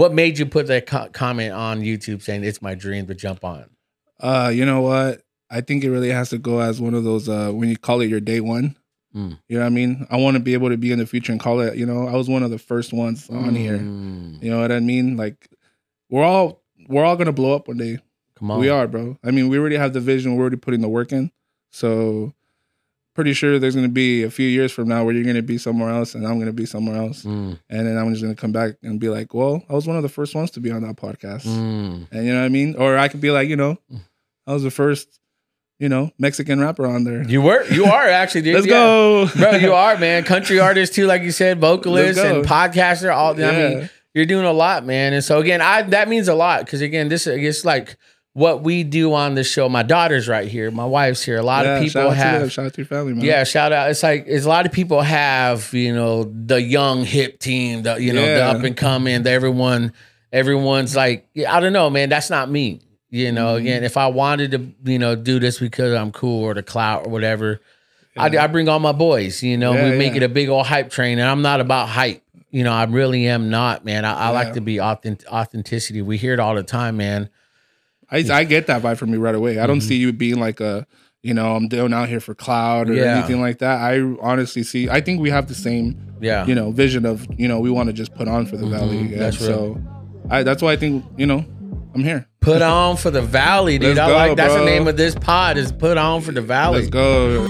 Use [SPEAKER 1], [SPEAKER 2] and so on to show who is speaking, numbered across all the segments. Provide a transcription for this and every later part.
[SPEAKER 1] What made you put that co- comment on YouTube saying it's my dream to jump on?
[SPEAKER 2] Uh, you know what? I think it really has to go as one of those uh when you call it your day one.
[SPEAKER 1] Mm.
[SPEAKER 2] You know what I mean? I want to be able to be in the future and call it, you know, I was one of the first ones on here.
[SPEAKER 1] Mm.
[SPEAKER 2] You know what I mean? Like we're all we're all gonna blow up one day.
[SPEAKER 1] Come on.
[SPEAKER 2] We are, bro. I mean, we already have the vision, we're already putting the work in. So pretty sure there's gonna be a few years from now where you're gonna be somewhere else and I'm gonna be somewhere else.
[SPEAKER 1] Mm.
[SPEAKER 2] And then I'm just gonna come back and be like, Well, I was one of the first ones to be on that podcast.
[SPEAKER 1] Mm.
[SPEAKER 2] And you know what I mean? Or I could be like, you know, I was the first, you know, Mexican rapper on there.
[SPEAKER 1] You were, you are actually, dude.
[SPEAKER 2] Let's
[SPEAKER 1] Yeah.
[SPEAKER 2] go.
[SPEAKER 1] bro. You are, man. Country artist too, like you said, vocalist and podcaster. All I mean, you're doing a lot, man. And so again, I that means a lot because again, this is like what we do on the show. My daughter's right here. My wife's here. A lot
[SPEAKER 2] Yeah,
[SPEAKER 1] of
[SPEAKER 2] shout
[SPEAKER 1] people
[SPEAKER 2] out to
[SPEAKER 1] have.
[SPEAKER 2] shout out to your family, man.
[SPEAKER 1] Yeah, shout out. It's like it's a lot of people have, you know, the young hip team, the you know, the up and coming, the everyone, everyone's like, I don't know, man. That's not me. You know,
[SPEAKER 2] Mm-hmm.
[SPEAKER 1] again, if I wanted to, you know, do this because I'm cool or the clout or whatever, I, I bring all my boys. You know,
[SPEAKER 2] Yeah,
[SPEAKER 1] we make
[SPEAKER 2] yeah.
[SPEAKER 1] it a big old hype train, and I'm not about hype. You know, I really am not, man. I, I like to be authentic, authenticity. We hear it all the time, man.
[SPEAKER 2] I, I get that vibe from you right away. I
[SPEAKER 1] Mm-hmm.
[SPEAKER 2] don't see you being like a, you know, I'm doing out here for cloud or
[SPEAKER 1] Yeah.
[SPEAKER 2] anything like that. I honestly see. I think we have the same,
[SPEAKER 1] Yeah,
[SPEAKER 2] you know, vision of you know we want to just put on for the valley. And
[SPEAKER 1] Mm-hmm. that's
[SPEAKER 2] so, I that's why I think you know I'm here.
[SPEAKER 1] put on for the valley, dude.
[SPEAKER 2] Let's
[SPEAKER 1] I
[SPEAKER 2] go,
[SPEAKER 1] like that's the name of this pod is put on for the valley.
[SPEAKER 2] Let's go.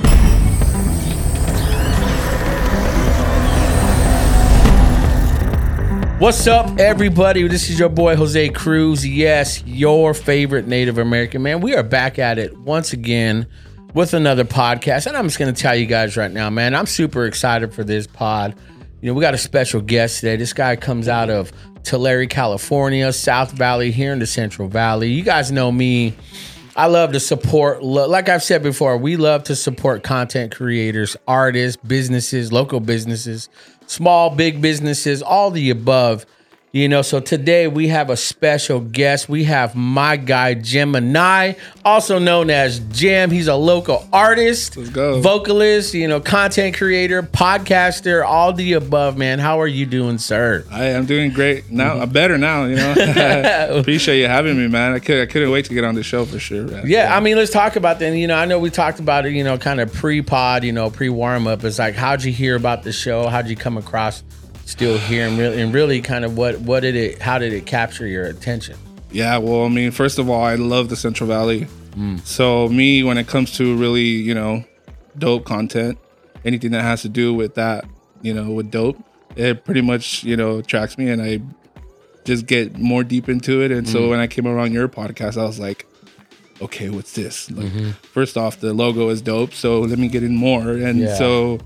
[SPEAKER 1] What's up, everybody? This is your boy Jose Cruz. Yes, your favorite Native American man. We are back at it once again with another podcast. And I'm just going to tell you guys right now, man, I'm super excited for this pod. You know, we got a special guest today. This guy comes out of Tulare, California, South Valley, here in the Central Valley. You guys know me. I love to support, like I've said before, we love to support content creators, artists, businesses, local businesses, small, big businesses, all the above. You know, so today we have a special guest. We have my guy Jemini, also known as Jim. He's a local artist,
[SPEAKER 2] Let's go.
[SPEAKER 1] vocalist, you know, content creator, podcaster, all the above, man. How are you doing, sir?
[SPEAKER 2] I am doing great now. Mm-hmm. I'm better now. You know, appreciate you having me, man. I could I couldn't wait to get on the show for sure. Man.
[SPEAKER 1] Yeah, I mean, let's talk about that. You know, I know we talked about it, you know, kind of pre pod, you know, pre warm up. It's like, how'd you hear about the show? How'd you come across still here and really, and really kind of what, what did it, how did it capture your attention?
[SPEAKER 2] Yeah, well, I mean, first of all, I love the Central Valley.
[SPEAKER 1] Mm.
[SPEAKER 2] So me, when it comes to really, you know, dope content, anything that has to do with that, you know, with dope, it pretty much, you know, attracts me, and I just get more deep into it. And
[SPEAKER 1] Mm.
[SPEAKER 2] so when I came around your podcast, I was like, okay, what's this? Like,
[SPEAKER 1] Mm-hmm.
[SPEAKER 2] first off, the logo is dope, so let me get in more. And
[SPEAKER 1] Yeah.
[SPEAKER 2] so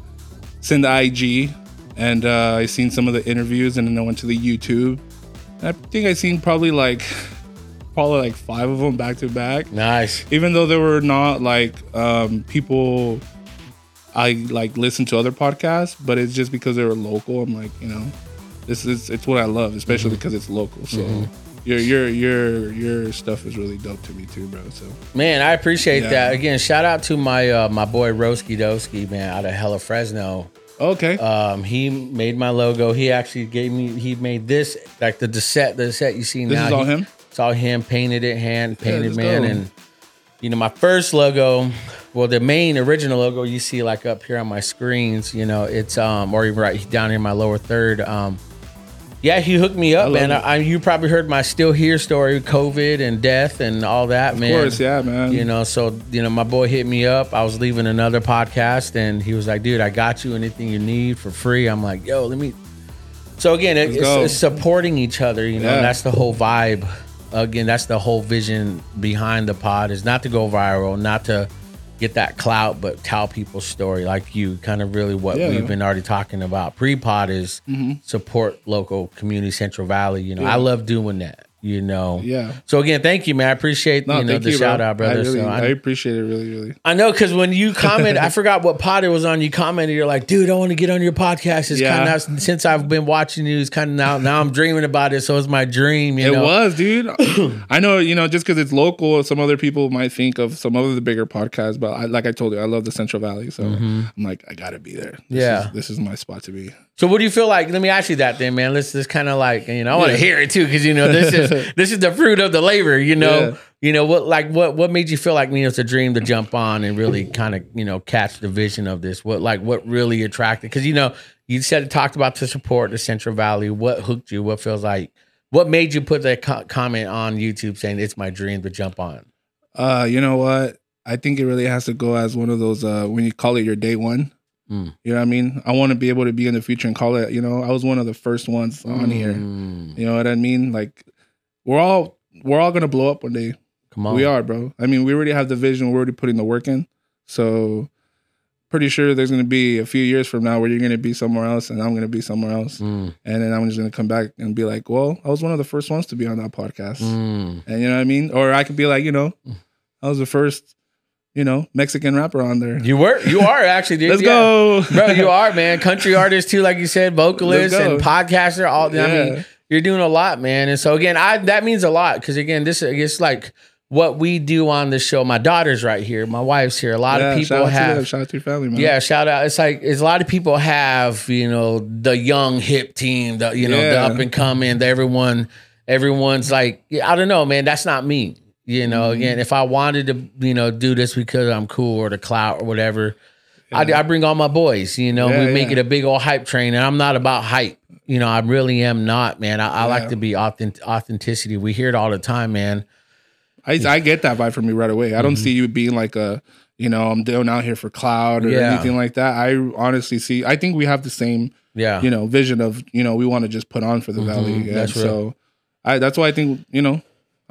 [SPEAKER 2] send the IG, and uh, I seen some of the interviews, and then I went to the YouTube. I think I seen probably like probably like five of them back to back.
[SPEAKER 1] Nice.
[SPEAKER 2] Even though they were not like um, people I like listen to other podcasts, but it's just because they were local. I'm like, you know, this is it's what I love, especially
[SPEAKER 1] Mm-hmm.
[SPEAKER 2] because it's local. So your your your your stuff is really dope to me too, bro. So
[SPEAKER 1] Man, I appreciate
[SPEAKER 2] Yeah.
[SPEAKER 1] that. Again, shout out to my, uh, my boy Roski Doski, man, out of Hella Fresno.
[SPEAKER 2] Okay,
[SPEAKER 1] Um, he made my logo. He actually gave me, he made this, like the, the set, the set you see
[SPEAKER 2] this
[SPEAKER 1] now.
[SPEAKER 2] is all
[SPEAKER 1] He-
[SPEAKER 2] him.
[SPEAKER 1] It's all him, painted it, hand painted,
[SPEAKER 2] let's
[SPEAKER 1] man.
[SPEAKER 2] go.
[SPEAKER 1] And you know, my first logo, well, the main original logo you see like up here on my screens, you know, it's um, or even right down here in my lower third. Um, yeah, he hooked me up, man. I, you probably heard my still here story, COVID and death and all that, man.
[SPEAKER 2] Of course, yeah, man.
[SPEAKER 1] You know, so you know, my boy hit me up. I was leaving another podcast, and he was like, "Dude, I got you. Anything you need for free." I'm like, "Yo, let me." So again, it, it's, it's supporting each other. You know,
[SPEAKER 2] Yeah.
[SPEAKER 1] that's the whole vibe. Again, that's the whole vision behind the pod is not to go viral, not to get that clout, but tell people's story like you. Kind of really what
[SPEAKER 2] Yeah.
[SPEAKER 1] we've been already talking about. Pre pod is mm-hmm. support local community, Central Valley. You know,
[SPEAKER 2] Yeah.
[SPEAKER 1] I love doing that. You know,
[SPEAKER 2] Yeah.
[SPEAKER 1] So again, thank you, man. I appreciate
[SPEAKER 2] No,
[SPEAKER 1] you know the
[SPEAKER 2] you,
[SPEAKER 1] shout
[SPEAKER 2] bro.
[SPEAKER 1] out, brother.
[SPEAKER 2] I, really,
[SPEAKER 1] so
[SPEAKER 2] I
[SPEAKER 1] I,
[SPEAKER 2] appreciate it, really, really.
[SPEAKER 1] I know because when you comment, I forgot what pod it was on. You commented, you're like, dude, I want to get on your podcast. It's
[SPEAKER 2] Yeah.
[SPEAKER 1] kind of since I've been watching you, it's kind of now now I'm dreaming about it. So it's my dream. You
[SPEAKER 2] It
[SPEAKER 1] know,
[SPEAKER 2] was, dude. I know, you know, just because it's local, some other people might think of some other the bigger podcasts, but I, like I told you, I love the Central Valley, so I'm like, I gotta be there. This
[SPEAKER 1] Mm-hmm. Yeah.
[SPEAKER 2] is, this is my spot to be.
[SPEAKER 1] So what do you feel like? Let me ask you that then, man. Let's just kind of like you know I want to
[SPEAKER 2] Yeah.
[SPEAKER 1] hear it too because you know this is this is the fruit of the labor. You know,
[SPEAKER 2] Yeah.
[SPEAKER 1] you know what like what what made you feel like you know it's a dream to jump on and really kind of you know catch the vision of this. What like what really attracted? Because you know you said talked about the support the Central Valley. What hooked you? What feels like? What made you put that co- comment on YouTube saying it's my dream to jump on?
[SPEAKER 2] Uh, you know what? I think it really has to go as one of those uh when you call it your day one.
[SPEAKER 1] Mm.
[SPEAKER 2] You know what I mean? I want to be able to be in the future and call it, you know, I was one of the first ones on here.
[SPEAKER 1] Mm.
[SPEAKER 2] You know what I mean? Like we're all we're all gonna blow up one day.
[SPEAKER 1] Come on,
[SPEAKER 2] We are, bro. I mean, we already have the vision, we're already putting the work in. So pretty sure there's gonna be a few years from now where you're gonna be somewhere else and I'm gonna be somewhere else.
[SPEAKER 1] Mm.
[SPEAKER 2] And then I'm just gonna come back and be like, Well, I was one of the first ones to be on that podcast.
[SPEAKER 1] Mm.
[SPEAKER 2] And you know what I mean? Or I could be like, you know, I was the first, you know, Mexican rapper on there.
[SPEAKER 1] You were, you are actually, dude.
[SPEAKER 2] Let's
[SPEAKER 1] Yeah.
[SPEAKER 2] go.
[SPEAKER 1] bro. You are man, country artist too, like you said, vocalist and podcaster. All I mean, you're doing a lot, man. And so again, I that means a lot because again, this is, it's like what we do on the show. My daughter's right here, my wife's here. A lot
[SPEAKER 2] Yeah,
[SPEAKER 1] of people
[SPEAKER 2] out to
[SPEAKER 1] have.
[SPEAKER 2] shout out to your family, man.
[SPEAKER 1] Yeah, shout out. It's like it's a lot of people have, you know, the young hip team, the you know, the up and coming, the everyone, everyone's like, yeah, I don't know, man, that's not me. You know,
[SPEAKER 2] Mm-hmm.
[SPEAKER 1] again, if I wanted to, you know, do this because I'm cool or the clout or whatever, I, I bring all my boys. You know,
[SPEAKER 2] Yeah,
[SPEAKER 1] we make
[SPEAKER 2] yeah.
[SPEAKER 1] it a big old hype train, and I'm not about hype. You know, I really am not, man. I, I like to be authentic, authenticity. We hear it all the time, man.
[SPEAKER 2] I, I get that vibe from you right away. I don't
[SPEAKER 1] Mm-hmm.
[SPEAKER 2] see you being like a, you know, I'm doing out here for cloud or
[SPEAKER 1] Yeah.
[SPEAKER 2] anything like that. I honestly see, I think we have the same,
[SPEAKER 1] Yeah,
[SPEAKER 2] you know, vision of, you know, we want to just put on for the valley.
[SPEAKER 1] Mhm, that's
[SPEAKER 2] and so I, that's why I think, you know,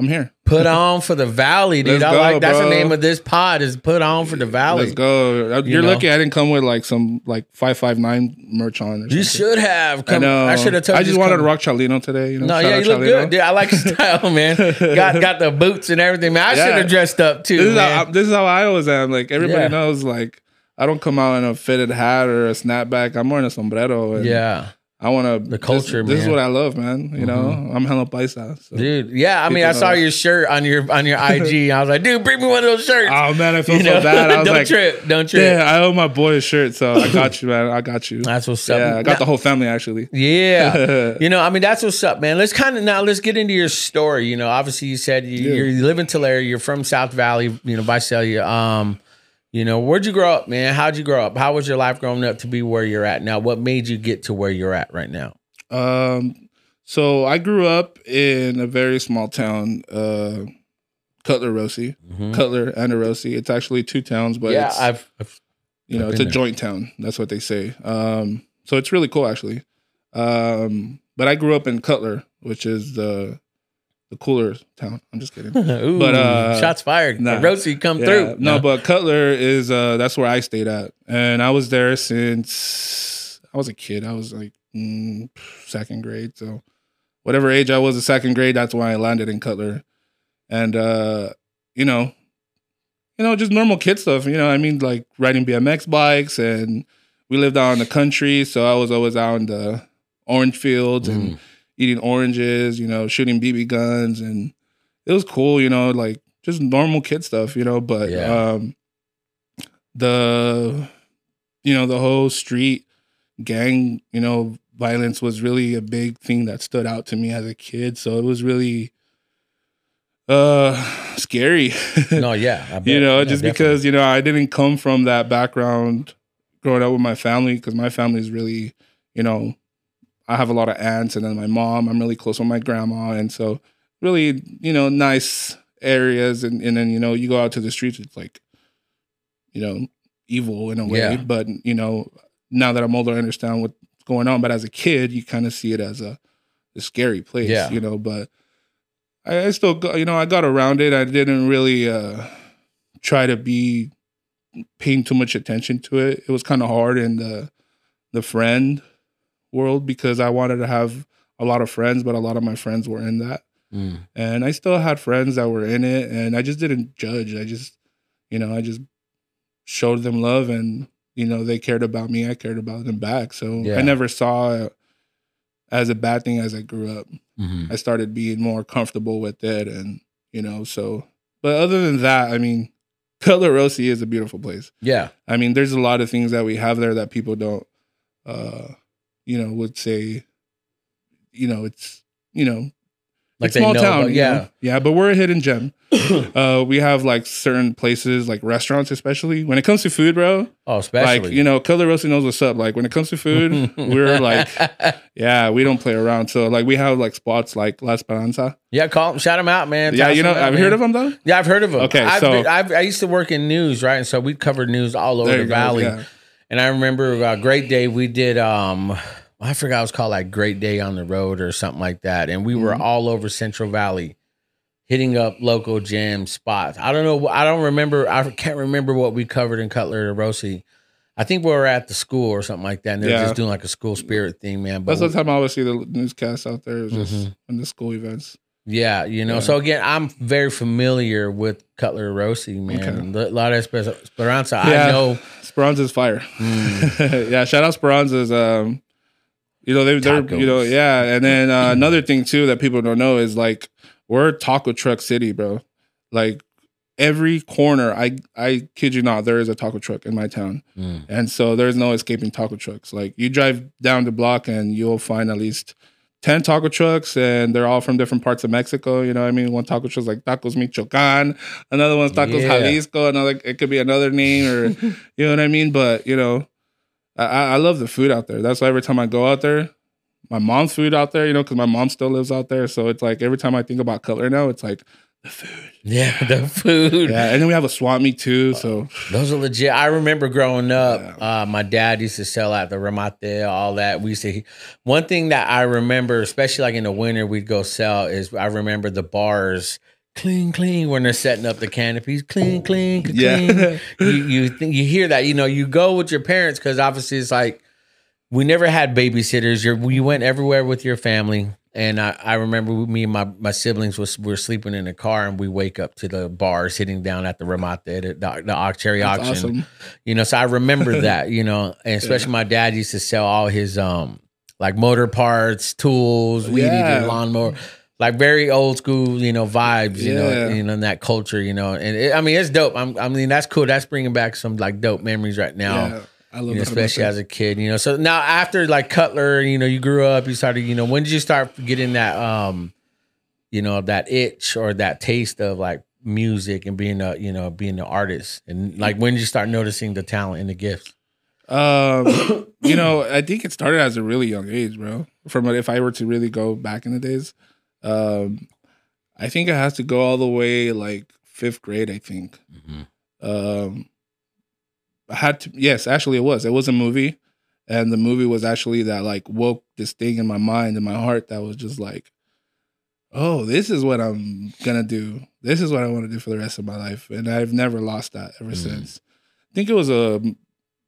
[SPEAKER 2] I'm here.
[SPEAKER 1] put on for the valley, dude.
[SPEAKER 2] Let's
[SPEAKER 1] I
[SPEAKER 2] go,
[SPEAKER 1] like that's the name of this pod is put on for the valley.
[SPEAKER 2] Let's go. Uh, You're
[SPEAKER 1] know?
[SPEAKER 2] lucky I didn't come with like some like 559 merch on. Or
[SPEAKER 1] You should have.
[SPEAKER 2] I
[SPEAKER 1] Come,
[SPEAKER 2] know.
[SPEAKER 1] I should have told
[SPEAKER 2] I just wanted
[SPEAKER 1] come.
[SPEAKER 2] to rock Chalino today. You know,
[SPEAKER 1] No,
[SPEAKER 2] Shout
[SPEAKER 1] yeah,
[SPEAKER 2] out
[SPEAKER 1] you look
[SPEAKER 2] Chalino.
[SPEAKER 1] good, dude. I like your style, man. got got the boots and everything, man. I
[SPEAKER 2] Yeah.
[SPEAKER 1] should have dressed up too,
[SPEAKER 2] This is,
[SPEAKER 1] man.
[SPEAKER 2] how, this is how I always am. Like everybody
[SPEAKER 1] Yeah.
[SPEAKER 2] knows, like I don't come out in a fitted hat or a snapback. I'm wearing a sombrero. And
[SPEAKER 1] yeah,
[SPEAKER 2] I want to
[SPEAKER 1] The culture,
[SPEAKER 2] This, this is what I love, man. You know, I'm hella paisa. So.
[SPEAKER 1] dude. Yeah, I mean, I saw your shirt on your on your IG. I was like, dude, bring me one of those shirts.
[SPEAKER 2] Oh man, I feel
[SPEAKER 1] You
[SPEAKER 2] so
[SPEAKER 1] know?
[SPEAKER 2] bad. I was
[SPEAKER 1] don't
[SPEAKER 2] like,
[SPEAKER 1] trip, don't trip.
[SPEAKER 2] yeah, I owe my boy a shirt, so I got you, man. I got you.
[SPEAKER 1] That's what's up.
[SPEAKER 2] Yeah, I got the whole family actually.
[SPEAKER 1] Yeah. you know, I mean, that's what's up, man. Let's kind of now let's get into your story. You know, obviously you said you,
[SPEAKER 2] Yeah.
[SPEAKER 1] you're, you live in Tulare, you're from South Valley, you know, Visalia. Um, you know, where'd you grow up, man? How'd you grow up? How was your life growing up to be where you're at now? What made you get to where you're at right now?
[SPEAKER 2] Um, so I grew up in a very small town, uh, Cutler Orosi, Cutler and Orosi. It's actually two towns, but
[SPEAKER 1] Mm-hmm. yeah,
[SPEAKER 2] it's,
[SPEAKER 1] I've, I've
[SPEAKER 2] you know
[SPEAKER 1] I've
[SPEAKER 2] it's a
[SPEAKER 1] there.
[SPEAKER 2] joint town. That's what they say. Um, so it's really cool actually. Um, but I grew up in Cutler, which is the the cooler town. I'm just kidding.
[SPEAKER 1] Ooh,
[SPEAKER 2] But, uh,
[SPEAKER 1] shots fired.
[SPEAKER 2] nah.
[SPEAKER 1] Rosie come
[SPEAKER 2] Yeah,
[SPEAKER 1] through.
[SPEAKER 2] No, but Cutler is uh that's where I stayed at. And I was there since I was a kid. I was like mm, second grade. So whatever age I was in second grade, that's when I landed in Cutler. And uh, you know, you know, just normal kid stuff. You know, I mean like riding BMX bikes and we lived out in the country, so I was always out in the orange fields and
[SPEAKER 1] Mm.
[SPEAKER 2] Eating oranges, you know, shooting BB guns and it was cool, you know, like just normal kid stuff, you know, but
[SPEAKER 1] Yeah.
[SPEAKER 2] um the you know, the whole street gang, you know, violence was really a big thing that stood out to me as a kid, so it was really uh scary.
[SPEAKER 1] no, yeah,
[SPEAKER 2] you know,
[SPEAKER 1] Yeah,
[SPEAKER 2] just
[SPEAKER 1] definitely.
[SPEAKER 2] because, you know, I didn't come from that background growing up with my family because my family is really, you know, I have a lot of aunts and then my mom, I'm really close with my grandma. And so really, you know, nice areas. And, and then, you know, you go out to the streets, it's like, you know, evil in a way.
[SPEAKER 1] Yeah.
[SPEAKER 2] But, you know, now that I'm older, I understand what's going on. But as a kid, you kind of see it as a, a scary place,
[SPEAKER 1] Yeah.
[SPEAKER 2] you know, but I, I still, got, you know, I got around it. I didn't really uh, try to be paying too much attention to it. It was kind of hard in the the friend world because I wanted to have a lot of friends, but a lot of my friends were in that.
[SPEAKER 1] Mm.
[SPEAKER 2] And I still had friends that were in it and I just didn't judge. I just, you know, I just showed them love and, you know, they cared about me. I cared about them back. So
[SPEAKER 1] Yeah.
[SPEAKER 2] I never saw it as a bad thing as I grew up.
[SPEAKER 1] Mhm.
[SPEAKER 2] I started being more comfortable with it and, you know, so but other than that, I mean, Cutler Orosi is a beautiful place.
[SPEAKER 1] yeah,
[SPEAKER 2] I mean, there's a lot of things that we have there that people don't uh you know, would say, you know, it's you know,
[SPEAKER 1] Like
[SPEAKER 2] it's small
[SPEAKER 1] know,
[SPEAKER 2] town,
[SPEAKER 1] but
[SPEAKER 2] you
[SPEAKER 1] yeah.
[SPEAKER 2] know? yeah. But we're a hidden gem. uh, we have like certain places, like restaurants, especially when it comes to food, bro.
[SPEAKER 1] Oh, especially.
[SPEAKER 2] Like you know, Color Orosi knows what's up. Like when it comes to food, we're like, yeah, we don't play around. So like we have like spots like La Esperanza.
[SPEAKER 1] yeah, call them, shout them out, man.
[SPEAKER 2] Yeah,
[SPEAKER 1] Toss
[SPEAKER 2] you know, have heard of them though?
[SPEAKER 1] Yeah, I've heard of them.
[SPEAKER 2] Okay,
[SPEAKER 1] I've,
[SPEAKER 2] so-
[SPEAKER 1] been- I've, I used to work in news, right? And so we covered news all over the
[SPEAKER 2] go,
[SPEAKER 1] valley.
[SPEAKER 2] yeah.
[SPEAKER 1] And I remember uh, Great Day, we did, um, I forgot it was called like Great Day on the Road or something like that. And we
[SPEAKER 2] Mm-hmm.
[SPEAKER 1] were all over Central Valley hitting up local gym spots. I don't know. I don't remember. I can't remember what we covered in Cutler Orosi. I think we were at the school or something like that. And they're
[SPEAKER 2] Yeah.
[SPEAKER 1] just doing like a school spirit thing, man. But
[SPEAKER 2] That's the time I always see the newscasts out there. Is just
[SPEAKER 1] Mhm.
[SPEAKER 2] in the school events.
[SPEAKER 1] Yeah, you know.
[SPEAKER 2] Yeah.
[SPEAKER 1] So again, I'm very familiar with Cutler Orosi, man. A lot of Esper- Esperanza.
[SPEAKER 2] Yeah.
[SPEAKER 1] I know.
[SPEAKER 2] Speranza's fire.
[SPEAKER 1] Mm.
[SPEAKER 2] yeah, shout out Speranza's. Um, you know they, they're you know yeah, and then uh, another thing too that people don't know is like we're taco truck city, bro. Like every corner, I I kid you not, there is a taco truck in my town,
[SPEAKER 1] Mm.
[SPEAKER 2] and so there's no escaping taco trucks. Like you drive down the block and you'll find at least. 10 taco trucks and they're all from different parts of Mexico. You know what I mean? One taco truck's like Tacos Michoacan, another one's Tacos
[SPEAKER 1] Yeah.
[SPEAKER 2] Jalisco, another, it could be another name or, you know what I mean? But, you know, I, I I love the food out there. That's why every time I go out there, my mom's food out there, you know, because my mom still lives out there. So it's like every time I think about Cutler now, it's like the food.
[SPEAKER 1] Yeah, the food.
[SPEAKER 2] Yeah. And then we have a swap meet too. So
[SPEAKER 1] Those are legit. I remember growing up,
[SPEAKER 2] Yeah.
[SPEAKER 1] uh, my dad used to sell at the Ramate, all that. We used to, one thing that I remember, especially like in the winter, we'd go sell is I remember the bars clean, clean when they're setting up the canopies, clean, clean, clean.
[SPEAKER 2] Yeah.
[SPEAKER 1] you you think you hear that, you know, you go with your parents because obviously it's like we never had babysitters. You're, we went everywhere with your family. And I, I remember me and my, my siblings was were sleeping in the car and we wake up to the bar sitting down at the Ramate, the, the, the cherry auction.
[SPEAKER 2] awesome.
[SPEAKER 1] You know, so I remember that, you know, and especially my dad used to sell all his um like motor parts, tools, weed
[SPEAKER 2] Yeah.
[SPEAKER 1] eater, lawnmower, like very old school, you know, vibes, you know, you know, in that culture, you know. And it, I mean, it's dope. I'm, I mean, that's cool. That's bringing back some like dope memories right now.
[SPEAKER 2] I love
[SPEAKER 1] You know, especially as a kid, you know. So now after like Cutler, you know, you grew up, you started, you know, when did you start getting that um, you know, that itch or that taste of like music and being a, you know, being an artist? And like when did you start noticing the talent and the gifts?
[SPEAKER 2] Um, you know, I think it started as a really young age, bro. From if I were to really go back in the days, um, I think it has to go all the way like fifth grade. I think. Um, I had to. Yes, actually, it was. It was a movie, and the movie was actually that like woke this thing in my mind and my heart that was just like, oh, this is what I'm gonna do. This is what I want to do for the rest of my life, and I've never lost that ever
[SPEAKER 1] Mm.
[SPEAKER 2] since. I think it was a.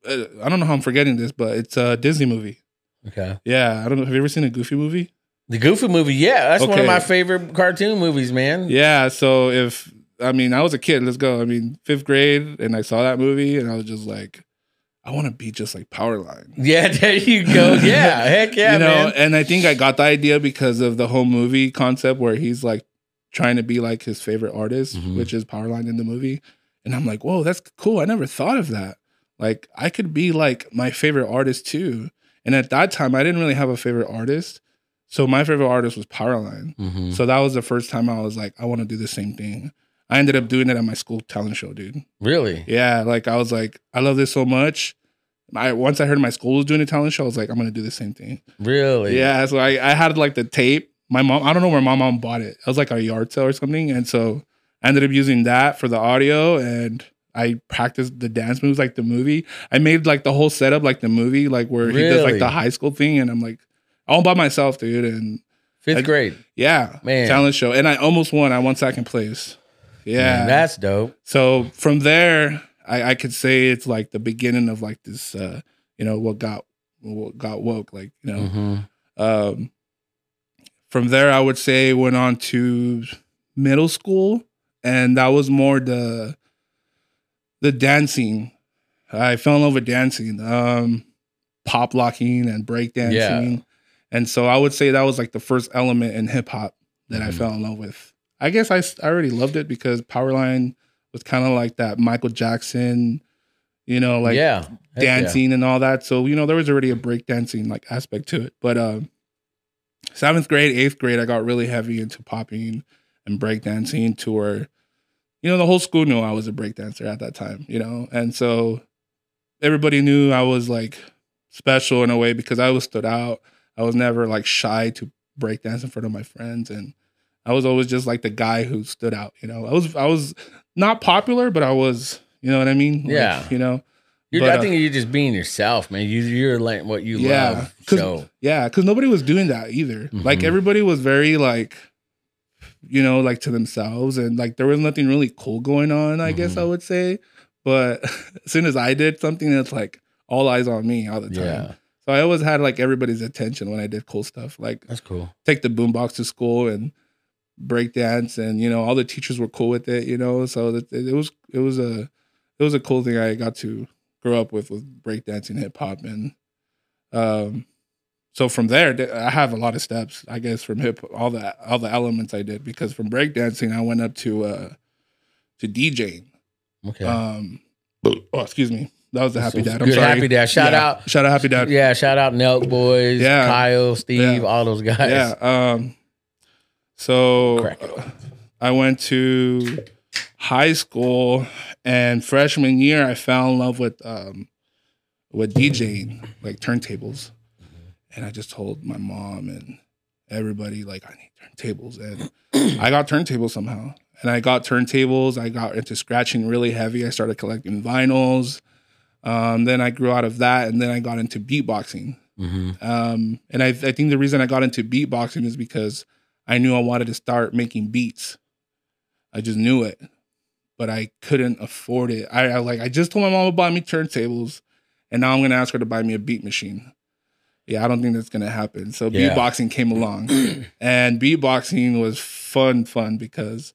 [SPEAKER 2] uh, don't know how I'm forgetting this, but it's a Disney movie.
[SPEAKER 1] Okay.
[SPEAKER 2] Yeah, I don't know. Have you ever seen a Goofy movie?
[SPEAKER 1] The Goofy movie, yeah, that's one of my favorite cartoon movies, man.
[SPEAKER 2] Yeah. So if I mean, I was a kid. Let's go. I mean, fifth grade, and I saw that movie, and I was just like, I want to be just like Powerline.
[SPEAKER 1] Yeah, there you go. Yeah, heck yeah,
[SPEAKER 2] you know,
[SPEAKER 1] man.
[SPEAKER 2] and I think I got the idea because of the whole movie concept where he's like trying to be like his favorite artist,
[SPEAKER 1] Mhm.
[SPEAKER 2] which is Powerline in the movie. And I'm like, whoa, that's cool. I never thought of that. Like, I could be like my favorite artist too. And at that time, I didn't really have a favorite artist. So my favorite artist was Powerline.
[SPEAKER 1] Mhm.
[SPEAKER 2] So that was the first time I was like, I want to do the same thing. I ended up doing it at my school talent show, dude.
[SPEAKER 1] Really?
[SPEAKER 2] Yeah, like I was like, I love this so much. I once I heard my school was doing a talent show, I was like, I'm gonna do the same thing.
[SPEAKER 1] Really?
[SPEAKER 2] Yeah, so I, I had like the tape. My mom, I don't know where my mom bought it. It was like a yard sale or something, and so I ended up using that for the audio, and I practiced the dance moves like the movie. I made like the whole setup like the movie, like where he does like the high school thing, and I'm like, all by myself, dude, and
[SPEAKER 1] Fifth
[SPEAKER 2] I-
[SPEAKER 1] grade.
[SPEAKER 2] yeah,
[SPEAKER 1] Man.
[SPEAKER 2] talent show, and I almost won. I won second place. Yeah,
[SPEAKER 1] Man, that's dope.
[SPEAKER 2] so from there, I, I could say it's like the beginning of like this, uh, you know, what got what got woke, like you know.
[SPEAKER 1] hmm
[SPEAKER 2] Um, from there, I would say went on to middle school, and that was more the the dancing. I fell in love with dancing, um, pop locking and break dancing, and so I would say that was like the first element in hip hop that I
[SPEAKER 1] Mhm.
[SPEAKER 2] fell in love with. I guess I, I already loved it because Powerline was kind of like that Michael Jackson, you know, like
[SPEAKER 1] yeah, Heck yeah.
[SPEAKER 2] dancing and all that. So, you know, there was already a breakdancing like aspect to it. But um seventh grade, eighth grade, I got really heavy into popping and breakdancing to where, you know, the whole school knew I was a breakdancer at that time, you know? And so everybody knew I was like special in a way because I was stood out. I was never like shy to breakdance in front of my friends. And I was always just like the guy who stood out, you know. I was I was not popular, but I was, you know what I mean? Like,
[SPEAKER 1] Yeah.
[SPEAKER 2] you know.
[SPEAKER 1] You're,
[SPEAKER 2] But,
[SPEAKER 1] I
[SPEAKER 2] uh,
[SPEAKER 1] think you're just being yourself, man. You, you're like what you
[SPEAKER 2] Yeah,
[SPEAKER 1] love.
[SPEAKER 2] 'cause-
[SPEAKER 1] So
[SPEAKER 2] Yeah, because nobody was doing that either. Like
[SPEAKER 1] Mhm.
[SPEAKER 2] everybody was very like, you know, like to themselves, and like there was nothing really cool going on. I guess
[SPEAKER 1] Mhm.
[SPEAKER 2] I would say, but as soon as I did something, it's like all eyes on me all the time.
[SPEAKER 1] yeah,
[SPEAKER 2] So I always had like everybody's attention when I did cool stuff, like
[SPEAKER 1] that's cool.
[SPEAKER 2] take the boombox to school and break dance, and you know all the teachers were cool with it. You know, so that it was it was a it was a cool thing I got to grow up with with breakdancing, hip hop, and um, so from there I have a lot of steps, I guess, from hip all the all the elements I did because from breakdancing I went up to uh to DJing.
[SPEAKER 1] Okay.
[SPEAKER 2] Um, oh, excuse me, that was the happy dad. I'm
[SPEAKER 1] Good
[SPEAKER 2] sorry,
[SPEAKER 1] Happy Dad. Shout
[SPEAKER 2] Yeah.
[SPEAKER 1] out.
[SPEAKER 2] shout out, happy dad.
[SPEAKER 1] Yeah, shout out Nelk Boys,
[SPEAKER 2] Yeah.
[SPEAKER 1] Kyle, Steve,
[SPEAKER 2] Yeah.
[SPEAKER 1] all those guys.
[SPEAKER 2] Yeah. Um. So I went to high school, and freshman year, I fell in love with um with DJing, like turntables, and I just told my mom and everybody like I need turntables, and I got turntables somehow. And I got turntables. I got into scratching really heavy. I started collecting vinyls. Um, then I grew out of that, and then I got into beatboxing.
[SPEAKER 1] hmm
[SPEAKER 2] Um, and I, I think the reason I got into beatboxing is because I knew I wanted to start making beats. I just knew it, but I couldn't afford it. I, I like I just told my mom to buy me turntables, and now I'm gonna ask her to buy me a beat machine. Yeah, I don't think that's gonna happen. So
[SPEAKER 1] Yeah.
[SPEAKER 2] beatboxing came along, and beatboxing was fun, fun because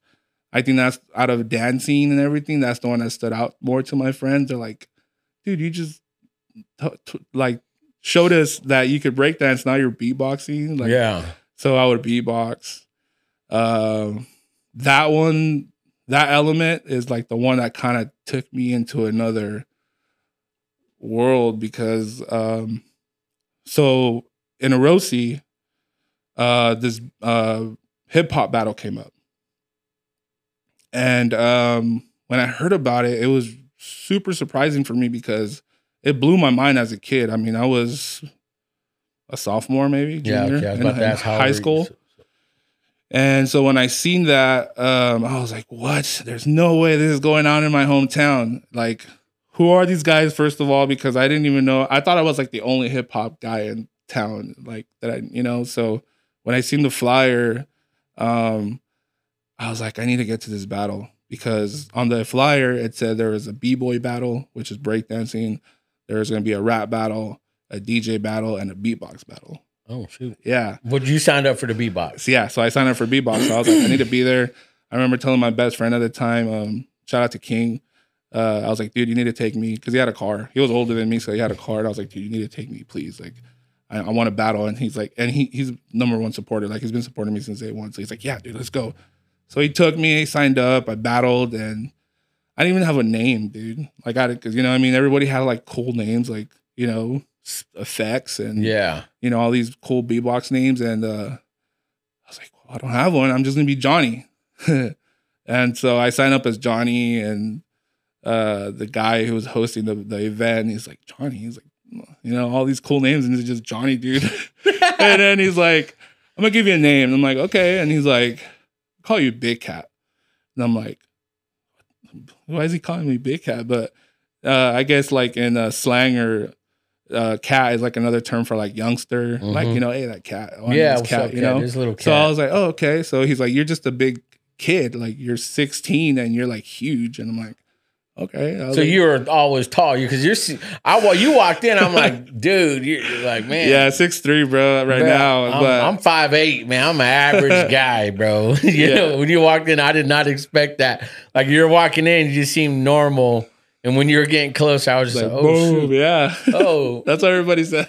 [SPEAKER 2] I think that's out of dancing and everything. That's the one that stood out more to my friends. They're like, dude, you just t- t- like showed us that you could break dance. Now you're beatboxing. Like,
[SPEAKER 1] yeah.
[SPEAKER 2] So I would beatbox. Um, that one, that element is like the one that kind of took me into another world because, um, so in Orosi, uh, this uh, hip hop battle came up, and um, when I heard about it, it was super surprising for me because it blew my mind as a kid. I mean, I was a sophomore, maybe
[SPEAKER 1] Yeah.
[SPEAKER 2] junior
[SPEAKER 1] Okay. I was
[SPEAKER 2] in, in high school. And so when I seen that, um, I was like, "What? There's no way this is going on in my hometown. Like, who are these guys? First of all, because I didn't even know. I thought I was like the only hip hop guy in town, like that. I, you know. So when I seen the flyer, um, I was like, I need to get to this battle because on the flyer it said there was a b boy battle, which is breakdancing. There was going to be a rap battle, a DJ battle, and a beatbox battle.
[SPEAKER 1] Oh shoot.
[SPEAKER 2] Yeah.
[SPEAKER 1] Would you signed up for the beatbox?
[SPEAKER 2] Yeah, so I signed up for beatbox. So I was like, I need to be there. I remember telling my best friend at the time, um, shout out to King. Uh, I was like, dude, you need to take me because he had a car. He was older than me, so he had a car. And I was like, dude, you need to take me, please. Like, I, I want to battle. And he's like, and he he's number one supporter. Like, he's been supporting me since day one. So he's like, yeah, dude, let's go. So he took me, He signed up, I battled, and I didn't even have a name, dude. Like, I had it because you know, I mean, everybody had like cool names, like you know, effects and
[SPEAKER 1] Yeah.
[SPEAKER 2] you know, all these cool B-box names. And uh, I was like, well, I don't have one. I'm just to be Johnny. and so I signed up as Johnny. And uh, the guy who was hosting the, the event, he's like, Johnny. He's like, you know, all these cool names. And it's just Johnny, dude. and then he's like, I'm to give you a name. And I'm like, okay. And he's like, call you Big Cat. And I'm like, why is he calling me Big Cat? But uh, I guess like in uh, slang or uh, cat is like another term for like youngster, like
[SPEAKER 1] Mhm.
[SPEAKER 2] you know, hey that cat, oh,
[SPEAKER 1] yeah.
[SPEAKER 2] this
[SPEAKER 1] up,
[SPEAKER 2] cat, you know.
[SPEAKER 1] This little cat.
[SPEAKER 2] So I was like, oh okay. So he's like, you're just a big kid, like you're 16 and you're like huge, and I'm like, okay.
[SPEAKER 1] So
[SPEAKER 2] like,
[SPEAKER 1] you were always tall, you because you're. I well, you walked in. I'm like, dude, you're, you're like, man.
[SPEAKER 2] yeah, six three, bro, right
[SPEAKER 1] Bro,
[SPEAKER 2] now.
[SPEAKER 1] I'm,
[SPEAKER 2] but
[SPEAKER 1] I'm five eight, man. I'm an average guy, bro. you
[SPEAKER 2] Yeah.
[SPEAKER 1] know, when you walked in, I did not expect that. Like you're walking in, you just seem normal, and when you were getting close, I was just
[SPEAKER 2] like,
[SPEAKER 1] like, oh
[SPEAKER 2] boom, yeah.
[SPEAKER 1] oh
[SPEAKER 2] That's what everybody said.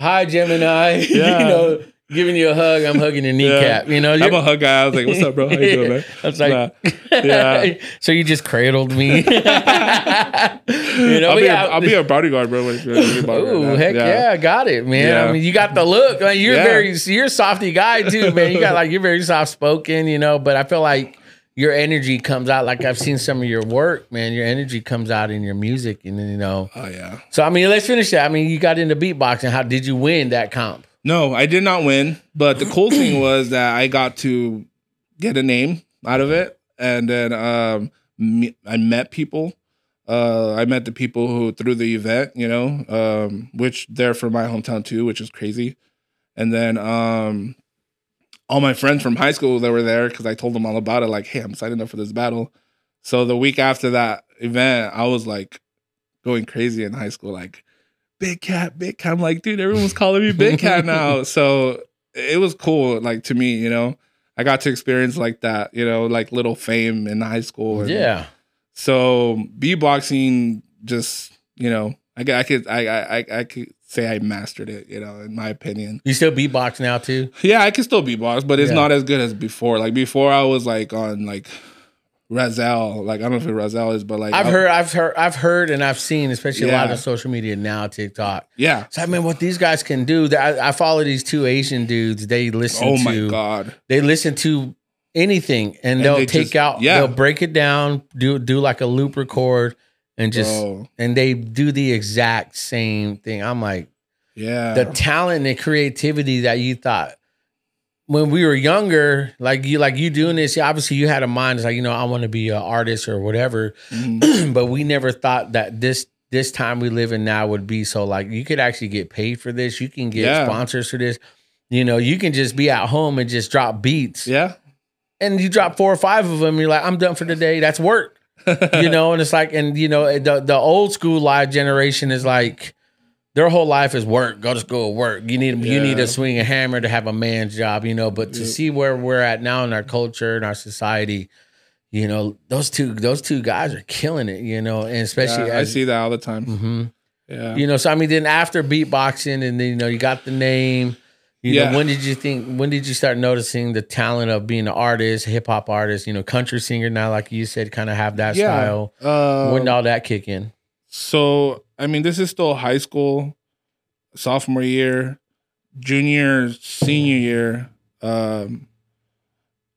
[SPEAKER 1] hi Jemini.
[SPEAKER 2] Yeah.
[SPEAKER 1] you know, giving you a hug. I'm hugging your kneecap. You know,
[SPEAKER 2] I'm a hug guy. I was like, "What's up, bro? How you doing, man?"
[SPEAKER 1] I was like,
[SPEAKER 2] Nah. Yeah.
[SPEAKER 1] so you just cradled me. you know,
[SPEAKER 2] I'll, be
[SPEAKER 1] yeah,
[SPEAKER 2] a, I'll be a bodyguard, bro. when you're
[SPEAKER 1] Ooh, heck yeah. I got it, man.
[SPEAKER 2] Yeah.
[SPEAKER 1] I mean, you got the look. Like, you're
[SPEAKER 2] Yeah.
[SPEAKER 1] very, you're a softy guy too, man. You got like, you're very soft spoken, you know. But I feel like your energy comes out. Like I've seen some of your work, man. Your energy comes out in your music, and then, you know.
[SPEAKER 2] Oh yeah.
[SPEAKER 1] So I mean, let's finish that. I mean, you got into beatboxing. How did you win that comp?
[SPEAKER 2] No, I did not win. But the cool thing was that I got to get a name out of it, and then um, me, I met people. Uh, I met the people who through the event, you know, um, which they're from my hometown too, which is crazy. And then um, all my friends from high school that were there because I told them all about it. Like, hey, I'm signing up for this battle. So the week after that event, I was like going crazy in high school, like Big Cat, Big Cat. I'm like, dude, everyone's calling me Big Cat now. so it was cool, like to me, you know. I got to experience like that, you know, like little fame in high school. and-
[SPEAKER 1] Yeah.
[SPEAKER 2] So b boxing just you know, I, I could, I, I, I- I could say I mastered it, you know, in my opinion.
[SPEAKER 1] You still beatbox now too?
[SPEAKER 2] Yeah, I can still beatbox, but it's
[SPEAKER 1] Yeah.
[SPEAKER 2] not as good as before. Like before, I was like on like Rahzel. Like I don't know if it Rahzel is, but like
[SPEAKER 1] I've
[SPEAKER 2] I-
[SPEAKER 1] heard, I've heard, I've heard, and I've seen, especially a lot of social media now, TikTok.
[SPEAKER 2] Yeah.
[SPEAKER 1] So I mean, what these guys can do. I, I follow these two Asian dudes. They listen
[SPEAKER 2] Oh
[SPEAKER 1] to,
[SPEAKER 2] my god.
[SPEAKER 1] they listen to anything, and,
[SPEAKER 2] And
[SPEAKER 1] they'll
[SPEAKER 2] they
[SPEAKER 1] take
[SPEAKER 2] just-
[SPEAKER 1] out,
[SPEAKER 2] yeah.
[SPEAKER 1] they'll break it down, do do like a loop record, and just
[SPEAKER 2] Bro.
[SPEAKER 1] and they do the exact same thing. I'm like,
[SPEAKER 2] Yeah.
[SPEAKER 1] the talent and creativity that you thought when we were younger, like you like you doing this, obviously you had a mind, it's like, you know, I want to be an artist or whatever.
[SPEAKER 2] Mhm.
[SPEAKER 1] but we never thought that this this time we live in now would be so like you could actually get paid for this. You can get
[SPEAKER 2] Yeah.
[SPEAKER 1] sponsors for this. You know, you can just be at home and just drop beats.
[SPEAKER 2] yeah.
[SPEAKER 1] And you drop four or five of them, you're like, I'm done for the day. That's work. You know, and it's like, and you know, the the old school live generation is like their whole life is work. Go to school, work. You need you need to swing a hammer to have a man's job, you know. But to
[SPEAKER 2] Yep.
[SPEAKER 1] see where we're at now in our culture and our society, you know, those two those two guys are killing it, you know, and especially
[SPEAKER 2] Yeah, I see that all the time.
[SPEAKER 1] Mhm.
[SPEAKER 2] Yeah.
[SPEAKER 1] you know. So I mean, then after beatboxing, and then you know, you got the name. You
[SPEAKER 2] Yeah.
[SPEAKER 1] know, when did you think? When did you start noticing the talent of being an artist, hip hop artist? You know, country singer now, like you said, kind of have that style.
[SPEAKER 2] Uh,
[SPEAKER 1] when did all that kick in?
[SPEAKER 2] So, I mean, this is still high school, sophomore year, junior, senior year. Um,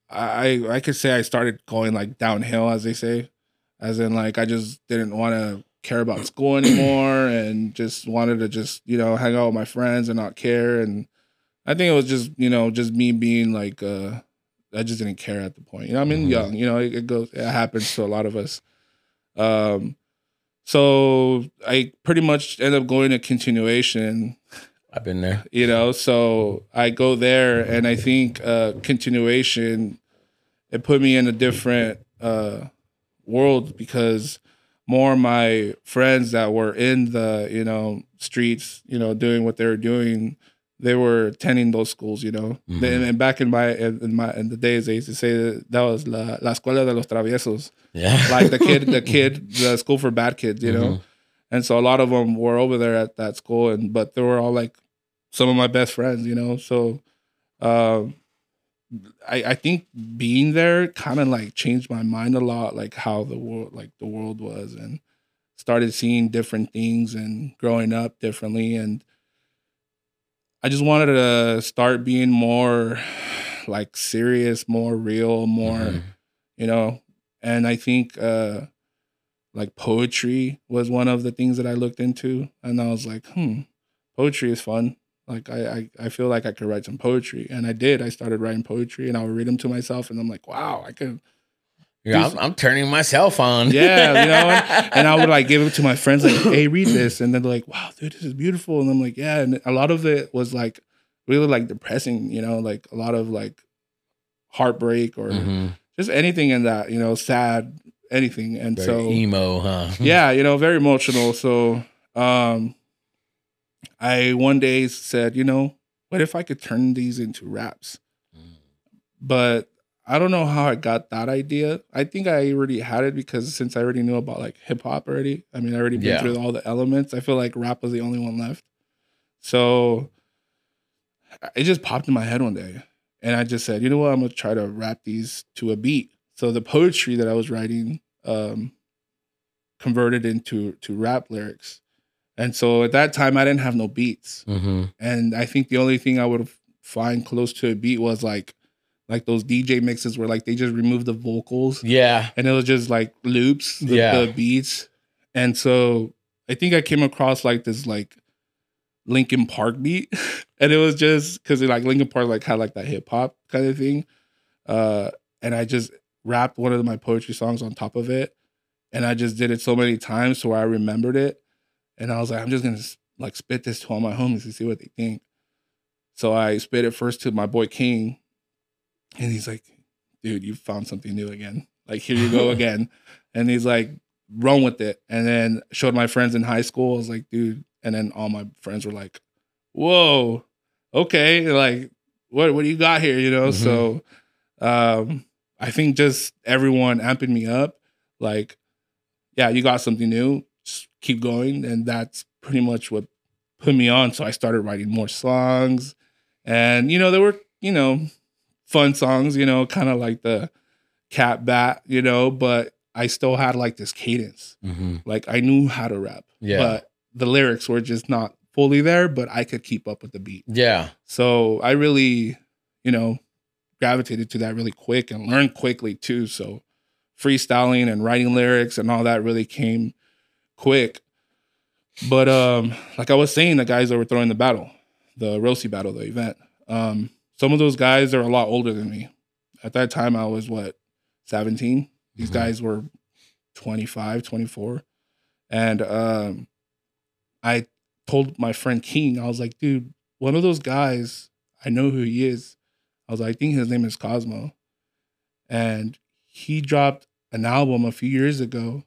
[SPEAKER 2] I I could say I started going like downhill, as they say, as in like I just didn't want to care about school anymore, and just wanted to just you know hang out with my friends and not care. And I think it was just you know just me being like uh, I just didn't care at the point. You know, I mean,
[SPEAKER 1] Mhm.
[SPEAKER 2] young. You know, it, it goes. It happens to a lot of us. Um, so I pretty much end up going to continuation,
[SPEAKER 1] I've been there.
[SPEAKER 2] you know. So I go there, and I think uh, continuation it put me in a different uh, world because more of my friends that were in the you know streets, you know, doing what they were doing, they were attending those schools, you know.
[SPEAKER 1] Mhm.
[SPEAKER 2] Then and back in my in my in the days, they used to say that, that was la, la escuela de los traviesos
[SPEAKER 1] Yeah,
[SPEAKER 2] like the kid, the kid, the school for bad kids, you know.
[SPEAKER 1] Mhm.
[SPEAKER 2] And so a lot of them were over there at that school, and but they were all like some of my best friends, you know. So, um, I I think being there kind of like changed my mind a lot, like how the world, like the world was, and started seeing different things and growing up differently, and I just wanted to start being more like serious, more real, more
[SPEAKER 1] Mhm.
[SPEAKER 2] you know? And i think uh like poetry was one of the things that i looked into and i was like hmm poetry is fun. Like I, I i feel like i could write some poetry and i did. I started writing poetry and i would read them to myself and i'm like wow i could
[SPEAKER 1] Yeah, I'm, I'm turning myself on.
[SPEAKER 2] Yeah, you know, and i would like give it to my friends like hey read this. And then they're like wow dude this is beautiful. And i'm like yeah. And a lot of it was like really like depressing you know like a lot of like heartbreak or
[SPEAKER 1] Mhm.
[SPEAKER 2] just anything in that you know sad anything. And
[SPEAKER 1] Very
[SPEAKER 2] so
[SPEAKER 1] emo, huh?
[SPEAKER 2] yeah you know very emotional. So um i one day said you know what if i could turn these into raps? But i don't know how i got that idea i think i already had it because since i already knew about like hip-hop already i mean i already been
[SPEAKER 1] Yeah.
[SPEAKER 2] through all the elements i feel like rap was the only one left so it just popped in my head one day. And I just said, you know what, I'm gonna try to rap these to a beat. So the poetry that I was writing um converted into to rap lyrics. And so at that time I didn't have no beats.
[SPEAKER 1] Mm-hmm.
[SPEAKER 2] And I think the only thing I would find close to a beat was like like those DJ mixes where like they just removed the vocals
[SPEAKER 1] Yeah.
[SPEAKER 2] and it was just like loops, the,
[SPEAKER 1] Yeah.
[SPEAKER 2] the beats. And so I think I came across like this like Linkin Park beat, and it was just because like Linkin Park like had like that hip hop kind of thing, uh, and I just rapped one of my poetry songs on top of it, and I just did it so many times so I remembered it, and I was like, I'm just gonna like spit this to all my homies and see what they think. So I spit it first to my boy King, and he's like, "Dude, you found something new again. Like here you go again." and he's like, "Run with it." And then showed my friends in high school. I was like, "Dude," and then all my friends were like, "Whoa, okay, like what what do you got here?" You know.
[SPEAKER 1] Mhm.
[SPEAKER 2] So, um, I think just everyone amping me up, like, yeah, you got something new. Just keep going, and that's pretty much what put me on. So I started writing more songs, and you know there were you know fun songs, you know, kind of like the cat bat, you know, but I still had like this cadence.
[SPEAKER 1] Mm-hmm.
[SPEAKER 2] Like I knew how to rap,
[SPEAKER 1] Yeah.
[SPEAKER 2] but the lyrics were just not fully there, but I could keep up with the beat.
[SPEAKER 1] Yeah.
[SPEAKER 2] So I really, you know, gravitated to that really quick and learned quickly too. So freestyling and writing lyrics and all that really came quick. But um, like I was saying, the guys that were throwing the battle, the Orosi battle, the event, um, some of those guys are a lot older than me. At that time, I was what, 17? These
[SPEAKER 1] Mhm.
[SPEAKER 2] guys were 25, 24. And um, I told my friend King, I was like, dude, one of those guys, I know who he is. I was like, I think his name is Cosmo. And he dropped an album a few years ago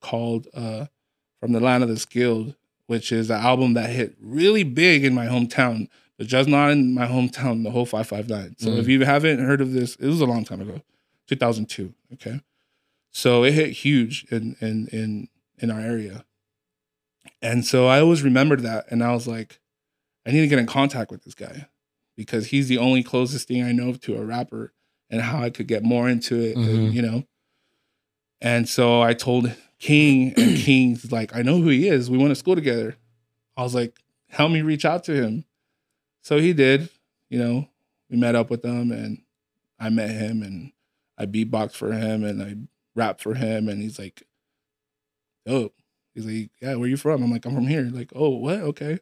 [SPEAKER 2] called uh, From the Land of the Skilled, which is an album that hit really big in my hometown, just not in my hometown, the whole 559. So
[SPEAKER 1] Mm.
[SPEAKER 2] if you haven't heard of this, it was a long time ago, 2002. Okay. So it hit huge in in in in our area. And so I always remembered that. And I was like, I need to get in contact with this guy because he's the only closest thing I know to a rapper and how I could get more into it, and,
[SPEAKER 1] Mhm.
[SPEAKER 2] you know. And so I told King, and King's like, I know who he is. We went to school together. I was like, help me reach out to him. So he did, you know, we met up with him and I met him and I beatboxed for him and I rapped for him. And he's like, dope. He's like, yeah, where you from? I'm like, I'm from here. Like, oh, what? Okay.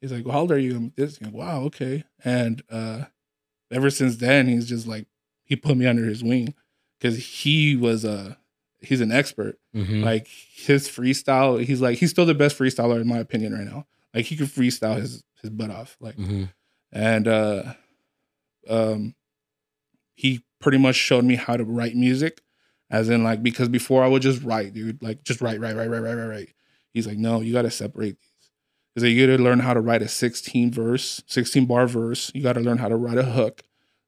[SPEAKER 2] He's like, well, how old are you? I'm this. Like, wow, okay. And uh, ever since then, he's just like, he put me under his wing because he was a, he's an expert.
[SPEAKER 1] Mm-hmm.
[SPEAKER 2] Like his freestyle, he's like, he's still the best freestyler in my opinion right now. Like he could freestyle his his butt off. Like,
[SPEAKER 1] mm-hmm.
[SPEAKER 2] and uh, um, he pretty much showed me how to write music, as in like because before I would just write, dude, like just write, write, write, write, write, write, write. He's like, no, you got to separate these. He's like, you got to learn how to write a 16 verse, 16 bar verse. You got to learn how to write a hook.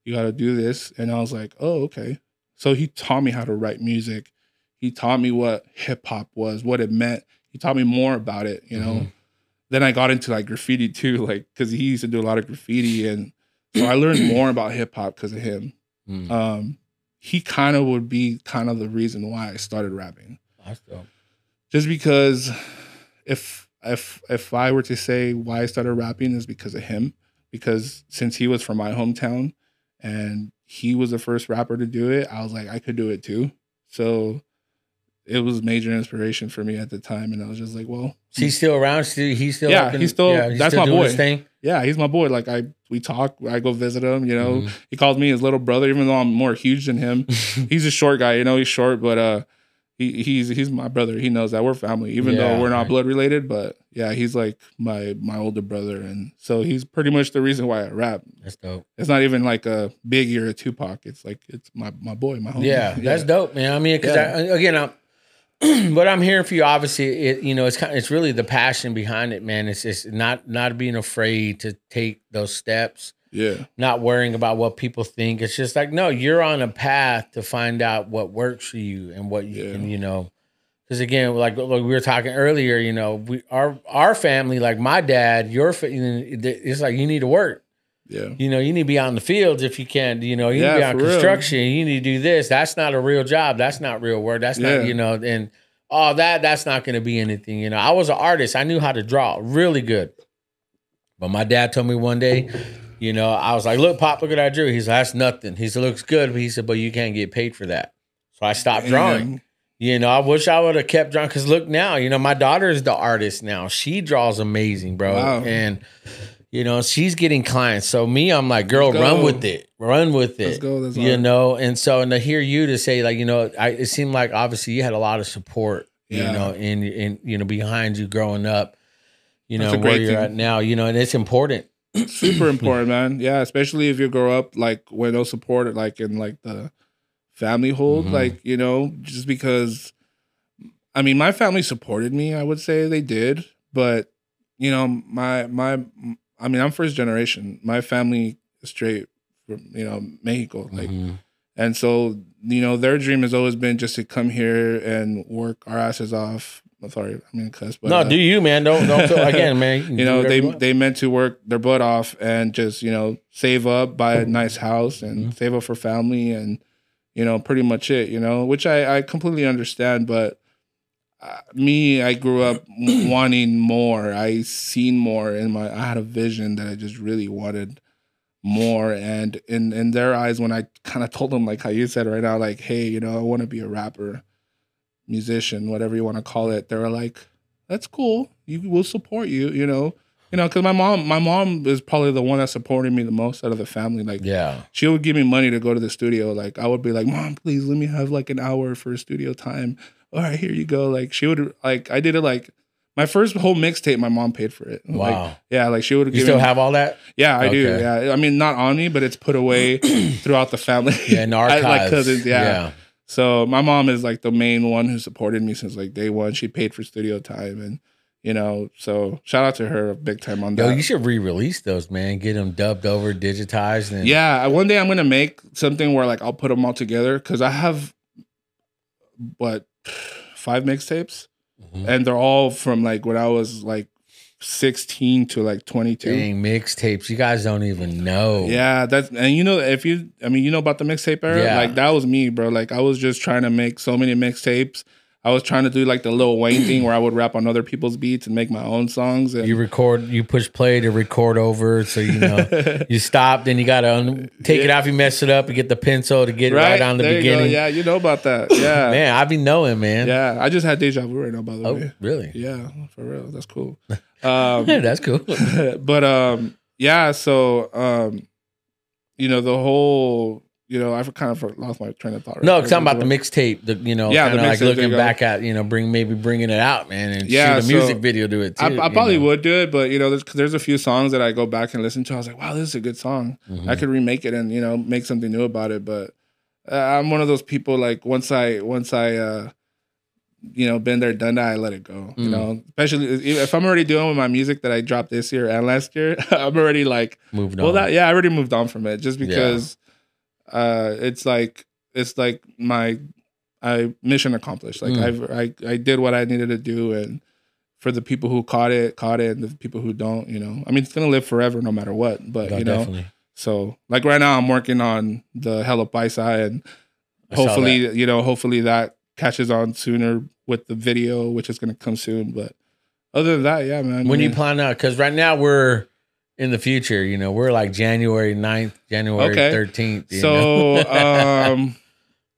[SPEAKER 2] You got to do this. And I was like, oh, okay. So he taught me how to write music. He taught me what hip hop was, what it meant. He taught me more about it, you know.
[SPEAKER 1] Mhm.
[SPEAKER 2] Then I got into like graffiti too, like because he used to do a lot of graffiti, and so I learned more about hip hop because of him.
[SPEAKER 1] Mm.
[SPEAKER 2] Um, he kind of would be kind of the reason why I started rapping,
[SPEAKER 1] That's dope.
[SPEAKER 2] just because if if if I were to say why I started rapping is because of him, because since he was from my hometown and he was the first rapper to do it, I was like I could do it too. So it was major inspiration for me at the time, and I was just like, well,
[SPEAKER 1] Is he still around? Still, he's still
[SPEAKER 2] Yeah,
[SPEAKER 1] in-
[SPEAKER 2] he's still- that's my boy.
[SPEAKER 1] thing.
[SPEAKER 2] yeah, he's my boy. Like I we talk, I go visit him, you know.
[SPEAKER 1] Mhm.
[SPEAKER 2] He calls me his little brother, even though I'm more huge than him. he's a short guy, you know, he's short, but uh he he's he's my brother. He knows that we're family, even
[SPEAKER 1] Yeah,
[SPEAKER 2] though we're not
[SPEAKER 1] right.
[SPEAKER 2] blood related, but yeah, he's like my my older brother. And so he's pretty much the reason why I rap.
[SPEAKER 1] That's dope.
[SPEAKER 2] It's not even like a Biggie or a Tupac. It's like it's my my boy, my homie.
[SPEAKER 1] Yeah, that's dope, man. I mean, because
[SPEAKER 2] Yeah.
[SPEAKER 1] again, I'm, what I'm hearing for you, obviously, it you know, it's kind, it's really the passion behind it, man. It's just not not being afraid to take those steps,
[SPEAKER 2] Yeah.
[SPEAKER 1] not worrying about what people think. It's just like, no, you're on a path to find out what works for you and what you
[SPEAKER 2] Yeah.
[SPEAKER 1] can, you know. Because again, like, like we were talking earlier, you know, we our our family, like my dad, your it's like you need to work.
[SPEAKER 2] Yeah.
[SPEAKER 1] You know, you need to be in the fields if you can. You know, you need to be on
[SPEAKER 2] for real.
[SPEAKER 1] construction. You need to do this. That's not a real job. That's not real work. That's
[SPEAKER 2] Yeah.
[SPEAKER 1] not, you know, and all that, that's not going to be anything. You know, I was an artist. I knew how to draw really good. But my dad told me one day, you know, I was like, look, Pop, look at that I drew. He's like, that's nothing. He said, looks good. But he said, but you can't get paid for that. So I stopped drawing. You know, I wish I would have kept drawing because look now, you know, my daughter is the artist now. She draws amazing, bro.
[SPEAKER 2] Wow.
[SPEAKER 1] And you know, she's getting clients. So me, I'm like, girl, run with it. Run with it.
[SPEAKER 2] Let's go, that's
[SPEAKER 1] you
[SPEAKER 2] hard.
[SPEAKER 1] know, and so and to hear you to say, like, you know, I it seemed like obviously you had a lot of support,
[SPEAKER 2] Yeah.
[SPEAKER 1] you know, in in you know, behind you growing up, you know, where you're
[SPEAKER 2] thing.
[SPEAKER 1] at now, you know, and it's important.
[SPEAKER 2] super important, man. Yeah, especially if you grow up like with no support, like in like the family hold,
[SPEAKER 1] Mhm.
[SPEAKER 2] like you know, just because. I mean, my family supported me. I would say they did, but you know, my my, I mean, I'm first generation. My family is straight from you know Mexico, like,
[SPEAKER 1] Mhm.
[SPEAKER 2] and so you know, their dream has always been just to come here and work our asses off. I'm sorry, I'm gonna cuss, but
[SPEAKER 1] no,
[SPEAKER 2] uh,
[SPEAKER 1] do you, man? Don't don't feel again, man. can
[SPEAKER 2] you know they
[SPEAKER 1] you
[SPEAKER 2] they meant to work their butt off and just you know save up buy a nice house and
[SPEAKER 1] Mhm.
[SPEAKER 2] save up for family and you know pretty much it you know which i i completely understand but uh, me i grew up wanting more i seen more in my i had a vision that i just really wanted more and in in their eyes when i kind of told them like how you said right now like hey you know i want to be a rapper musician whatever you want to call it they were like that's cool. You will support you, you know. You know, because my mom, my mom is probably the one that supported me the most out of the family. Like,
[SPEAKER 1] Yeah.
[SPEAKER 2] she would give me money to go to the studio. Like, I would be like, "Mom, please let me have like an hour for studio time." All right, here you go. Like, she would like, I did it like my first whole mixtape. My mom paid for it. Like,
[SPEAKER 1] Wow.
[SPEAKER 2] yeah, like she would
[SPEAKER 1] You still
[SPEAKER 2] me,
[SPEAKER 1] have all that?
[SPEAKER 2] Yeah, I do. Yeah, I mean, not on me, but it's put away throughout the family.
[SPEAKER 1] Yeah, in the
[SPEAKER 2] I-
[SPEAKER 1] archives.
[SPEAKER 2] like cousins. yeah.
[SPEAKER 1] yeah.
[SPEAKER 2] So my mom is like the main one who supported me since like day one. She paid for studio time and you know, so shout out to her big time on that.
[SPEAKER 1] Yo, you should re-release those, man. Get them dubbed over, digitized, and
[SPEAKER 2] yeah, one day I'm gonna make something where like I'll put them all together because I have what five mixtapes
[SPEAKER 1] Mhm.
[SPEAKER 2] and they're all from like when I was like 16 to like 22.
[SPEAKER 1] Dang mixtapes. You guys don't even know.
[SPEAKER 2] Yeah, that's and you know if you I mean you know about the mixtape era,
[SPEAKER 1] Yeah.
[SPEAKER 2] like that was me, bro. Like I was just trying to make so many mixtapes. I was trying to do like the Lil Wayne thing where I would rap on other people's beats and make my own songs. And
[SPEAKER 1] You record, you push play to record over, so you know you stop. Then you gotta un- take it off. You mess it up. You get the pencil to get it right, on the
[SPEAKER 2] there you
[SPEAKER 1] beginning.
[SPEAKER 2] Yeah, you know about that. Yeah,
[SPEAKER 1] Man, I be knowing, man.
[SPEAKER 2] yeah. I just had deja vu right now, by the way.
[SPEAKER 1] Oh,
[SPEAKER 2] way.
[SPEAKER 1] really?
[SPEAKER 2] Yeah, for real. That's cool. Um,
[SPEAKER 1] That's cool.
[SPEAKER 2] but um, yeah. So um, you know the whole. You know, I've kind of lost my train of thought. right
[SPEAKER 1] No, talking about the mixtape. The you know,
[SPEAKER 2] Yeah,
[SPEAKER 1] kind of like looking back at you know, bring maybe bringing it out, man, and
[SPEAKER 2] Yeah,
[SPEAKER 1] shoot a music
[SPEAKER 2] so
[SPEAKER 1] video to it too.
[SPEAKER 2] I, I probably
[SPEAKER 1] know?
[SPEAKER 2] would do it, but you know, there's, there's a few songs that I go back and listen to. I was like, wow, this is a good song.
[SPEAKER 1] Mhm.
[SPEAKER 2] I could remake it and you know make something new about it. But uh, I'm one of those people like once I once I uh, you know been there done that, I let it go. You
[SPEAKER 1] Mm.
[SPEAKER 2] know, especially if I'm already doing with my music that I dropped this year and last year, I'm already like,
[SPEAKER 1] moved
[SPEAKER 2] well,
[SPEAKER 1] on.
[SPEAKER 2] that yeah, I already moved on from it just because uh, it's like it's like my I mission accomplished. Like
[SPEAKER 1] Mm.
[SPEAKER 2] I've I I did what I needed to do and. For the people who caught it, caught it, and the people who don't, you know, I mean, it's gonna live forever no matter what. But
[SPEAKER 1] No,
[SPEAKER 2] you know,
[SPEAKER 1] definitely.
[SPEAKER 2] so like right now, I'm working on the Hella Paisa, and
[SPEAKER 1] I
[SPEAKER 2] hopefully, you know, hopefully that catches on sooner with the video, which is gonna come soon. But other than that, yeah, man.
[SPEAKER 1] When
[SPEAKER 2] I
[SPEAKER 1] you plan out, because right now we're in the future, you know, we're like January 9th, January
[SPEAKER 2] Okay.
[SPEAKER 1] 13th. you
[SPEAKER 2] so
[SPEAKER 1] know?
[SPEAKER 2] um,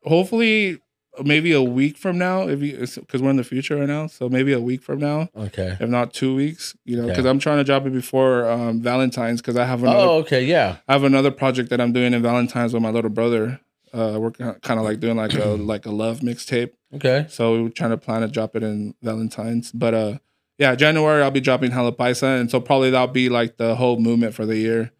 [SPEAKER 2] hopefully, maybe a week from now, if you because we're in the future right now, so maybe a week from now,
[SPEAKER 1] okay.
[SPEAKER 2] if not two weeks, you know,
[SPEAKER 1] Okay.
[SPEAKER 2] because I'm trying to drop it before um, Valentine's, because I have another
[SPEAKER 1] Oh, okay. Yeah.
[SPEAKER 2] I have another project that I'm doing in Valentine's with my little brother. Uh, we're kind of like doing like a like a love mixtape.
[SPEAKER 1] Okay.
[SPEAKER 2] So we're trying to plan to drop it in Valentine's. But uh, yeah, January I'll be dropping Hella Paisa, and so probably that'll be like the whole movement for the year,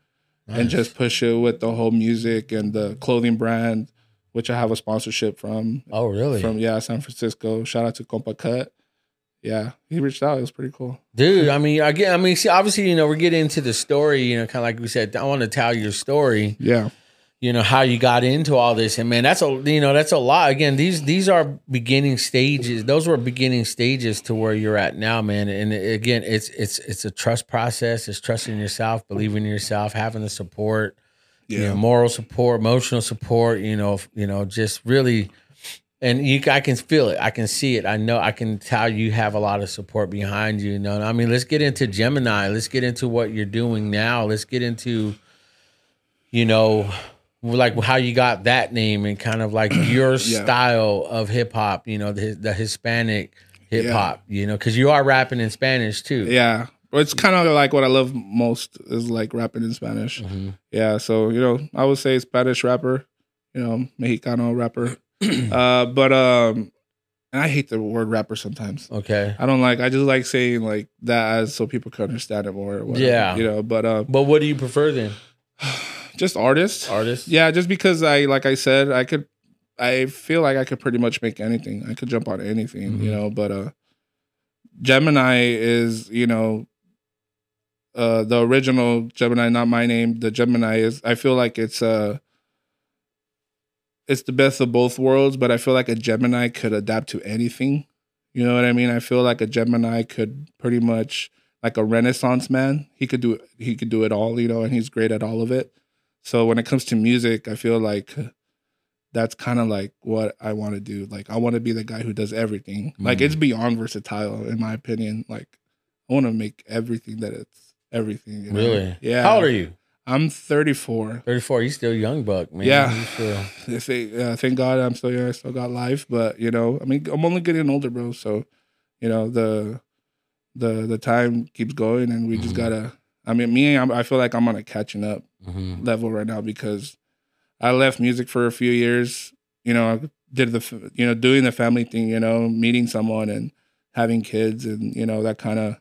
[SPEAKER 2] and just push it with the whole music and the clothing brand, which I have a sponsorship from.
[SPEAKER 1] Oh, really?
[SPEAKER 2] From yeah, San Francisco. Shout out to Compa Cut. Yeah, he reached out. It was pretty cool.
[SPEAKER 1] Dude, I mean, I get. I mean, see, obviously, you know, we're getting into the story, you know, kind of like we said, I want to tell your story,
[SPEAKER 2] Yeah,
[SPEAKER 1] you know how you got into all this. And man that's a you know that's a lot. Again these these are beginning stages. Those were beginning stages to where you're at now man. And again it's it's it's a trust process. It's trusting yourself believing in yourself having the support
[SPEAKER 2] Yeah.
[SPEAKER 1] you know moral support emotional support you know you know just really and you I can feel it. I can see it. I know I can tell you have a lot of support behind you you know. I mean let's get into Jemini. Let's get into what you're doing now. Let's get into you know like how you got that name and kind of like your
[SPEAKER 2] Yeah.
[SPEAKER 1] style of hip hop you know the, the Hispanic hip hop you know because you are rapping in Spanish too
[SPEAKER 2] Yeah. It's kind of like what I love most is like rapping in Spanish.
[SPEAKER 1] Mhm.
[SPEAKER 2] Yeah. So, you know, I would say Spanish rapper, you know, Mexicano rapper. uh, but, um, and I hate the word rapper sometimes.
[SPEAKER 1] okay
[SPEAKER 2] I don't like, I just like saying like that as so people can understand it more. or whatever,
[SPEAKER 1] Yeah.
[SPEAKER 2] You know, but, uh,
[SPEAKER 1] but what do you prefer then
[SPEAKER 2] just artists.
[SPEAKER 1] Artists.
[SPEAKER 2] Yeah. Just because I, like I said, I could, I feel like I could pretty much make anything. I could jump on anything, you
[SPEAKER 1] Mhm.
[SPEAKER 2] know, but, uh, Gemini is, you know, uh the original Gemini, not my name. The Gemini is I feel like it's uh it's the best of both worlds, but I feel like a Gemini could adapt to anything. You know what I mean? I feel like a Gemini could pretty much like a renaissance man. He could do he could do it all, you know, and he's great at all of it. So when it comes to music, I feel like that's kind of like what I want to do. Like I want to be the guy who does everything. Like
[SPEAKER 1] Mm.
[SPEAKER 2] it's beyond versatile in my opinion. Like I want to make everything that it's everything. you know?
[SPEAKER 1] really
[SPEAKER 2] Yeah.
[SPEAKER 1] how old are you
[SPEAKER 2] I'm 34.
[SPEAKER 1] 34 you still young buck man
[SPEAKER 2] Yeah.
[SPEAKER 1] Still-
[SPEAKER 2] They say, uh, thank God I'm still young. I still got life, but you know, I mean, I'm only getting older, bro. So, you know, the the the time keeps going, and we just
[SPEAKER 1] Mhm.
[SPEAKER 2] gotta. I mean, me, I'm, I feel like I'm on a catching up
[SPEAKER 1] Mhm.
[SPEAKER 2] level right now because I left music for a few years. You know, I did the you know doing the family thing. You know, meeting someone and having kids, and you know that kind of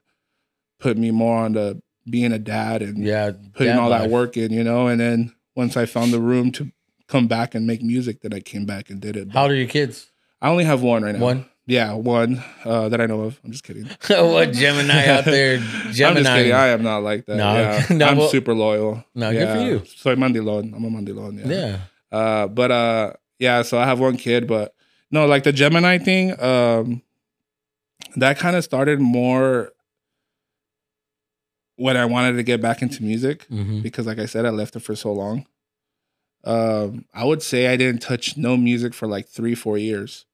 [SPEAKER 2] put me more on the being a dad and
[SPEAKER 1] yeah
[SPEAKER 2] putting all that work in, you know. And then once I found the room to come back and make music, then I came back and did it.
[SPEAKER 1] how old are your kids
[SPEAKER 2] I only have one right now.
[SPEAKER 1] one
[SPEAKER 2] Yeah, one uh, that I know of. I'm just kidding.
[SPEAKER 1] what Gemini out there
[SPEAKER 2] I'm
[SPEAKER 1] Gemini
[SPEAKER 2] just kidding. I am not like that.
[SPEAKER 1] No,
[SPEAKER 2] yeah.
[SPEAKER 1] no,
[SPEAKER 2] I'm
[SPEAKER 1] well-
[SPEAKER 2] super loyal.
[SPEAKER 1] No, good
[SPEAKER 2] yeah.
[SPEAKER 1] for you.
[SPEAKER 2] Soy mandilon. I'm a mandilon. Yeah.
[SPEAKER 1] yeah
[SPEAKER 2] Uh, but uh, yeah. So I have one kid, but no, like the Jemini thing. Um, that kind of started more when I wanted to get back into music.
[SPEAKER 1] Mhm.
[SPEAKER 2] because like I said, I left it for so long. Um, I would say I didn't touch no music for like three, four years.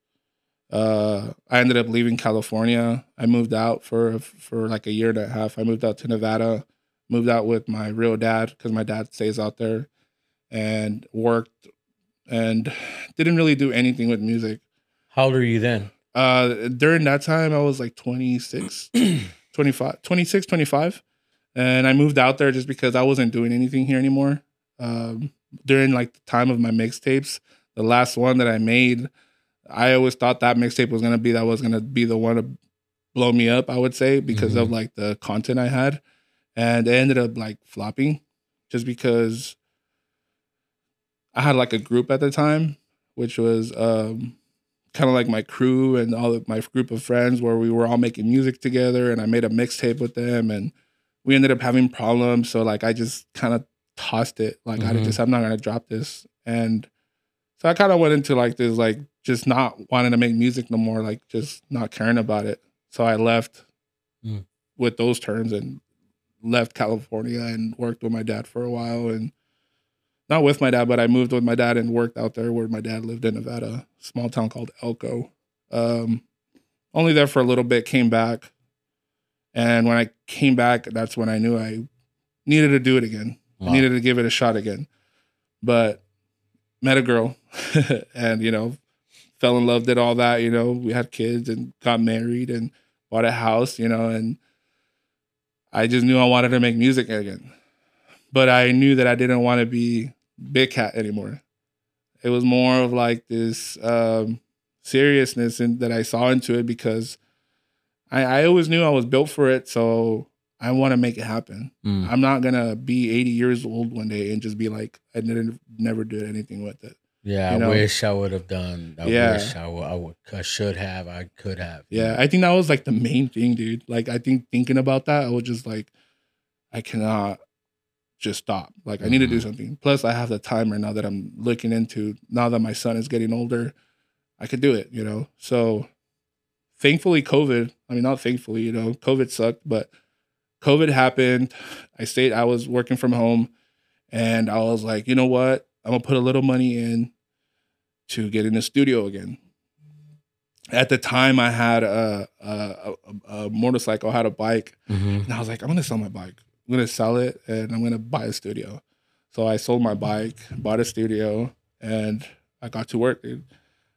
[SPEAKER 2] Uh, I ended up leaving California. I moved out for for like a year and a half. I moved out to Nevada, moved out with my real dad because my dad stays out there, and worked and didn't really do anything with music.
[SPEAKER 1] how old are you then
[SPEAKER 2] Uh, during that time, I was like 26, 25, 26, 25. And I moved out there just because I wasn't doing anything here anymore. Um, during like the time of my mixtapes, the last one that I made, I always thought that mixtape was gonna be that was gonna be the one to blow me up. I would say because of like the content I had, and it ended up like flopping, just because I had like a group at the time, which was um, kind of like my crew and all of my group of friends where we were all making music together and I made a mixtape with them and we ended up having problems. So like I just kind of tossed it. Like I
[SPEAKER 1] Mhm.
[SPEAKER 2] just I'm not gonna drop this. And so I kind of went into like this like just not wanting to make music no more, like just not caring about it. So I left
[SPEAKER 1] Mm.
[SPEAKER 2] with those terms and left California and worked with my dad for a while and not with my dad, but I moved with my dad and worked out there where my dad lived in Nevada, small town called Elko. Um, only there for a little bit, came back. And when I came back, that's when I knew I needed to do it again.
[SPEAKER 1] Wow.
[SPEAKER 2] I needed to give it a shot again. But met a girl and, you know, fell in love, did all that, you know, we had kids and got married and bought a house, you know, and I just knew I wanted to make music again. But I knew that I didn't want to be Big Cat anymore. It was more of like this um, seriousness in, that I saw into it because I, I always knew I was built for it. So I want to make it happen.
[SPEAKER 1] Mm.
[SPEAKER 2] I'm not gonna be 80 years old one day and just be like I didn't never did anything with it.
[SPEAKER 1] Yeah,
[SPEAKER 2] You
[SPEAKER 1] I wish I would have done. I
[SPEAKER 2] Yeah.
[SPEAKER 1] wish I would, I would. I should have. I could have.
[SPEAKER 2] Yeah, I think that was like the main thing, dude. Like I think thinking about that, I was just like, I cannot just stop. Like I need to do something. Plus, I have the timer now that I'm looking into. Now that my son is getting older, I could do it. You know, so thankfully, COVID. I mean, not thankfully. You know, COVID sucked, but COVID happened. I stayed. I was working from home, and I was like, you know what? I'm gonna put a little money in to get in the studio again. At the time, I had a a, a, a motorcycle, I had a bike,
[SPEAKER 1] Mhm.
[SPEAKER 2] and I was like, I'm gonna sell my bike. I'm gonna sell it and I'm gonna buy a studio. So I sold my bike, bought a studio, and I got to work, dude.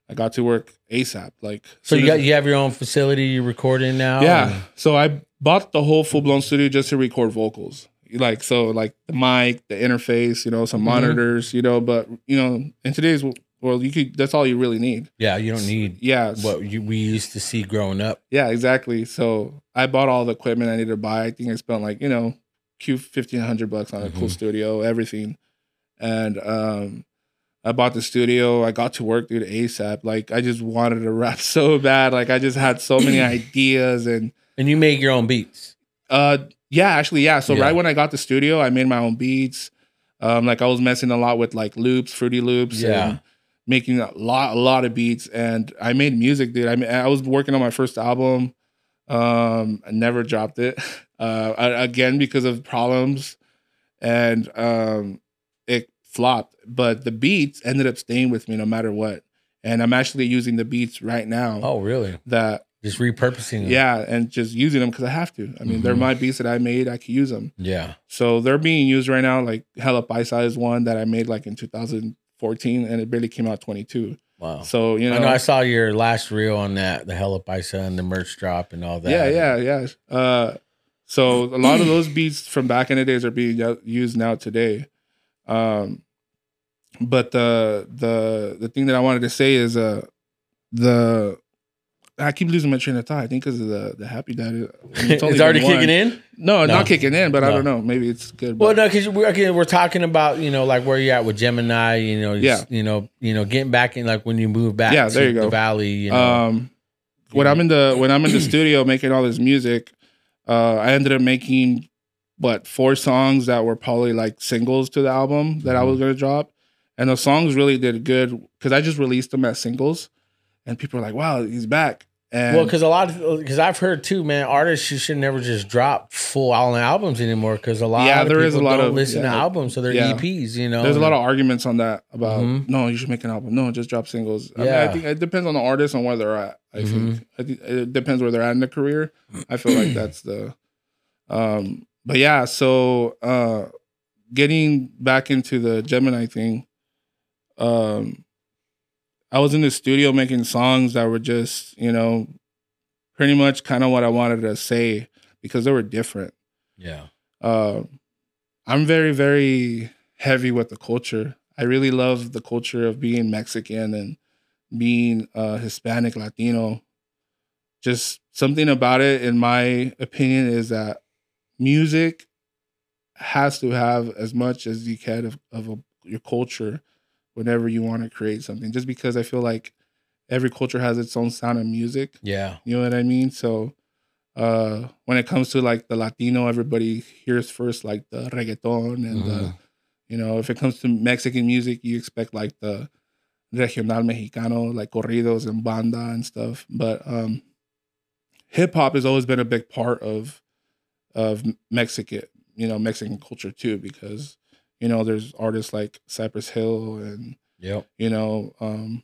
[SPEAKER 2] I got to work ASAP. Like
[SPEAKER 1] So you got you have your own facility you're recording now?
[SPEAKER 2] yeah. So I bought the whole full blown studio just to record vocals. Like so, like the mic, the interface, you know, some
[SPEAKER 1] Mhm.
[SPEAKER 2] monitors, you know. But you know, in today's world, you could. That's all you really need.
[SPEAKER 1] Yeah, you don't need
[SPEAKER 2] Yeah.
[SPEAKER 1] what you, we used to see growing up.
[SPEAKER 2] Yeah, exactly. So I bought all the equipment I needed to buy. I think I spent like, you know, Q fifteen hundred bucks on a cool
[SPEAKER 1] Mhm.
[SPEAKER 2] studio, everything. And um I bought the studio. I got to work dude ASAP. Like I just wanted to rap so bad. Like I just had so many ideas and
[SPEAKER 1] And you make your own beats.
[SPEAKER 2] uh yeah, actually, yeah. So
[SPEAKER 1] Yeah.
[SPEAKER 2] right when I got the studio, I made my own beats. Um, like I was messing a lot with like loops, fruity loops,
[SPEAKER 1] Yeah.
[SPEAKER 2] and making a lot, a lot of beats. And I made music, dude. I mean, I was working on my first album. Um, I never dropped it. Uh, I- again because of problems, and um, flopped. But the beats ended up staying with me no matter what. And I'm actually using the beats right now.
[SPEAKER 1] Oh, really?
[SPEAKER 2] That
[SPEAKER 1] Just repurposing them.
[SPEAKER 2] yeah, and just using them because I have to. I mean, they're
[SPEAKER 1] Mhm.
[SPEAKER 2] my beats that I made. I can use them.
[SPEAKER 1] Yeah.
[SPEAKER 2] So they're being used right now. Like Hella Paisa is one that I made like in 2014, and it barely came out 22.
[SPEAKER 1] Wow.
[SPEAKER 2] So you know,
[SPEAKER 1] I know I saw your last reel on that, the Hella Paisa and the merch drop and all that.
[SPEAKER 2] yeah, yeah, yeah. Uh, so a lot of those beats from back in the days are being used now today. Um, but the the the thing that I wanted to say is uh the I keep losing my train of thought. I think because of the the happy dad.
[SPEAKER 1] it's already kicking in.
[SPEAKER 2] No,
[SPEAKER 1] No.
[SPEAKER 2] not kicking in, but I don't know. Maybe it's good.
[SPEAKER 1] Well, no, because we're again, we're talking about you know like where you're at with Jemini. You know,
[SPEAKER 2] Yeah.
[SPEAKER 1] you know, you know, getting back in like when you move back.
[SPEAKER 2] Yeah,
[SPEAKER 1] to
[SPEAKER 2] there you
[SPEAKER 1] the
[SPEAKER 2] go.
[SPEAKER 1] valley. You know,
[SPEAKER 2] um when i'm in the when i'm in the studio making all this music uh i ended up making what four songs that were probably like singles to the album that i
[SPEAKER 1] Mm-hmm.
[SPEAKER 2] was going to drop and the songs really did good because i just released them as singles and people are like wow he's back and
[SPEAKER 1] well, because a lot of because I've heard too, man, artists you should never just drop full albums anymore because a lot.
[SPEAKER 2] Yeah,
[SPEAKER 1] of
[SPEAKER 2] there is
[SPEAKER 1] people
[SPEAKER 2] a lot
[SPEAKER 1] don't
[SPEAKER 2] of-
[SPEAKER 1] listen to albums, so they're
[SPEAKER 2] Yeah.
[SPEAKER 1] EPs. You know,
[SPEAKER 2] there's a lot of arguments on that about
[SPEAKER 1] Mhm.
[SPEAKER 2] no you should make an album no just drop singles I, mean,
[SPEAKER 1] Yeah.
[SPEAKER 2] I think it depends on the artist and where they're at i
[SPEAKER 1] Mhm.
[SPEAKER 2] think I think it depends where they're at in their career i feel like that's the um but yeah so uh getting back into the gemini thing um i was in the studio making songs that were just you know pretty much kind of what i wanted to say because they were different
[SPEAKER 1] yeah,
[SPEAKER 2] uh, I'm very, very heavy with the culture. I really love the culture of being Mexican and being uh, Hispanic, Latino. Just something about it, in my opinion, is that music has to have as much as you can of, of a, your culture whenever you want to create something. Just because I feel like every culture has its own sound of music.
[SPEAKER 1] yeah,
[SPEAKER 2] You know what I mean? So uh when it comes to like the Latino, everybody hears first like the reggaeton and the
[SPEAKER 1] Mhm.
[SPEAKER 2] you know, if it comes to Mexican music, you expect like the regional mexicano, like corridos and banda and stuff. But um hip hop has always been a big part of of Mexican, you know, Mexican culture too, because you know, there's artists like Cypress Hill and
[SPEAKER 1] yep.
[SPEAKER 2] you know um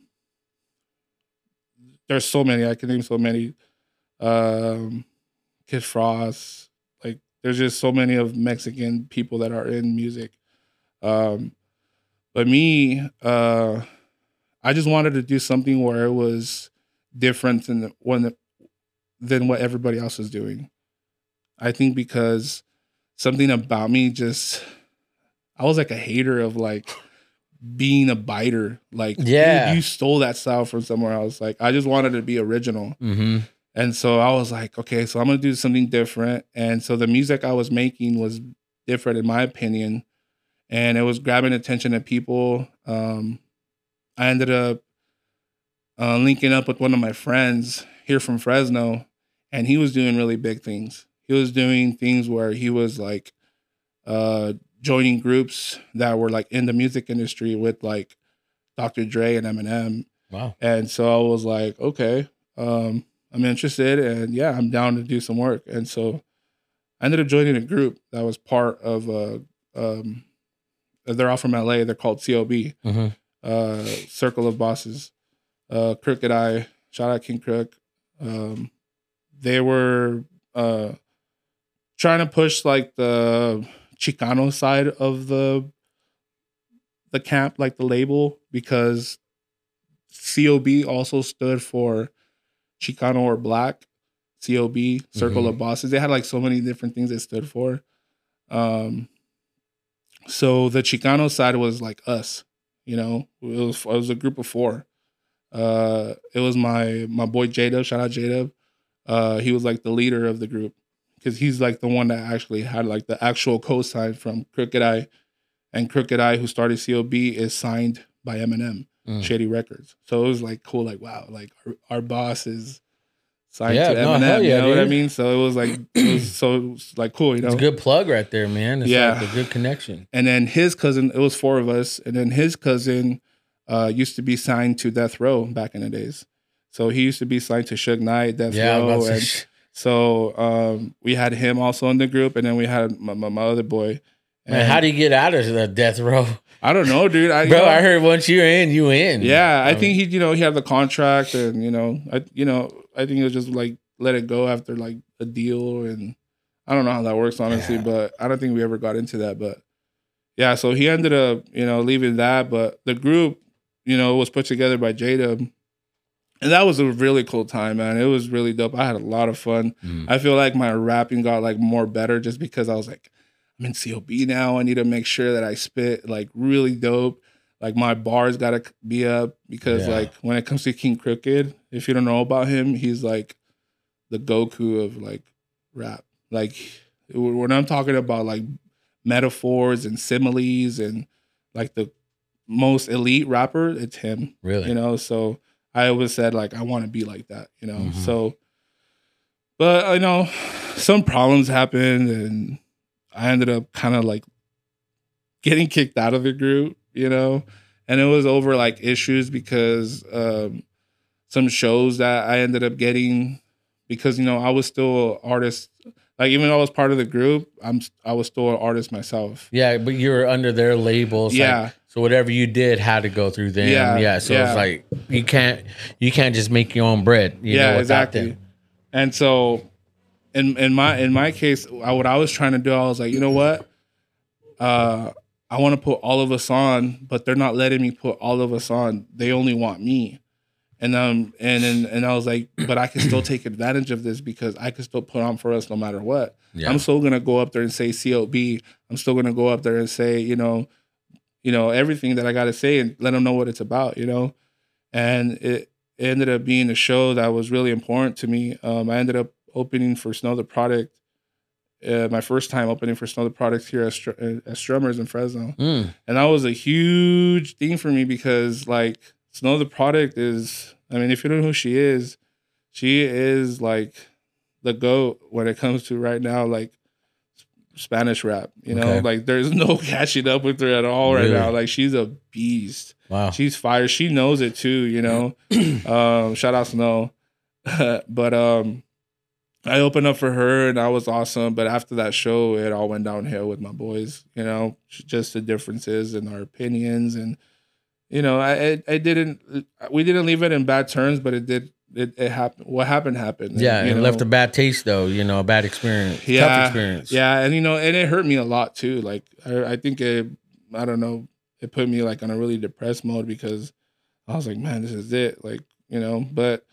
[SPEAKER 2] there's so many i can name so many. Um kid frost like there's just so many of mexican people that are in music. Um but me uh i just wanted to do something where it was different than when than what everybody else was doing. I think because something about me just i was like a hater of like being a biter. Like, dude,
[SPEAKER 1] Yeah.
[SPEAKER 2] you stole that style from somewhere else. Like, I just wanted to be original.
[SPEAKER 1] Mm-hmm.
[SPEAKER 2] And so I was like, okay, so I'm gonna do something different. And so the music I was making was different, in my opinion, and it was grabbing attention of people. Um, I ended up uh, linking up with one of my friends here from Fresno, and he was doing really big things. He was doing things where he was like uh, joining groups that were like in the music industry with like Dr. Dre and Eminem.
[SPEAKER 1] Wow.
[SPEAKER 2] And so I was like, okay, um, I'm interested and yeah, I'm down to do some work. And so I ended up joining a group that was part of uh um they're all from LA. They're called COB,
[SPEAKER 1] hmm
[SPEAKER 2] uh Circle of Bosses. Uh Crooked I, shout out King Crook. Um they were uh trying to push like the Chicano side of the the camp, like the label, because COB also stood for Chicano or Black. COB, Circle of Bosses. They had like so many different things they stood for. Um, so the Chicano side was like us, you know. It was it was a group of four. Uh, it was my my boy J Dub. Shout out J Dub. Uh, he was like the leader of the group because he's like the one that actually had like the actual co-sign from Crooked I, and Crooked I, who started COB, is signed by Eminem,
[SPEAKER 1] Mm.
[SPEAKER 2] Shady Records. So it was like cool, like wow, like our, our boss is signed
[SPEAKER 1] Yeah,
[SPEAKER 2] to
[SPEAKER 1] no,
[SPEAKER 2] Eminem. you
[SPEAKER 1] yeah,
[SPEAKER 2] know what I mean? So it was like it was so it was like cool, you know.
[SPEAKER 1] It's a good plug right there, man. It's
[SPEAKER 2] Yeah.
[SPEAKER 1] like a good connection.
[SPEAKER 2] And then his cousin, it was four of us, and then his cousin uh, used to be signed to Death Row back in the days. So he used to be signed to Suge Knight, Death
[SPEAKER 1] Yeah,
[SPEAKER 2] Row, and so um, we had him also in the group, and then we had my, my, my other boy.
[SPEAKER 1] man,
[SPEAKER 2] And
[SPEAKER 1] how do you get out of the death row,
[SPEAKER 2] I don't know, dude. I, you
[SPEAKER 1] bro?
[SPEAKER 2] know,
[SPEAKER 1] I heard once you're in, you in.
[SPEAKER 2] Yeah, I
[SPEAKER 1] mean,
[SPEAKER 2] think he, you know, he had the contract, and you know, I, you know, I think it was just like let it go after like a deal, and I don't know how that works honestly,
[SPEAKER 1] Yeah.
[SPEAKER 2] but I don't think we ever got into that. But yeah, so he ended up, you know, leaving that, but the group, you know, was put together by Jada, and that was a really cool time, man. It was really dope. I had a lot of fun.
[SPEAKER 1] Mm.
[SPEAKER 2] I feel like my rapping got like more better just because I was like, I'm in COB now. I need to make sure that I spit like really dope. Like my bars gotta be up because
[SPEAKER 1] Yeah.
[SPEAKER 2] like when it comes to King Crooked, if you don't know about him, he's like the Goku of like rap. Like when I'm talking about like metaphors and similes and like the most elite rapper, it's him
[SPEAKER 1] really.
[SPEAKER 2] you know so i always said like i want to be like that you know?
[SPEAKER 1] Mhm.
[SPEAKER 2] so but i know some problems happened and i ended up kind of like getting kicked out of the group you know? And it was over like issues because um some shows that i ended up getting because you know i was still an artist. Like even though i was part of the group i'm i was still an artist myself.
[SPEAKER 1] Yeah, but you were under their labels. like,
[SPEAKER 2] yeah
[SPEAKER 1] so whatever you did had to go through them.
[SPEAKER 2] Yeah,
[SPEAKER 1] Yeah. so
[SPEAKER 2] yeah.
[SPEAKER 1] it's like you can't you can't just make your own bread. You
[SPEAKER 2] yeah,
[SPEAKER 1] know,
[SPEAKER 2] exactly.
[SPEAKER 1] them.
[SPEAKER 2] And so, in in my in my case, I, what I was trying to do, I was like, you know what, uh, I want to put all of us on, but they're not letting me put all of us on. They only want me. And um and and, and I was like, but I can still take advantage of this because I can still put on for us no matter what.
[SPEAKER 1] Yeah.
[SPEAKER 2] I'm still gonna go up there and say COB. I'm still gonna go up there and say, you know, you know, everything that I gotta say and let them know what it's about, you know. And it, it ended up being a show that was really important to me. Um, I ended up opening for Snow Tha Product. Uh, my first time opening for Snow Tha Product here at, Str- at Strummers in Fresno
[SPEAKER 1] Mm.
[SPEAKER 2] and that was a huge thing for me because like Snow Tha Product is I mean if you don't know who she is, she is like the goat when it comes to right now like Spanish rap. You know,
[SPEAKER 1] Okay.
[SPEAKER 2] like there's no catching up with her at all right
[SPEAKER 1] Really?
[SPEAKER 2] now. Like she's a beast.
[SPEAKER 1] Wow.
[SPEAKER 2] She's fire. She knows it too, you know. um, shout out Snow. but um I opened up for her and that was awesome. But after that show, it all went downhill with my boys, you know, just the differences in our opinions. And, you know, I, I, I didn't, we didn't leave it in bad terms, but it did, it, it happened. What happened happened.
[SPEAKER 1] yeah,
[SPEAKER 2] you
[SPEAKER 1] it
[SPEAKER 2] know?
[SPEAKER 1] left a bad taste though. You know, a bad experience. Tough
[SPEAKER 2] Yeah,
[SPEAKER 1] experience.
[SPEAKER 2] Yeah. And, you know, and it hurt me a lot too. Like, I, I think it, I don't know, it put me like on a really depressed mode because I was like, man, this is it. Like, you know, but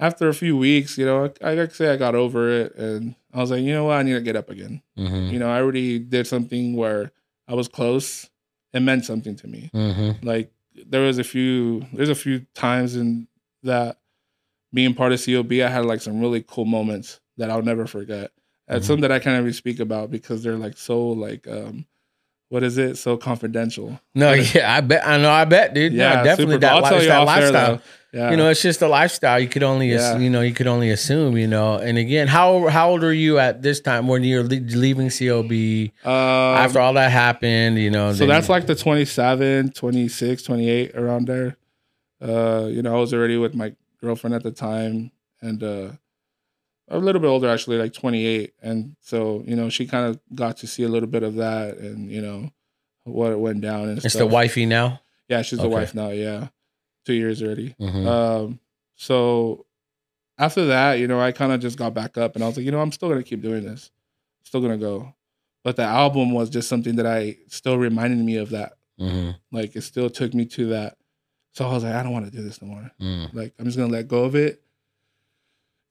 [SPEAKER 2] after a few weeks, you know, I, I could say I got over it and I was like, you know what, I need to get up again.
[SPEAKER 1] Mm-hmm.
[SPEAKER 2] You know, I already did something where I was close. It meant something to me.
[SPEAKER 1] Mm-hmm.
[SPEAKER 2] Like there was a few, there's a few times in that being part of COB, I had like some really cool moments that I'll never forget. And
[SPEAKER 1] Mhm.
[SPEAKER 2] some that I can't even speak about because they're like so like, um, what is it? So confidential.
[SPEAKER 1] No, yeah, I bet. I know. I bet, dude. Yeah,
[SPEAKER 2] Yeah,
[SPEAKER 1] definitely that,
[SPEAKER 2] I'll
[SPEAKER 1] li-
[SPEAKER 2] tell
[SPEAKER 1] it's
[SPEAKER 2] you
[SPEAKER 1] that lifestyle.
[SPEAKER 2] though. Yeah.
[SPEAKER 1] You know, it's just a lifestyle. You could only,
[SPEAKER 2] Yeah.
[SPEAKER 1] you know, you could only assume. You know, and again, how how old are you at this time when you're le- leaving COB
[SPEAKER 2] Um,
[SPEAKER 1] after all that happened? You know,
[SPEAKER 2] so that's like the 27, 26, 28 around there. Uh, you know, I was already with my girlfriend at the time and uh a little bit older actually, like 28. And so, you know, she kind of got to see a little bit of that and, you know, what it went down and
[SPEAKER 1] it's
[SPEAKER 2] stuff.
[SPEAKER 1] the wifey now.
[SPEAKER 2] Yeah, she's the
[SPEAKER 1] Okay.
[SPEAKER 2] wife now, yeah. Two years already.
[SPEAKER 1] Mhm.
[SPEAKER 2] Um, so after that, you know, I kind of just got back up and I was like, you know, I'm still gonna keep doing this. Still gonna go. But the album was just something that I still reminded me of that.
[SPEAKER 1] Mhm.
[SPEAKER 2] Like it still took me to that. So I was like, I don't want to do this no more.
[SPEAKER 1] Mm.
[SPEAKER 2] Like I'm just gonna let go of it.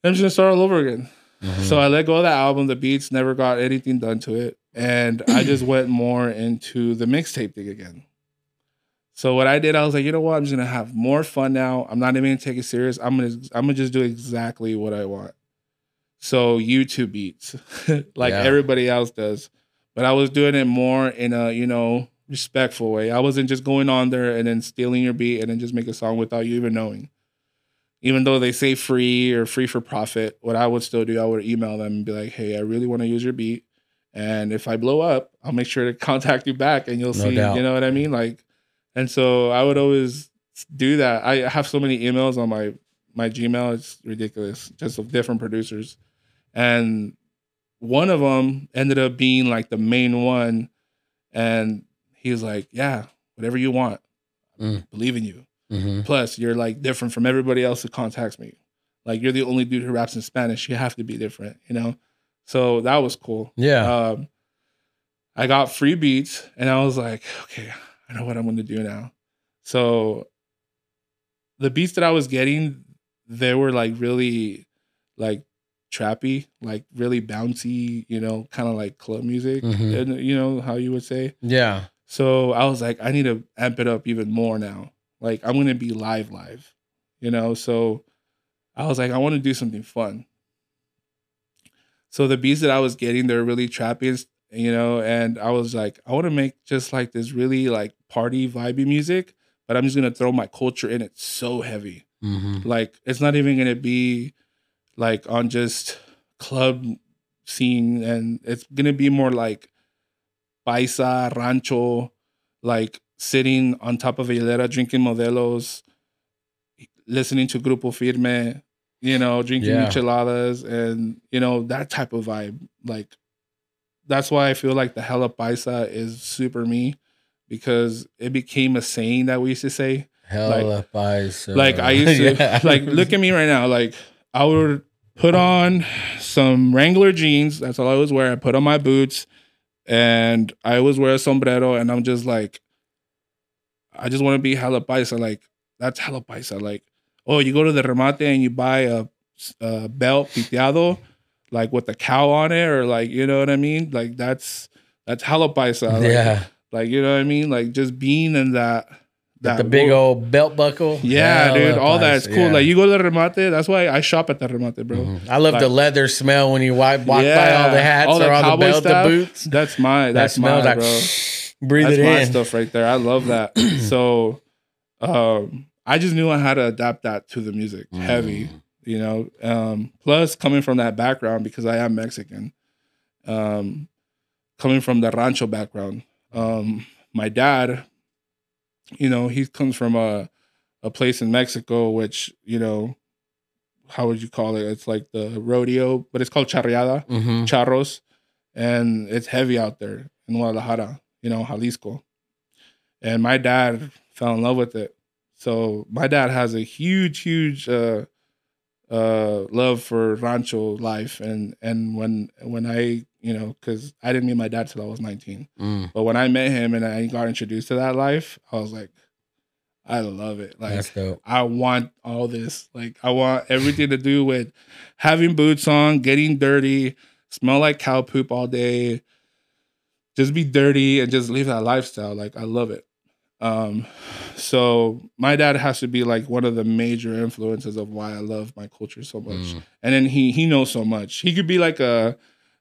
[SPEAKER 2] I'm just gonna start all over again.
[SPEAKER 1] Mhm.
[SPEAKER 2] So I let go of that album. The beats never got anything done to it, and I just went more into the mixtape thing again. So what I did, I was like, you know what? I'm just gonna have more fun now. I'm not even gonna take it serious. I'm gonna I'm gonna just do exactly what I want. So YouTube beats, like
[SPEAKER 1] Yeah.
[SPEAKER 2] everybody else does, but I was doing it more in a you know respectful way. I wasn't just going on there and then stealing your beat and then just make a song without you even knowing even though they say free or free for profit, what I would still do, I would email them and be like, hey, I really want to use your beat. And if I blow up, I'll make sure to contact you back and you'll
[SPEAKER 1] No
[SPEAKER 2] see,
[SPEAKER 1] doubt.
[SPEAKER 2] you know what I mean? Like, and so I would always do that. I have so many emails on my my Gmail, it's ridiculous, just of different producers. And one of them ended up being like the main one. And he was like, Yeah, whatever you want.
[SPEAKER 1] Mm.
[SPEAKER 2] believe in you.
[SPEAKER 1] Mhm.
[SPEAKER 2] Plus, you're like different from everybody else who contacts me. Like you're the only dude who raps in Spanish. You have to be different, you know. So that was cool.
[SPEAKER 1] Yeah.
[SPEAKER 2] Um, I got free beats, and I was like, okay, I know what I'm going to do now. So the beats that I was getting, they were like really, like trappy, like really bouncy, you know, kind of like club music,
[SPEAKER 1] Mhm.
[SPEAKER 2] and you know how you would say.
[SPEAKER 1] yeah.
[SPEAKER 2] So I was like, I need to amp it up even more now. Like I'm gonna be live, live, you know. So I was like, I want to do something fun. So the beats that I was getting, they're really trappy, you know. And I was like, I want to make just like this really like party vibey music, but I'm just gonna throw my culture in it so heavy.
[SPEAKER 1] hmm
[SPEAKER 2] Like it's not even gonna be like on just club scene, and it's gonna be more like paisa rancho, like sitting on top of a hilera drinking modelos, listening to Grupo Firme, you know, drinking
[SPEAKER 1] Yeah.
[SPEAKER 2] micheladas, and you know that type of vibe. Like that's why I feel like the hella paisa is super me because it became a saying that we used to say
[SPEAKER 1] Hella pies.
[SPEAKER 2] like I used to like look at me right now. Like I would put on some Wrangler jeans. That's all I always wear. I put on my boots, and I always wear a sombrero. And I'm just like, I just want to be hella paisa. Like that's hella paisa. Like oh, you go to the remate and you buy a, a belt piteado, like with the cow on it, or like you know what I mean. Like that's that's hella paisa. Like,
[SPEAKER 1] yeah.
[SPEAKER 2] like you know what I mean. Like just being in that. That
[SPEAKER 1] the big old belt buckle.
[SPEAKER 2] Yeah,
[SPEAKER 1] Hella
[SPEAKER 2] dude, all
[SPEAKER 1] pies,
[SPEAKER 2] that's cool.
[SPEAKER 1] yeah.
[SPEAKER 2] Like you go to the remate, that's why I shop at the remate, bro.
[SPEAKER 1] Mhm. I love the leather smell when you walk, walk by all the hats
[SPEAKER 2] all
[SPEAKER 1] or all the
[SPEAKER 2] cowboy
[SPEAKER 1] belt, the boots.
[SPEAKER 2] That's my
[SPEAKER 1] That
[SPEAKER 2] that's
[SPEAKER 1] smells
[SPEAKER 2] my
[SPEAKER 1] like
[SPEAKER 2] bro.
[SPEAKER 1] breathe
[SPEAKER 2] That's
[SPEAKER 1] it
[SPEAKER 2] my
[SPEAKER 1] in.
[SPEAKER 2] stuff right there. I love that. so um I just knew I had to adapt that to the music. Heavy,
[SPEAKER 1] Mm.
[SPEAKER 2] you know. Um plus coming from that background because I am Mexican. Um coming from the rancho background. Um my dad, you know, he comes from a a place in Mexico which, you know, how would you call it? It's like the rodeo, but it's called charreada
[SPEAKER 1] Mhm.
[SPEAKER 2] charros, and it's heavy out there in Guadalajara, you know, Jalisco. And my dad fell in love with it. So my dad has a huge, huge uh, uh, love for rancho life, and and when when I you know because I didn't meet my dad till I was nineteen,
[SPEAKER 1] Mm.
[SPEAKER 2] but when I met him and I got introduced to that life, I was like, I love it. Like. I want all this. Like I want everything to do with having boots on, getting dirty, smell like cow poop all day, just be dirty and just live that lifestyle. Like I love it. Um so my dad has to be like one of the major influences of why I love my culture so much.
[SPEAKER 1] Mm.
[SPEAKER 2] And then he he knows so much. He could be like a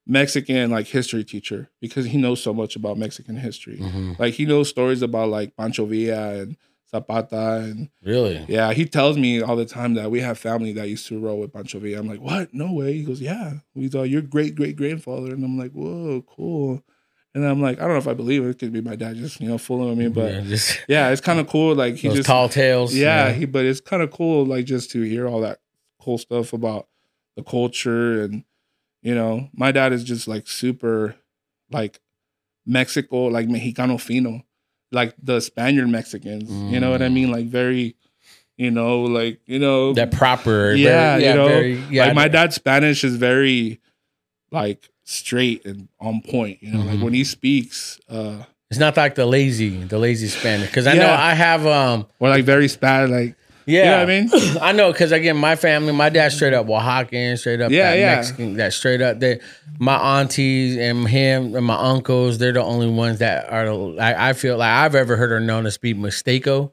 [SPEAKER 2] Mexican like history teacher because he knows so much about Mexican history.
[SPEAKER 1] Mhm.
[SPEAKER 2] Like he knows stories about like Pancho Villa and Zapata, and
[SPEAKER 1] Really?
[SPEAKER 2] yeah, he tells me all the time that we have family that used to roll with Pancho Villa. I'm like, what? No way. He goes, yeah. We thought your great great grandfather, and I'm like, whoa, cool. And I'm like, I don't know if I believe it. It could be my dad just you know fooling with me, but
[SPEAKER 1] yeah, just
[SPEAKER 2] yeah, it's kind of cool. Like he just
[SPEAKER 1] tall tales.
[SPEAKER 2] yeah, he but it's kind of cool like just to hear all that cool stuff about the culture and you know my dad is just like super like mexico like mexicano fino like the spaniard mexicans you know what i mean like very you know like you know
[SPEAKER 1] that proper.
[SPEAKER 2] yeah,
[SPEAKER 1] very-
[SPEAKER 2] you know
[SPEAKER 1] very- yeah.
[SPEAKER 2] like my dad's spanish is very like straight and on point you know like
[SPEAKER 1] Mhm.
[SPEAKER 2] when he speaks uh
[SPEAKER 1] It's not like the lazy, the lazy Spanish. Because I know I have um
[SPEAKER 2] or like very spad like
[SPEAKER 1] yeah.
[SPEAKER 2] you know what i mean
[SPEAKER 1] I know because again, my family, my dad straight up Oaxacan, straight up
[SPEAKER 2] Yeah,
[SPEAKER 1] that
[SPEAKER 2] yeah.
[SPEAKER 1] Mexican, that straight up. They, my aunties and him and my uncles, they're the only ones that are. I, I feel like I've ever heard or known to speak Mistako,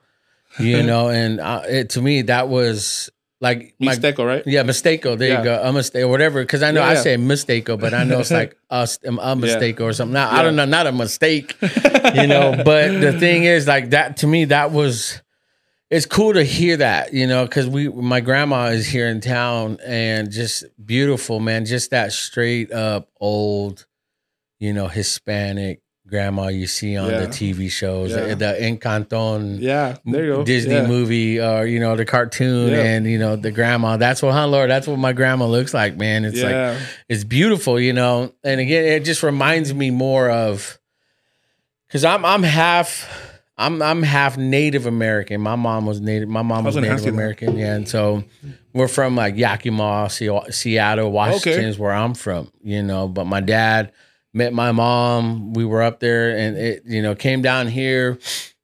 [SPEAKER 1] you know, and uh, it to me that was like my
[SPEAKER 2] Mixteco, right
[SPEAKER 1] yeah Mistako. There
[SPEAKER 2] Yeah.
[SPEAKER 1] you go, a mistake or whatever. Because I know
[SPEAKER 2] Yeah,
[SPEAKER 1] I say Mistako, but I know it's like a, a mistake or something. Now I don't know, not a mistake, you know. But the thing is, like that to me, that was it's cool to hear that, you know, because we my grandma is here in town and just beautiful, man. Just that straight up old, you know, Hispanic grandma you see on the TV shows,
[SPEAKER 2] Yeah.
[SPEAKER 1] the, the Encanto
[SPEAKER 2] yeah there you go
[SPEAKER 1] Disney
[SPEAKER 2] Yeah.
[SPEAKER 1] movie or you know the cartoon
[SPEAKER 2] Yeah.
[SPEAKER 1] and you know the grandma. That's what, huh, Lord? That's what my grandma looks like, man. It's like it's beautiful, you know. And again, it just reminds me more of because I'm I'm half I'm I'm half Native American. My mom was Native. My mom
[SPEAKER 2] was
[SPEAKER 1] was, Native
[SPEAKER 2] you that.
[SPEAKER 1] American, yeah. And so we're from like Yakima, Seattle, Washington
[SPEAKER 2] Okay.
[SPEAKER 1] is where I'm from, you know. But my dad met my mom. We were up there, and it you know came down here.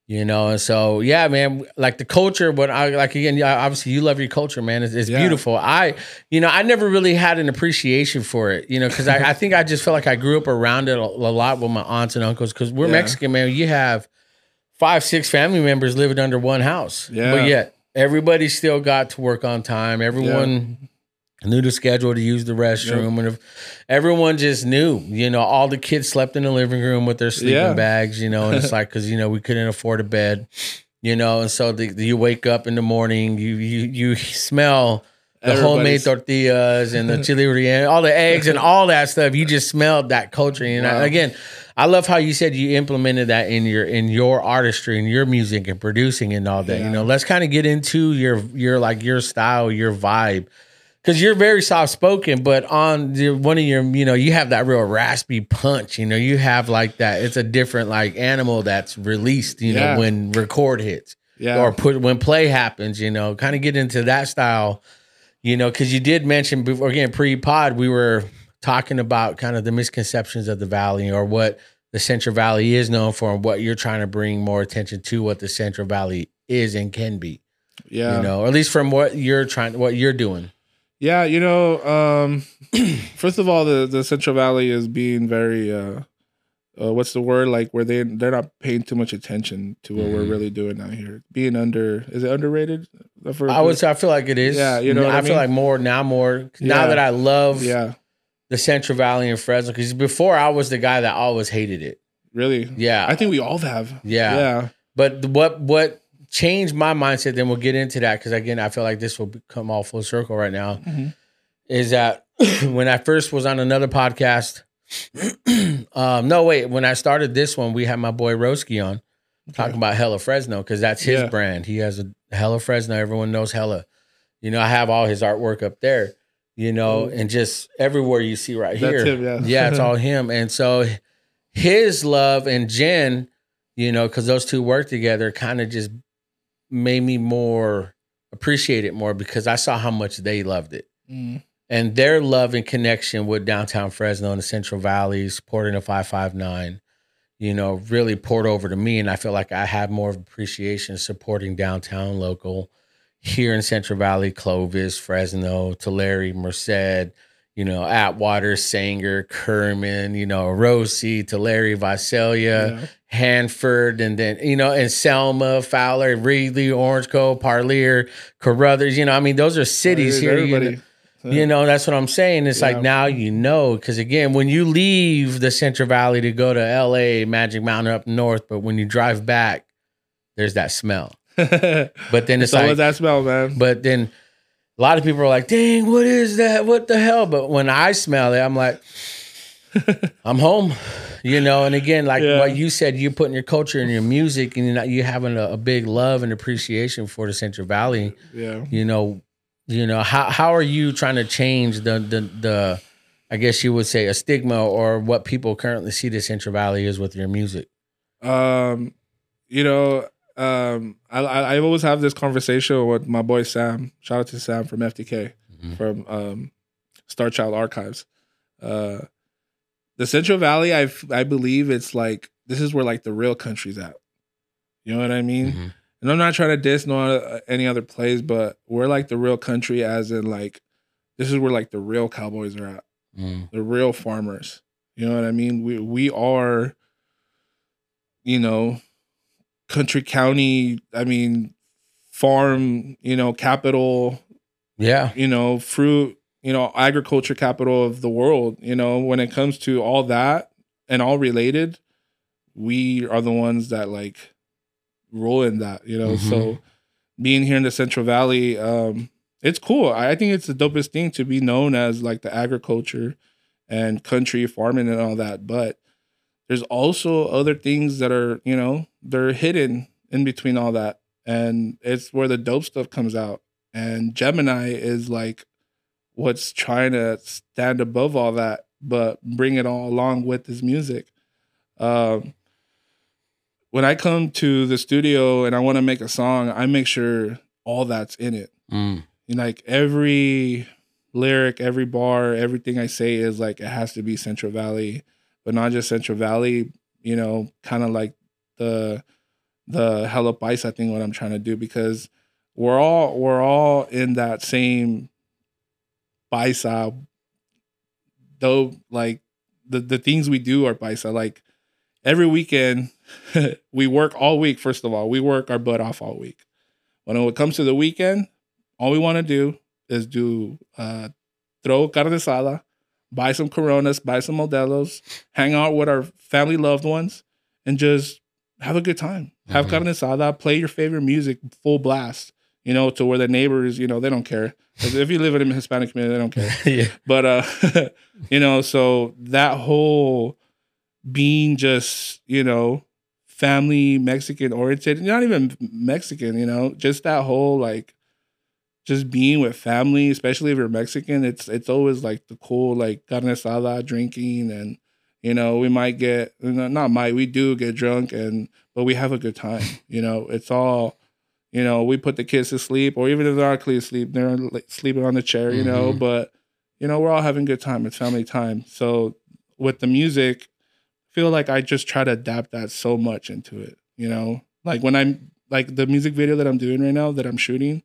[SPEAKER 1] You know, and so yeah, man. Like the culture, but I like again, obviously you love your culture, man. It's, it's
[SPEAKER 2] Yeah.
[SPEAKER 1] beautiful. I, you know, I never really had an appreciation for it, you know, because I, I think I just felt like I grew up around it a, a lot with my aunts and uncles. Because we're
[SPEAKER 2] Yeah.
[SPEAKER 1] Mexican, man. You have five, six family members living under one house,
[SPEAKER 2] Yeah.
[SPEAKER 1] but yet everybody still got to work on time. Everyone knew the schedule to use the restroom, and if everyone just knew, you know, all the kids slept in the living room with their sleeping
[SPEAKER 2] Yeah.
[SPEAKER 1] bags, you know, and it's like because you know we couldn't afford a bed, you know, and so the, you wake up in the morning, you you you smell. The homemade tortillas and the chili relleno, all the eggs and all that stuff. You just smelled that culture. And I- again, I love how you said you implemented that in your in your artistry and your music and producing and all that. You know, let's kind of get into your your like your style, your vibe, because you're very soft spoken, but on the, one of your, you know, you have that real raspy punch. You know, you have like that. It's a different like animal that's released. You
[SPEAKER 2] Yeah.
[SPEAKER 1] know, when record hits
[SPEAKER 2] yeah
[SPEAKER 1] or put when play happens. You know, kind of get into that style. You know, because you did mention before again pre-pod we were talking about kind of the misconceptions of the valley or what the Central Valley is known for and what you're trying to bring more attention to what the Central Valley is and can be.
[SPEAKER 2] yeah
[SPEAKER 1] You know, or at least from what you're trying, what you're doing.
[SPEAKER 2] Yeah, you know, um, first of all, the the Central Valley is being very, uh, uh, what's the word? Like where they they're not paying too much attention to what we're
[SPEAKER 1] Mhm.
[SPEAKER 2] really doing out here. Being under is it underrated? For-
[SPEAKER 1] I would say I feel like it is.
[SPEAKER 2] Yeah, you know
[SPEAKER 1] I,
[SPEAKER 2] I
[SPEAKER 1] feel
[SPEAKER 2] mean?
[SPEAKER 1] like more now more now
[SPEAKER 2] Yeah.
[SPEAKER 1] that I love
[SPEAKER 2] Yeah,
[SPEAKER 1] the Central Valley and Fresno because before I was the guy that always hated it.
[SPEAKER 2] really.
[SPEAKER 1] Yeah,
[SPEAKER 2] I think we all have.
[SPEAKER 1] yeah.
[SPEAKER 2] Yeah,
[SPEAKER 1] But what what changed my mindset? Then we'll get into that because again, I feel like this will come all full circle right now.
[SPEAKER 2] Mhm.
[SPEAKER 1] Is that when I first was on another podcast? um, no, wait. When I started this one, we had my boy Roski on talking about Hella Fresno because that's his
[SPEAKER 2] Yeah.
[SPEAKER 1] brand. He has a Hella Fresno. Everyone knows Hella. You know, I have all his artwork up there. You know, and just everywhere you see right
[SPEAKER 2] That's
[SPEAKER 1] here,
[SPEAKER 2] him, yeah.
[SPEAKER 1] yeah, it's all him. And so his love and Jen, you know, because those two work together, kind of just made me more appreciate it more because I saw how much they loved it
[SPEAKER 2] Mm.
[SPEAKER 1] and their love and connection with downtown Fresno and the Central Valley, supporting the 559, you know, really poured over to me. And I feel like I have more of appreciation supporting downtown local here in Central Valley, Clovis, Fresno, Tulare, Merced, you know, Atwater, Sanger, Kerman, you know, Orosi, Tulare, Visalia.
[SPEAKER 2] Yeah.
[SPEAKER 1] Hanford, and then you know, and Selma, Fowler, Reedley, Orange Cove, Parlier, Caruthers. You know, I mean, those are cities here. You know, you know, that's what I'm saying. It's
[SPEAKER 2] Yeah.
[SPEAKER 1] like now you know, because again, when you leave the Central Valley to go to L.A., Magic Mountain up north, but when you drive back, there's that smell. But then it's
[SPEAKER 2] so
[SPEAKER 1] like,
[SPEAKER 2] what's that smell, man?
[SPEAKER 1] but then a lot of people are like, dang, what is that? What the hell? But when I smell it, I'm like, I'm home, you know. And again, like
[SPEAKER 2] Yeah.
[SPEAKER 1] what you said, you're putting your culture and your music, and you're not, you having a, a big love and appreciation for the Central Valley.
[SPEAKER 2] yeah.
[SPEAKER 1] You know, you know how how are you trying to change the the the I guess you would say a stigma or what people currently see the Central Valley is with your music.
[SPEAKER 2] Um, you know, um, I, I I always have this conversation with my boy Sam. Shout out to Sam from FTK
[SPEAKER 1] Mhm.
[SPEAKER 2] from um, Star Child Archives. Uh, the Central Valley, I I believe it's like this is where like the real country's at. You know what I mean?
[SPEAKER 1] Mhm.
[SPEAKER 2] And I'm not trying to diss no uh, any other place, but we're like the real country, as in like this is where like the real cowboys are at
[SPEAKER 1] Mm.
[SPEAKER 2] the real farmers. You know what I mean? We we are, you know, country county. I mean, farm. You know, capital.
[SPEAKER 1] Yeah.
[SPEAKER 2] You know, fruit. You know, agriculture capital of the world. You know, when it comes to all that and all related, we are the ones that like roll in that. You know,
[SPEAKER 1] Mhm.
[SPEAKER 2] so being here in the Central Valley, um, it's cool. I think it's the dopest thing to be known as like the agriculture and country farming and all that. But there's also other things that are, you know, they're hidden in between all that. And it's where the dope stuff comes out. And Jemini is like what's trying to stand above all that, but bring it all along with his music. Um, when I come to the studio and I want to make a song, I make sure all that's in it.
[SPEAKER 1] Mm.
[SPEAKER 2] And like every lyric, every bar, everything I say is like it has to be Central Valley, but not just Central Valley. You know, kind of like the the hella I think What I'm trying to do because we're all we're all in that same paisa. Though, like the the things we do are paisa. Like every weekend, we work all week. First of all, we work our butt off all week. When it comes to the weekend, all we want to do is do uh, throw carne asada, buy some Coronas, buy some Modelos, hang out with our family loved ones, and just have a good time. Have
[SPEAKER 1] Mhm.
[SPEAKER 2] carne asada, play your favorite music full blast. You know, to where the neighbors, you know, they don't care. if you live in a Hispanic community, they don't care
[SPEAKER 1] yeah.
[SPEAKER 2] but uh you know so that whole being just you know family mexican oriented not even mexican you know just that whole like just being with family especially if you're mexican it's it's always like the cool like carne asada drinking and you know we might get not might we do get drunk and but we have a good time you know it's all you know we put the kids to sleep or even if they're not asleep they're sleeping on the chair you know
[SPEAKER 1] Mhm.
[SPEAKER 2] but you know, we're all having a good time. It's family time. So with the music, I feel like I just try to adapt that so much into it. You know, like when I'm like the music video that I'm doing right now that I'm shooting,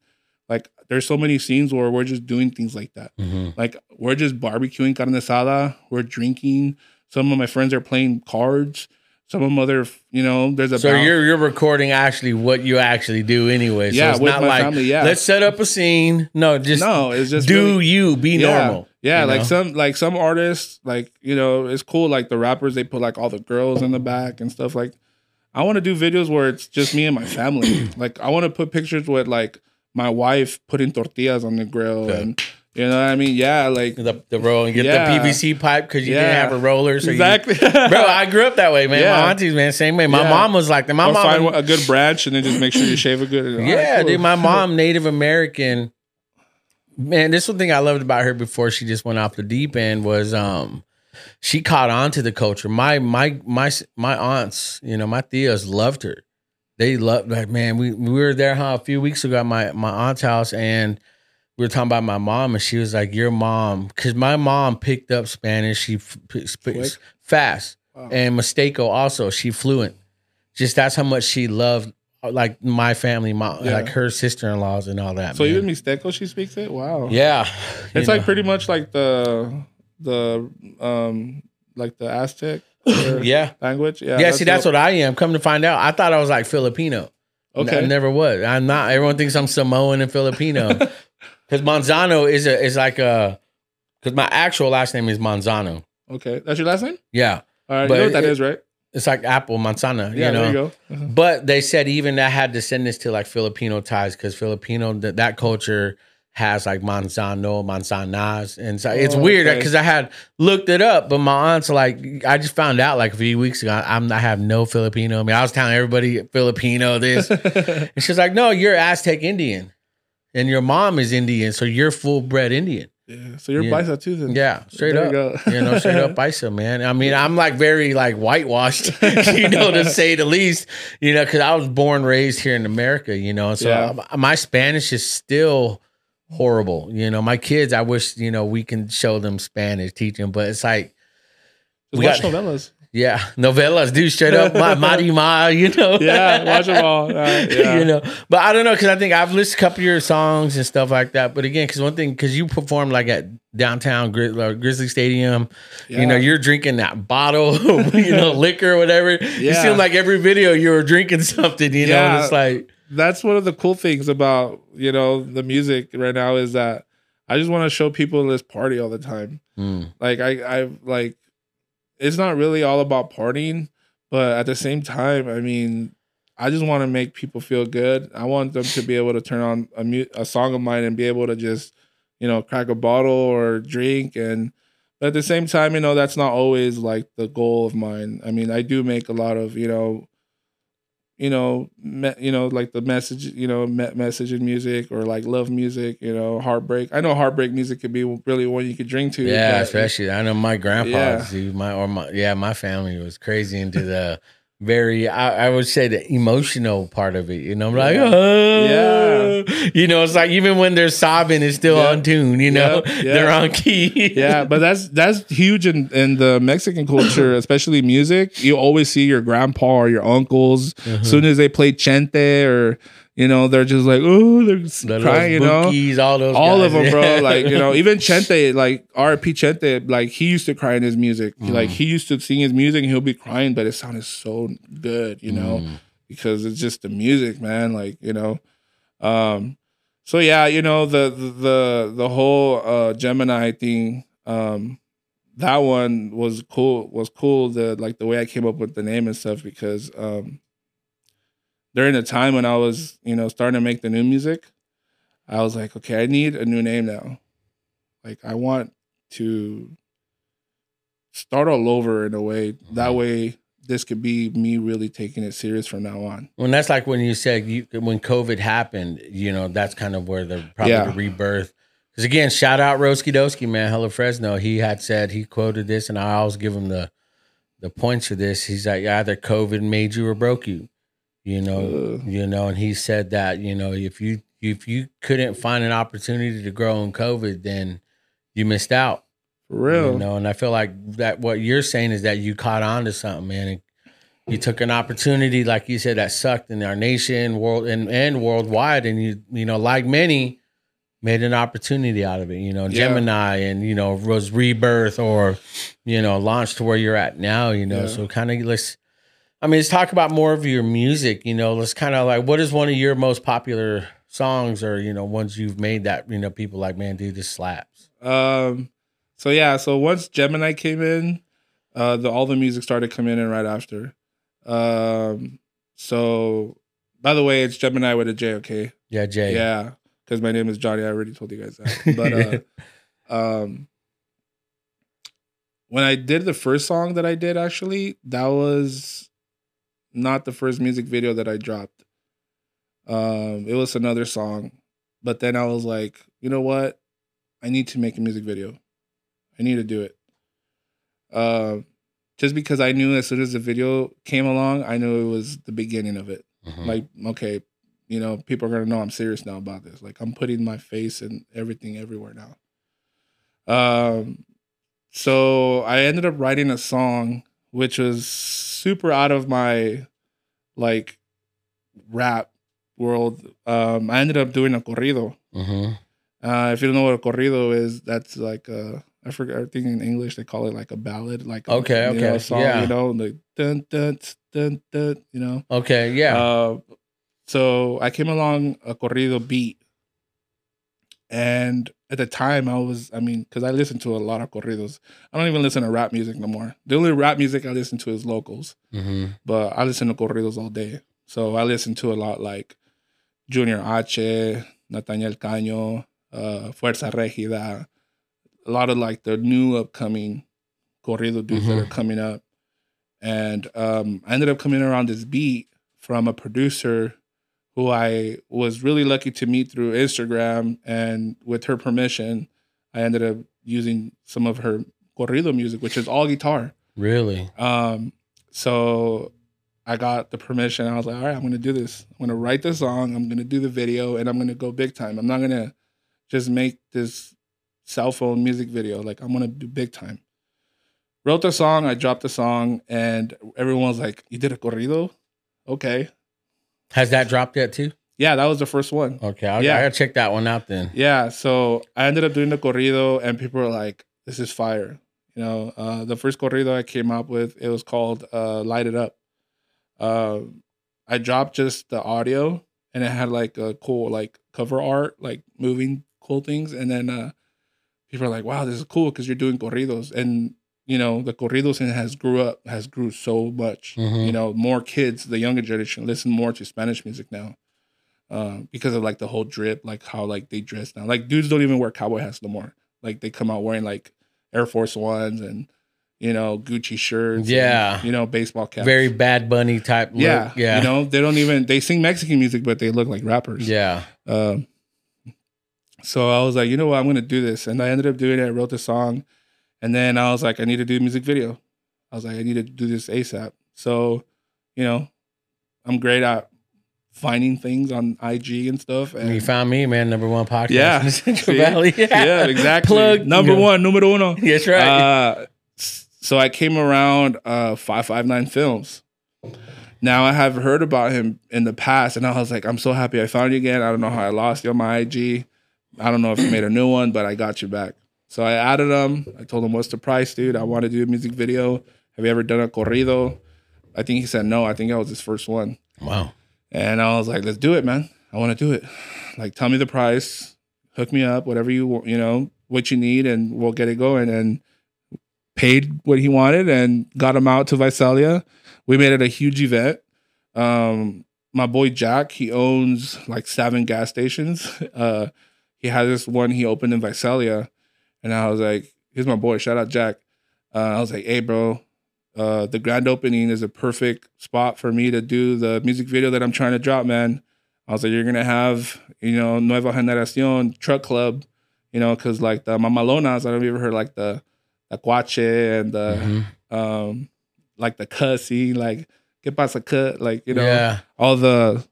[SPEAKER 2] like there's so many scenes where we're just doing things like that.
[SPEAKER 1] Mhm.
[SPEAKER 2] Like we're just barbecuing carne asada, we're drinking. Some of my friends are playing cards. Some of them other, you know, there's a
[SPEAKER 1] So
[SPEAKER 2] bounce-
[SPEAKER 1] you're you're recording actually what you actually do anyway. So
[SPEAKER 2] Yeah,
[SPEAKER 1] it's
[SPEAKER 2] with
[SPEAKER 1] not
[SPEAKER 2] my
[SPEAKER 1] like
[SPEAKER 2] family, yeah.
[SPEAKER 1] let's set up a scene. No, just
[SPEAKER 2] no, it's just
[SPEAKER 1] do
[SPEAKER 2] really-
[SPEAKER 1] you be
[SPEAKER 2] yeah,
[SPEAKER 1] normal.
[SPEAKER 2] Yeah, like
[SPEAKER 1] know?
[SPEAKER 2] some like some artists, like you know, it's cool. Like the rappers, they put like all the girls in the back and stuff. Like, I want to do videos where it's just me and my family. like, I want to put pictures with like my wife putting tortillas on the grill,
[SPEAKER 1] Okay.
[SPEAKER 2] and you know what I mean. Yeah, like
[SPEAKER 1] the, the roll and get
[SPEAKER 2] Yeah.
[SPEAKER 1] the PVC pipe because you didn't have a roller. So
[SPEAKER 2] exactly,
[SPEAKER 1] You, bro, I grew up that way, man.
[SPEAKER 2] Yeah.
[SPEAKER 1] My aunties, man, same way. My
[SPEAKER 2] Yeah.
[SPEAKER 1] mom was like that. My
[SPEAKER 2] or
[SPEAKER 1] mom,
[SPEAKER 2] find a good branch and then just make sure you shave a good. All right,
[SPEAKER 1] yeah,
[SPEAKER 2] cool.
[SPEAKER 1] dude. My mom, Native American. Man, this one thing I loved about her before she just went off the deep end was um she caught on to the culture. My my my my aunts, you know, my tias loved her. They loved like man, we we were there huh, a few weeks ago at my my aunt's house and we were talking about my mom and she was like your mom cuz my mom picked up Spanish, she f- p- sp- fast.
[SPEAKER 2] Wow.
[SPEAKER 1] And Mixteco also, she fluent. Just that's how much she loved uh, like my family, my
[SPEAKER 2] Yeah.
[SPEAKER 1] like her sister-in-laws and all that.
[SPEAKER 2] so
[SPEAKER 1] man.
[SPEAKER 2] even Mixteco, she speaks it. Wow.
[SPEAKER 1] Yeah.
[SPEAKER 2] It's
[SPEAKER 1] you
[SPEAKER 2] like pretty much like the the um like the Aztec
[SPEAKER 1] Yeah.
[SPEAKER 2] language. Yeah.
[SPEAKER 1] Yeah, see, that's what I am. Come to find out, I thought I was like Filipino.
[SPEAKER 2] Okay.
[SPEAKER 1] I never was. I'm not. Everyone thinks I'm Samoan and Filipino. Because Manzano is a is like a. Because my actual last name is Manzano.
[SPEAKER 2] Okay, that's your last name.
[SPEAKER 1] Yeah,
[SPEAKER 2] All right,
[SPEAKER 1] But
[SPEAKER 2] you know what that
[SPEAKER 1] it-
[SPEAKER 2] is, right?
[SPEAKER 1] It's like apple manzana,
[SPEAKER 2] Yeah,
[SPEAKER 1] you know.
[SPEAKER 2] there you go. Uh-huh.
[SPEAKER 1] But they said even that I had descendants to like Filipino ties because Filipino that that culture has like manzano, manzanas, and so it's
[SPEAKER 2] Oh,
[SPEAKER 1] weird
[SPEAKER 2] okay.
[SPEAKER 1] because I had looked it up, but my aunt's like I just found out like a few weeks ago I'm I have no Filipino. I mean I was telling everybody Filipino this, and she's like, no, you're Aztec Indian, and your mom is Indian, so you're full bred Indian.
[SPEAKER 2] yeah. So you're
[SPEAKER 1] Yeah.
[SPEAKER 2] Bicep too then.
[SPEAKER 1] Yeah, straight
[SPEAKER 2] There
[SPEAKER 1] up.
[SPEAKER 2] you
[SPEAKER 1] You, know, straight up Bison, man. I mean, I'm like very like whitewashed, you know, to say the least. You know, because I was born raised here in America. You know, so
[SPEAKER 2] Yeah.
[SPEAKER 1] m- my Spanish is still horrible. You know, my kids, I wish you know we can show them Spanish, teach them, but it's like.
[SPEAKER 2] Just
[SPEAKER 1] We
[SPEAKER 2] watch
[SPEAKER 1] got-
[SPEAKER 2] novellas.
[SPEAKER 1] Yeah, novellas, dude, straight up, Ma- Marimar, you know.
[SPEAKER 2] Yeah, watch them all. Yeah.
[SPEAKER 1] you know, but I don't know because I think I've listened to a couple of your songs and stuff like that. But again, because one thing, because you perform like at downtown Gri- uh, Grizzly Stadium, you know, you're drinking that bottle, of, you know, liquor or whatever. You
[SPEAKER 2] Yeah.
[SPEAKER 1] seem like every video you were drinking something, you know. and It's like,
[SPEAKER 2] that's one of the cool things about you know the music right now is that I just want to show people this party all the time.
[SPEAKER 1] mm,
[SPEAKER 2] Like I I like it's not really all about partying, but at the same time, I mean, I just want to make people feel good. I want them to be able to turn on a mu- a song of mine and be able to just you know crack a bottle or drink and. But at the same time, you know that's not always like the goal of mine. I mean, I do make a lot of you know you know, me, you know, like the message, you know, me- message in music or like love music, you know, heartbreak. I know heartbreak music could be really one you could drink to.
[SPEAKER 1] yeah, especially I know my grandpa,
[SPEAKER 2] Yeah.
[SPEAKER 1] my or my yeah, my family was crazy into the very I, I would say the emotional part of it. You know, I'm like,
[SPEAKER 2] Yeah.
[SPEAKER 1] oh, you know, it's like even when they're sobbing, it's still
[SPEAKER 2] Yeah.
[SPEAKER 1] on tune. You know,
[SPEAKER 2] Yeah, yeah.
[SPEAKER 1] they're on key.
[SPEAKER 2] yeah, but that's that's huge in, in the Mexican culture, especially music. You always see your grandpa or your uncles.
[SPEAKER 1] Uh-huh.
[SPEAKER 2] As soon as they play chente or you know, they're just like, oh, they're
[SPEAKER 1] The
[SPEAKER 2] crying. You know,
[SPEAKER 1] all those,
[SPEAKER 2] all of them, bro. Like you know, even Chente, like R.P. Chente, like he used to cry in his music.
[SPEAKER 1] Mm.
[SPEAKER 2] Like he used to sing his music and he'll be crying, but it sounded so good, you know,
[SPEAKER 1] Mm.
[SPEAKER 2] because it's just the music, man. Like you know, um, so yeah, you know the the the, the whole uh, Jemini thing. Um, that one was cool. Was cool. The like the way I came up with the name and stuff because um, during the time when I was you know starting to make the new music, I was like, okay, I need a new name now. Like I want to start all over in a way. That
[SPEAKER 1] Mhm.
[SPEAKER 2] way, this could be me really taking it serious from now on.
[SPEAKER 1] When that's like when you said you when COVID happened, you know, that's kind of where the probably
[SPEAKER 2] Yeah.
[SPEAKER 1] the rebirth. Because again, shout out Roski Doski, man, Hello Fresno. He had said he quoted this, and I always give him the the points for this. He's like, either COVID made you or broke you, you know, you know. And he said that you know if you if you couldn't find an opportunity to grow in COVID, then you missed out.
[SPEAKER 2] For real.
[SPEAKER 1] You know, and I feel like that what you're saying is that you caught on to something, man. And you took an opportunity, like you said, that sucked in our nation, world, and and worldwide, and you you know, like many, made an opportunity out of it. You know,
[SPEAKER 2] Yeah.
[SPEAKER 1] Jemini, and you know, was rebirth or you know, launched to where you're at now. You know,
[SPEAKER 2] Yeah.
[SPEAKER 1] so kind of let's. I mean, let's talk about more of your music. You know, let's kind of like what is one of your most popular songs, or you know, ones you've made that you know people like, man, dude, this slaps.
[SPEAKER 2] Um, so yeah, so once Jemini came in, uh, the all the music started coming in right after. Um, so by the way, it's Jemini with a J. Okay,
[SPEAKER 1] Yeah, Jay.
[SPEAKER 2] yeah, because my name is Johnny. I already told you guys that. But uh, um, when I did the first song that I did, actually, that was not the first music video that I dropped. Um, it was another song, but then I was like, you know what? I need to make a music video. I need to do it. Uh, just because I knew as soon as the video came along, I knew it was the beginning of it.
[SPEAKER 1] Mhm.
[SPEAKER 2] Like, okay, you know, people are gonna know I'm serious now about this. Like, I'm putting my face and everything everywhere now. Um, so I ended up writing a song which was super out of my like rap world. Um, I ended up doing a corrido.
[SPEAKER 1] Mhm.
[SPEAKER 2] Uh, if you don't know what a corrido is, that's like a I forget. I think in English they call it like a ballad, like a,
[SPEAKER 1] Okay,
[SPEAKER 2] know,
[SPEAKER 1] okay,
[SPEAKER 2] a song,
[SPEAKER 1] yeah.
[SPEAKER 2] you know, like dun dun dun dun, you know.
[SPEAKER 1] Okay, yeah.
[SPEAKER 2] Uh, so I came along a corrido beat, And at the time, I was, I mean, because I listened to a lot of corridos. I don't even listen to rap music no more. The only rap music I listen to is locals,
[SPEAKER 1] Mm-hmm.
[SPEAKER 2] but I listen to corridos all day. So I listen to a lot like Junior H, Natanael Cano, uh, Fuerza Regida, a lot of like the new upcoming corrido dudes that
[SPEAKER 1] Mhm.
[SPEAKER 2] are coming up. And um, I ended up coming around this beat from a producer who I was really lucky to meet through Instagram. And with her permission, I ended up using some of her corrido music, which is all guitar.
[SPEAKER 1] Really?
[SPEAKER 2] Um, so I got the permission. I was like, all right, I'm gonna do this. I'm gonna write the song. I'm gonna do the video, and I'm gonna go big time. I'm not gonna just make this cell phone music video. Like I'm gonna do big time. Wrote the song. I dropped the song, and everyone was like, "You did a corrido? Okay,
[SPEAKER 1] Has that dropped yet too?
[SPEAKER 2] yeah, that was the first one.
[SPEAKER 1] Okay, I'll,
[SPEAKER 2] Yeah.
[SPEAKER 1] I gotta check that one out then.
[SPEAKER 2] Yeah, so I ended up doing the corrido, and people were like, "This is fire." You know, uh, the first corrido I came up with, it was called uh, "Light It Up." Uh, I dropped just the audio, and it had like a cool like cover art, like moving cool things, and then uh, people are like, "Wow, this is cool" because you're doing corridos, and you know the corridos scene has grew up, has grew so much.
[SPEAKER 1] Mhm.
[SPEAKER 2] You know, more kids, the younger generation, listen more to Spanish music now uh, because of like the whole drip, like how like they dress now. Like dudes don't even wear cowboy hats no more. Like they come out wearing like Air Force Ones and you know Gucci shirts. and,
[SPEAKER 1] Yeah.
[SPEAKER 2] you know baseball caps.
[SPEAKER 1] Very Bad Bunny type. Look.
[SPEAKER 2] yeah,
[SPEAKER 1] yeah,
[SPEAKER 2] You know they don't even they sing Mexican music, but they look like rappers.
[SPEAKER 1] yeah.
[SPEAKER 2] Um, so I was like, you know what, I'm gonna do this, and I ended up doing it. I wrote the song, and then I was like, I need to do a music video. I was like, I need to do this ASAP. So, you know, I'm great at finding things on IG and stuff.
[SPEAKER 1] And you found me, man. Number one podcast
[SPEAKER 2] Yeah.
[SPEAKER 1] in the Central
[SPEAKER 2] See?
[SPEAKER 1] Valley.
[SPEAKER 2] yeah, exactly.
[SPEAKER 1] Plug
[SPEAKER 2] number
[SPEAKER 1] Yeah.
[SPEAKER 2] one, numero uno.
[SPEAKER 1] That's right.
[SPEAKER 2] Uh, so I came around uh, 559 Films. Now I have heard about him in the past, and I was like, I'm so happy I found you again. I don't know how I lost you on my IG. I don't know if you made a new one, but I got you back. So I added him. I told him, What's the price, dude? I want to do a music video. Have you ever done a corrido? I think he said no. I think that was his first one.
[SPEAKER 1] wow.
[SPEAKER 2] And I was like, let's do it, man. I want to do it. Like, tell me the price, hook me up, whatever you want, you know, what you need, and we'll get it going. And paid what he wanted and got him out to Visalia. We made it a huge event. Um, my boy Jack, he owns like seven gas stations. Uh, he has this one he opened in Visalia, and I was like, "Here's my boy. Shout out Jack." Uh, I was like, "Hey, bro, uh, the grand opening is a perfect spot for me to do the music video that I'm trying to drop, man." I was like, "You're gonna have, you know, Nueva Generacion Truck Club, you know, because like the Mamalonas, I don't know if you ever heard like the the Cuache and the
[SPEAKER 1] Mhm.
[SPEAKER 2] um like the cussy, like que pasa cut, like you know,
[SPEAKER 1] yeah.
[SPEAKER 2] all the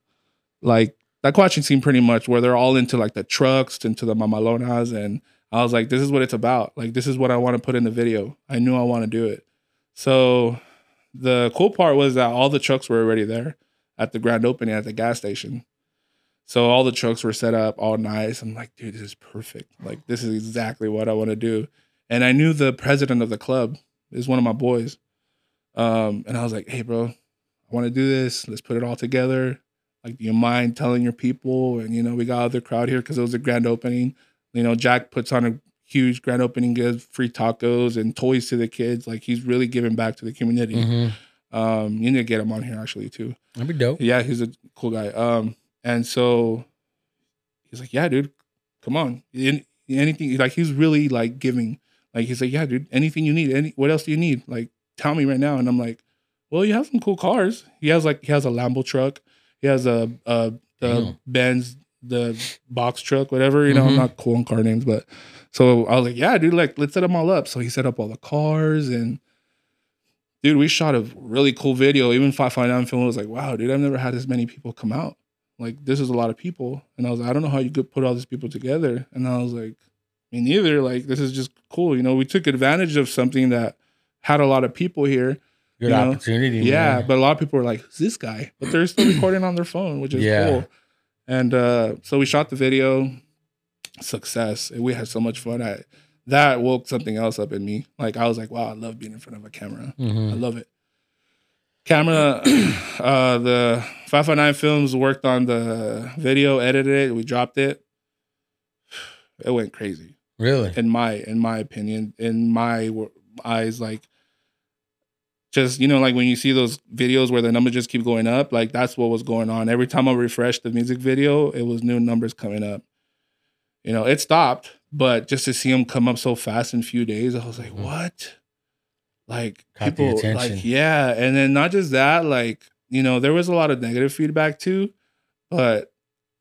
[SPEAKER 2] like that watching scene pretty much where they're all into like the trucks into the mamalonas and I was like, this is what it's about. Like this is what I want to put in the video. I knew I want to do it. So the cool part was that all the trucks were already there at the grand opening at the gas station. So all the trucks were set up all nice. I'm like, dude, this is perfect. Like this is exactly what I want to do. And I knew the president of the club is one of my boys. Um, and I was like, hey, bro, I want to do this. Let's put it all together. Like, do you mind telling your people? And you know, we got other crowd here because it was a grand opening. You know, Jack puts on a huge grand opening, gives free tacos and toys to the kids. Like he's really giving back to the community.
[SPEAKER 1] Mhm.
[SPEAKER 2] Um, you need to get him on here actually too.
[SPEAKER 1] That'd be dope.
[SPEAKER 2] Yeah, he's a cool guy. Um, and so he's like, yeah, dude, come on, An- anything. Like he's really like giving. Like he's like, yeah, dude, anything you need. Any, what else do you need? Like, tell me right now. And I'm like, well, you have some cool cars. He has like he has a Lambo truck. He has a a the
[SPEAKER 1] Damn.
[SPEAKER 2] Benz the box truck, whatever. You know, I'm
[SPEAKER 1] Mhm.
[SPEAKER 2] not cool on car names, but so I was like, yeah, dude, like let's set them all up. So he set up all the cars and dude, we shot a really cool video. Even 559 film was like, wow, dude, I've never had as many people come out. Like, this is a lot of people. And I was like, I don't know how you could put all these people together. And I was like, me neither. Like, this is just cool. You know, we took advantage of something that had a lot of people here.
[SPEAKER 1] Good
[SPEAKER 2] You know?
[SPEAKER 1] opportunity.
[SPEAKER 2] Yeah,
[SPEAKER 1] man.
[SPEAKER 2] but a lot of people were like, who's this guy? But they're still recording on their phone, which is
[SPEAKER 1] Yeah.
[SPEAKER 2] cool. And uh, so we shot the video. Success. And we had so much fun. I, that woke something else up in me. Like, I was like, wow, I love being in front of a camera. I
[SPEAKER 1] Mhm.
[SPEAKER 2] love it. Camera, uh, the 559 Films worked on the video, edited it, we dropped it. it went crazy
[SPEAKER 1] Really?
[SPEAKER 2] in my in my opinion in my w- eyes like just you know like when you see those videos where the numbers just keep going up like that's what was going on. Every time i refreshed the music video it was new numbers coming up. You know it stopped but just to see them come up so fast in a few days i was like
[SPEAKER 1] Mhm.
[SPEAKER 2] what? Like
[SPEAKER 1] Caught
[SPEAKER 2] people like yeah. And then not just that like you know there was a lot of negative feedback too but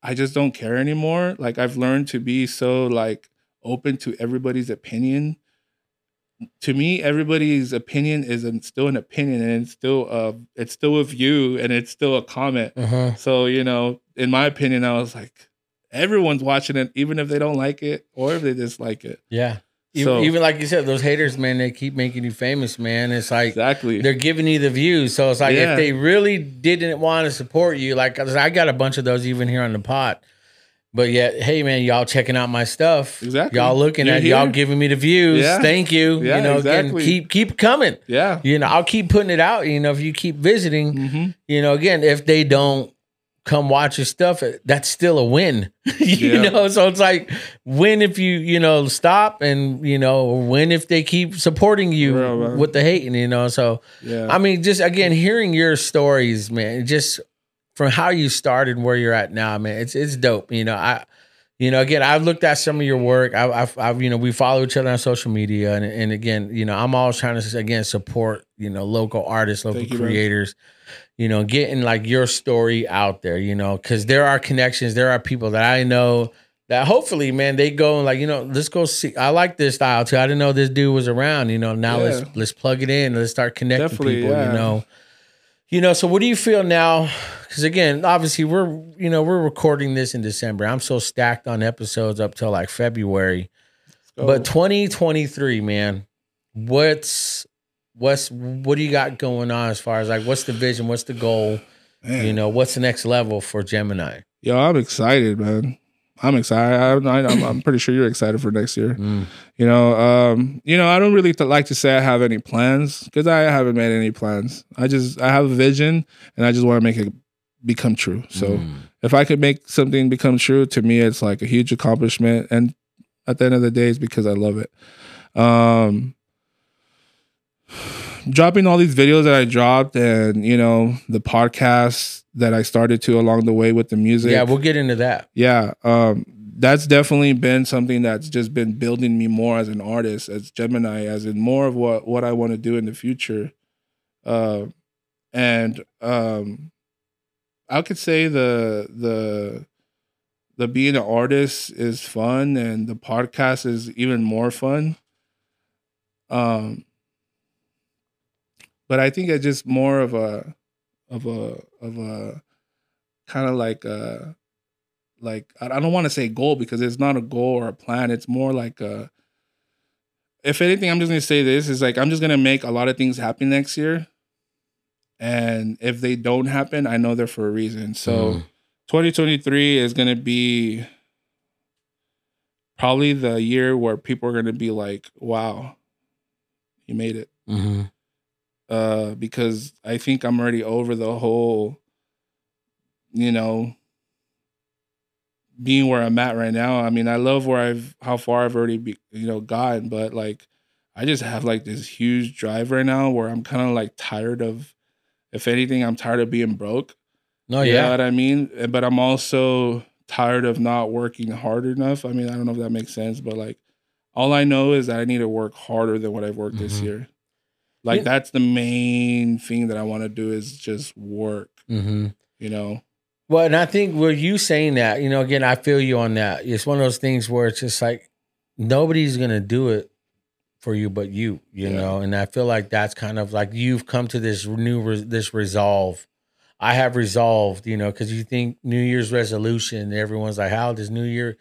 [SPEAKER 2] i just don't care anymore. Like i've learned to be so like open to everybody's opinion to me everybody's opinion is an, still an opinion and it's still uh it's still a view and it's still a comment
[SPEAKER 1] Uh-huh.
[SPEAKER 2] so you know in my opinion i was like everyone's watching it even if they don't like it or if they dislike it
[SPEAKER 1] Yeah. Even,
[SPEAKER 2] So-
[SPEAKER 1] even like you said, those haters, man, they keep making you famous, man. It's like
[SPEAKER 2] exactly
[SPEAKER 1] they're giving you the views. So it's like
[SPEAKER 2] Yeah.
[SPEAKER 1] if they really didn't want to support you, like I got a bunch of those even here on the pot. But yet, hey man, y'all checking out my stuff.
[SPEAKER 2] Exactly.
[SPEAKER 1] Y'all looking
[SPEAKER 2] You're
[SPEAKER 1] at y'all giving me the views.
[SPEAKER 2] Yeah.
[SPEAKER 1] Thank you.
[SPEAKER 2] Yeah,
[SPEAKER 1] you know,
[SPEAKER 2] exactly.
[SPEAKER 1] again, keep keep coming.
[SPEAKER 2] yeah
[SPEAKER 1] You know, I'll keep putting it out. You know, if you keep visiting,
[SPEAKER 2] hmm
[SPEAKER 1] you know, again, if they don't come watch your stuff, that's still a win. you
[SPEAKER 2] Yeah.
[SPEAKER 1] know, so it's like win if you, you know, stop and, you know, win if they keep supporting you
[SPEAKER 2] Real,
[SPEAKER 1] with the hating, you know. So
[SPEAKER 2] yeah
[SPEAKER 1] I mean, just again, hearing your stories, man, just from how you started and where you're at now, man, it's it's dope. You know, I you know, again, I've looked at some of your work. I, I've, I've, you know, we follow each other on social media, and, and again, you know, I'm always trying to again support, you know, local artists, local
[SPEAKER 2] you, man.
[SPEAKER 1] creators, you know, getting like your story out there, you know, because there are connections, there are people that I know that hopefully, man, they go and like, you know, let's go see. I like this style too. I didn't know this dude was around. You know, now
[SPEAKER 2] Yeah.
[SPEAKER 1] let's let's plug it in. Let's start connecting
[SPEAKER 2] Definitely,
[SPEAKER 1] people.
[SPEAKER 2] yeah.
[SPEAKER 1] You know, you know. So, what do you feel now? Because again, obviously, we're you know we're recording this in December. I'm so stacked on episodes up till like February. But 2023, man, what's what's what do you got going on as far as like what's the vision? What's the goal?
[SPEAKER 2] Man.
[SPEAKER 1] You know, what's the next level for Jemini?
[SPEAKER 2] Yo, I'm excited, man. I'm excited. I, I, I'm, I'm pretty sure you're excited for next year.
[SPEAKER 1] Mm.
[SPEAKER 2] You know, um, you know, I don't really like to say I have any plans because I haven't made any plans. I just I have a vision and I just want to make it become true. So
[SPEAKER 1] Mm.
[SPEAKER 2] if I could make something become true, to me, it's like a huge accomplishment. And at the end of the day, it's because I love it. Um, dropping all these videos that I dropped, and you know, the podcasts that I started to along the way with the music.
[SPEAKER 1] yeah, we'll get into that.
[SPEAKER 2] yeah, um, that's definitely been something that's just been building me more as an artist, as Jemini, as in more of what what I want to do in the future. Uh, and um, I could say the the the being an artist is fun, and the podcast is even more fun. Um, but I think it's just more of a of a of a kind of like a like I don't want to say goal because it's not a goal or a plan. It's more like a. If anything, I'm just gonna say this is like I'm just gonna make a lot of things happen next year, and if they don't happen, I know they're for a reason. So,
[SPEAKER 1] Mm.
[SPEAKER 2] 2023 is gonna be probably the year where people are gonna be like, "Wow, you made it."
[SPEAKER 1] hmm
[SPEAKER 2] uh, because I think I'm already over the whole, you know, being where I'm at right now. I mean, I love where I've how far I've already be, you know gotten, but like I just have like this huge drive right now where I'm kind of like tired of. If anything, I'm tired of being broke.
[SPEAKER 1] No,
[SPEAKER 2] You know
[SPEAKER 1] yeah,
[SPEAKER 2] what I mean? Uh, But I'm also tired of not working hard enough. I mean, I don't know if that makes sense, but like all I know is that I need to work harder than what I've worked this
[SPEAKER 1] Mhm.
[SPEAKER 2] year. Like
[SPEAKER 1] Yeah.
[SPEAKER 2] that's the main thing that I want to do is just work,
[SPEAKER 1] hmm
[SPEAKER 2] you know.
[SPEAKER 1] Well, and I think with you saying that, you know, again, I feel you on that. It's one of those things where it's just like nobody's gonna do it for you but you, you
[SPEAKER 2] Yeah.
[SPEAKER 1] know. And I feel like that's kind of like you've come to this new res- this resolve. I have resolved, you know, because you think New Year's resolution, everyone's like, "How does New Year?"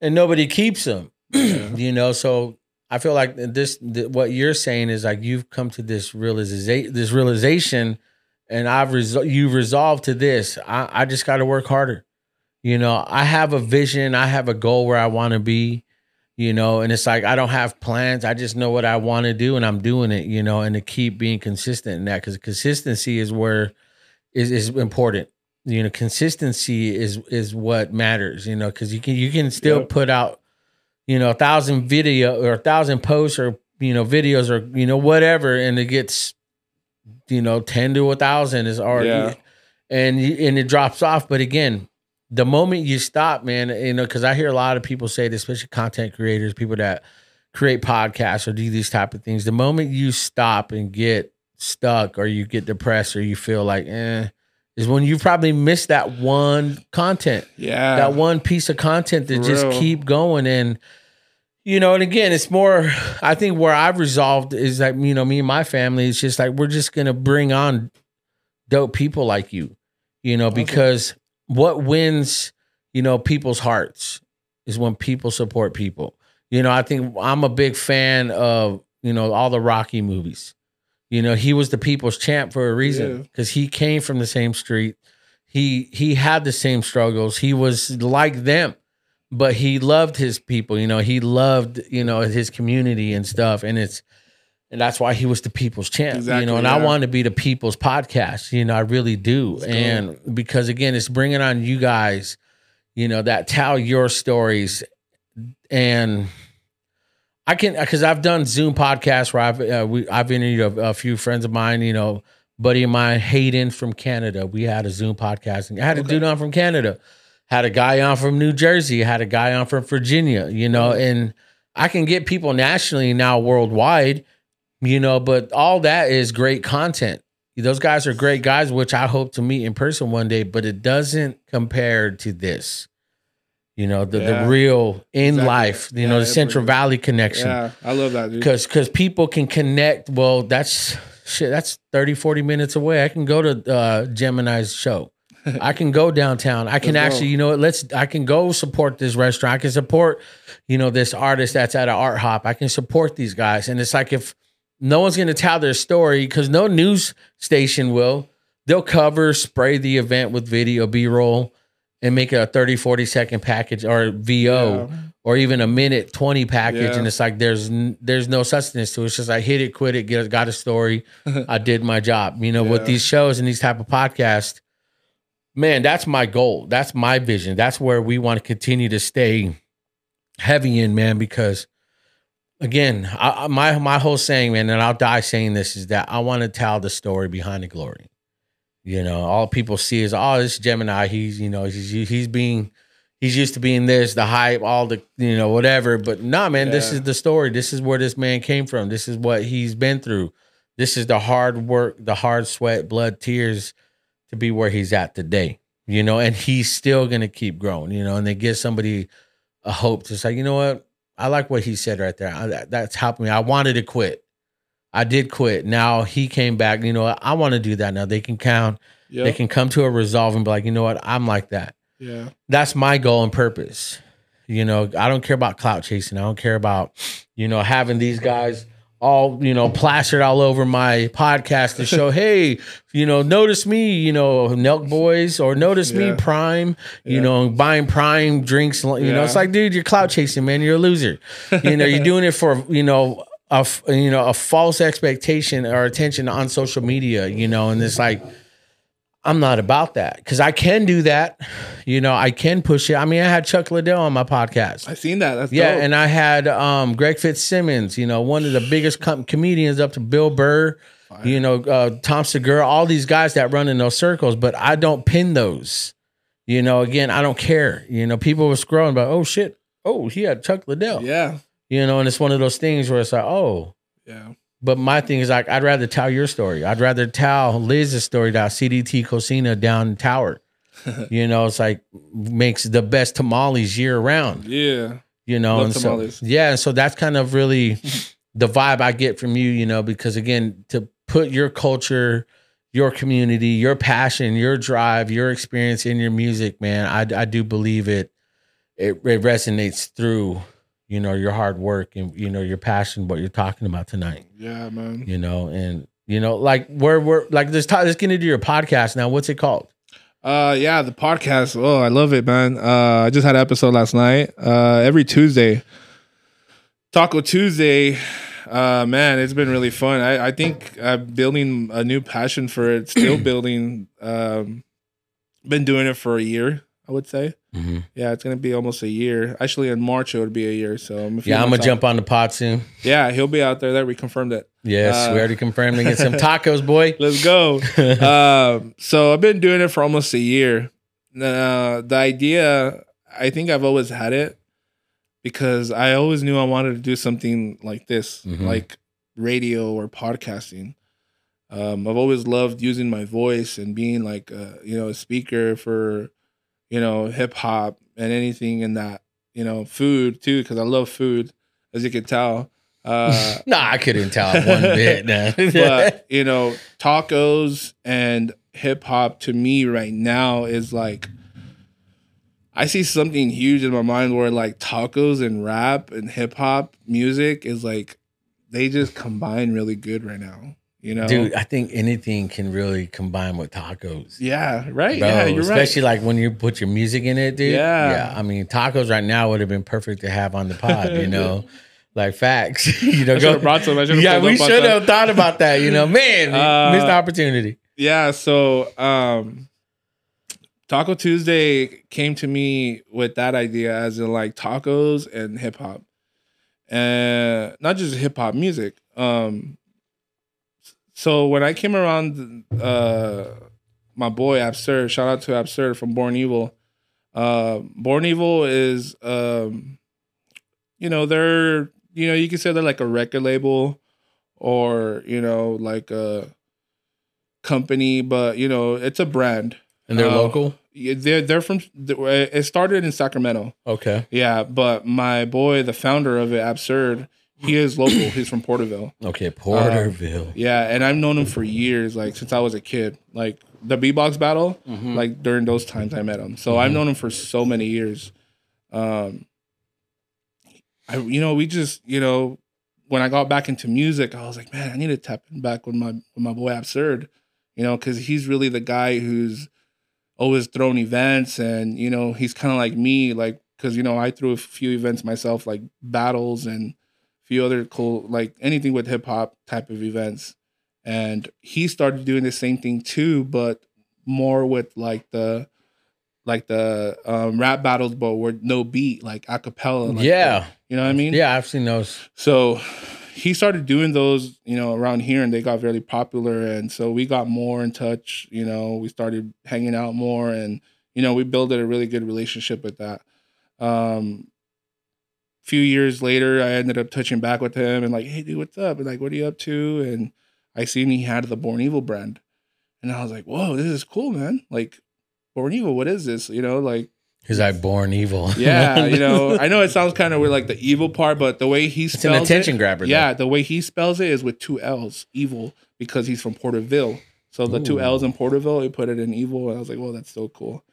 [SPEAKER 1] And nobody keeps them,
[SPEAKER 2] Yeah.
[SPEAKER 1] you know. So I feel like this, th- what you're saying is like you've come to this realization, this realization, and I've resol- you've resolved to this. I, I just got to work harder. You know, I have a vision, I have a goal where I want to be. You know, and it's like I don't have plans. I just know what I want to do, and I'm doing it. You know, and to keep being consistent in that because consistency is where is is important. You know, consistency is is what matters. You know, because you can you can still
[SPEAKER 2] Yep.
[SPEAKER 1] put out you know, a thousand video or a thousand posts or you know videos or you know whatever, and it gets you know ten to a thousand is already,
[SPEAKER 2] Yeah.
[SPEAKER 1] and and it drops off. But again, the moment you stop, man, you know, because I hear a lot of people say this, especially content creators, people that create podcasts or do these type of things. The moment you stop and get stuck or you get depressed or you feel like, eh, is when you probably missed that one content
[SPEAKER 2] Yeah.
[SPEAKER 1] that one piece of content that
[SPEAKER 2] For
[SPEAKER 1] just
[SPEAKER 2] real.
[SPEAKER 1] keep going and you know and again it's more i think where i've resolved is that you know me and my family it's just like we're just gonna bring on dope people like you you know because what wins you know people's hearts is when people support people. You know i think i'm a big fan of you know all the rocky movies. You know he was the people's champ for a reason
[SPEAKER 2] Yeah.
[SPEAKER 1] because he came from the same street. He he had the same struggles. He was like them but he loved his people you know he loved you know his community and stuff and it's and that's why he was the people's champ you know and i
[SPEAKER 2] yeah.
[SPEAKER 1] want to be the people's podcast you know i really do and because again it's bringing on you guys you know that tell your stories and i can because i've done zoom podcasts where i've uh, we, i've interviewed a, a few friends of mine you know buddy of mine hayden from canada we had a zoom podcast and i had a dude on from canada had a guy on from new jersey had a guy on from virginia you know and i can get people nationally now worldwide you know but all that is great content those guys are great guys which i hope to meet in person one day but it doesn't compare to this you know the,
[SPEAKER 2] Yeah.
[SPEAKER 1] the real in
[SPEAKER 2] Exactly.
[SPEAKER 1] life you
[SPEAKER 2] Yeah,
[SPEAKER 1] know the central valley connection
[SPEAKER 2] Yeah. I love that, dude.
[SPEAKER 1] because because people can connect well that's shit that's 30 40 minutes away i can go to uh Jemini's show i can go downtown. I can actually you know what let's i can go support this restaurant. I can support you know this artist that's at an art hop. I can support these guys. And it's like if no one's going to tell their story because no news station will. They'll cover spray the event with video b-roll and make it a 30 40 second package or vo
[SPEAKER 2] Yeah.
[SPEAKER 1] or even a minute 20 package.
[SPEAKER 2] Yeah.
[SPEAKER 1] and it's like there's there's no substance to it. It's just I hit it quit it get got a story. I did my job. You know with these shows and these type of podcasts man that's my goal. That's my vision. That's where we want to continue to stay heavy in man because again I, my my whole saying man and i'll die saying this is that i want to tell the story behind the glory. You know all people see is oh this Jemini he's you know he's he's being he's used to being this the hype all the you know whatever. But nah man this is the story. This is where this man came from. This is what he's been through. This is the hard work the hard sweat blood tears to be where he's at today you know and he's still gonna keep growing you know and they give somebody a hope to say you know what i like what he said right there I, that- that's helped me i wanted to quit i did quit now he came back you know what? i want to do that now they can count
[SPEAKER 2] Yep.
[SPEAKER 1] they can come to a resolve and be like you know what i'm like that
[SPEAKER 2] yeah.
[SPEAKER 1] that's my goal and purpose. You know, I don't care about clout chasing. I don't care about, you know, having these guys all, you know, plastered all over my podcast to show, hey, you know, notice me, you know, Nelk Boys, or notice me, Prime, you
[SPEAKER 2] Yeah.
[SPEAKER 1] know, buying Prime drinks. You know, it's like, dude, you're clout chasing, man. You're a loser. You know, you're doing it for, you know, a you know a false expectation or attention on social media. You know, and it's like. I'm not about that because I can do that. You know, I can push it. I mean, I had Chuck Liddell on my podcast.
[SPEAKER 2] I seen that. That's
[SPEAKER 1] Yeah,
[SPEAKER 2] dope.
[SPEAKER 1] and I had um, Greg Fitzsimmons, you know, one of the biggest com- comedians up to Bill Burr, you know, uh, Tom Segura, all these guys that run in those circles, but I don't pin those. You know, again, I don't care. You know, people were scrolling, but oh shit, oh, he had Chuck Liddell.
[SPEAKER 2] yeah.
[SPEAKER 1] You know, and it's one of those things where it's like, oh,
[SPEAKER 2] Yeah.
[SPEAKER 1] But my thing is like, I'd rather tell your story. I'd rather tell Liz's story down CDT Cocina down Tower. you know, it's like makes the best tamales year round.
[SPEAKER 2] Yeah.
[SPEAKER 1] You know,
[SPEAKER 2] Love
[SPEAKER 1] and
[SPEAKER 2] tamales.
[SPEAKER 1] so yeah, so that's kind of really the vibe I get from you. You know, because again, to put your culture, your community, your passion, your drive, your experience in your music, man, I I do believe it. It, it resonates through, you know, your hard work and you know your passion, what you're talking about tonight
[SPEAKER 2] Yeah, man.
[SPEAKER 1] you know, and you know, like where we're like this. Let's get into your podcast now. What's it called?
[SPEAKER 2] Uh, yeah, the podcast. Oh, I love it, man. Uh, I just had an episode last night. Uh, every Tuesday, Taco Tuesday. Uh, man, it's been really fun. I, I think I'm building a new passion for it. Still building. Um, been doing it for a year. I would say.
[SPEAKER 1] Mhm.
[SPEAKER 2] Yeah, it's gonna be almost a year. Actually, in March it would be a year. So I'm
[SPEAKER 1] Yeah, I'm gonna
[SPEAKER 2] out.
[SPEAKER 1] jump on the pot soon.
[SPEAKER 2] Yeah, he'll be out there. That we confirmed it.
[SPEAKER 1] Yes,
[SPEAKER 2] Uh,
[SPEAKER 1] we already confirmed to get some tacos, boy.
[SPEAKER 2] Let's go. um, so I've been doing it for almost a year. Uh, the idea, I think I've always had it because I always knew I wanted to do something like this,
[SPEAKER 1] Mhm.
[SPEAKER 2] like radio or podcasting. Um, I've always loved using my voice and being like, a, you know, a speaker for, you know, hip hop and anything in that, you know, food too, because I love food, as you can tell. Uh,
[SPEAKER 1] Nah, I couldn't tell one bit. Nah.
[SPEAKER 2] but you know, tacos and hip hop to me right now is like I see something huge in my mind where like tacos and rap and hip hop music is like they just combine really good right now. You know,
[SPEAKER 1] Dude, I think anything can really combine with tacos.
[SPEAKER 2] Yeah, right.
[SPEAKER 1] Bro,
[SPEAKER 2] yeah, you're
[SPEAKER 1] especially
[SPEAKER 2] right.
[SPEAKER 1] like when you put your music in it, dude.
[SPEAKER 2] Yeah.
[SPEAKER 1] Yeah. I mean, tacos right now would have been perfect to have on the pod, you know? like facts. you know,
[SPEAKER 2] should brought some.
[SPEAKER 1] Yeah, we
[SPEAKER 2] pulled up on
[SPEAKER 1] should have thought about that, you know. Man,
[SPEAKER 2] Uh,
[SPEAKER 1] missed the opportunity.
[SPEAKER 2] yeah so um taco tuesday came to me with that idea as in like tacos and hip-hop and not just hip-hop music um so when i came around uh my boy absurd shout out to absurd from born evil uh born evil is um you know they're you know you can say they're like a record label or you know like a company, but you know, it's a brand.
[SPEAKER 1] And they're
[SPEAKER 2] uh,
[SPEAKER 1] local?
[SPEAKER 2] Yeah, They're they're from. It started in Sacramento.
[SPEAKER 1] Okay.
[SPEAKER 2] Yeah, but my boy, the founder of it, Absurd, he is local. He's from Porterville.
[SPEAKER 1] Okay, Porterville.
[SPEAKER 2] Yeah, and I've known him for years, like since I was a kid. Like the beatbox battle,
[SPEAKER 1] Mhm.
[SPEAKER 2] like during those times I met him. So I've known him for so many years. Um, I you know we just you know when I got back into music, I was like, man, I need to tap in back with my with my boy Absurd, you know, because he's really the guy who's always thrown events, and you know he's kind of like me, like because you know I threw a few events myself, like battles and few other cool like anything with hip hop type of events, and he started doing the same thing too, but more with like the like the um, rap battles, but with no beat, like a cappella. Like
[SPEAKER 1] yeah.
[SPEAKER 2] you know what I mean?
[SPEAKER 1] Yeah, I've seen those.
[SPEAKER 2] So he started doing those, you know, around here and they got very popular. And so we got more in touch, you know, we started hanging out more and, you know, we built a really good relationship with that. Um, few years later, I ended up touching back with him and like, hey, dude, what's up? And like, what are you up to? And I seen he had the Born Evil brand. And I was like, whoa, this is cool, man. Like, Born Evil, what is this? You know, like,
[SPEAKER 1] He's like born evil.
[SPEAKER 2] yeah, you know, I know it sounds kind of weird, like the evil part, but the way he spells it's
[SPEAKER 1] an attention
[SPEAKER 2] it,
[SPEAKER 1] grabber. though.
[SPEAKER 2] yeah, the way he spells it is with two L's, evil, because he's from Porterville. So the two L's in Porterville, he put it in evil, and I was like, well, that's so cool.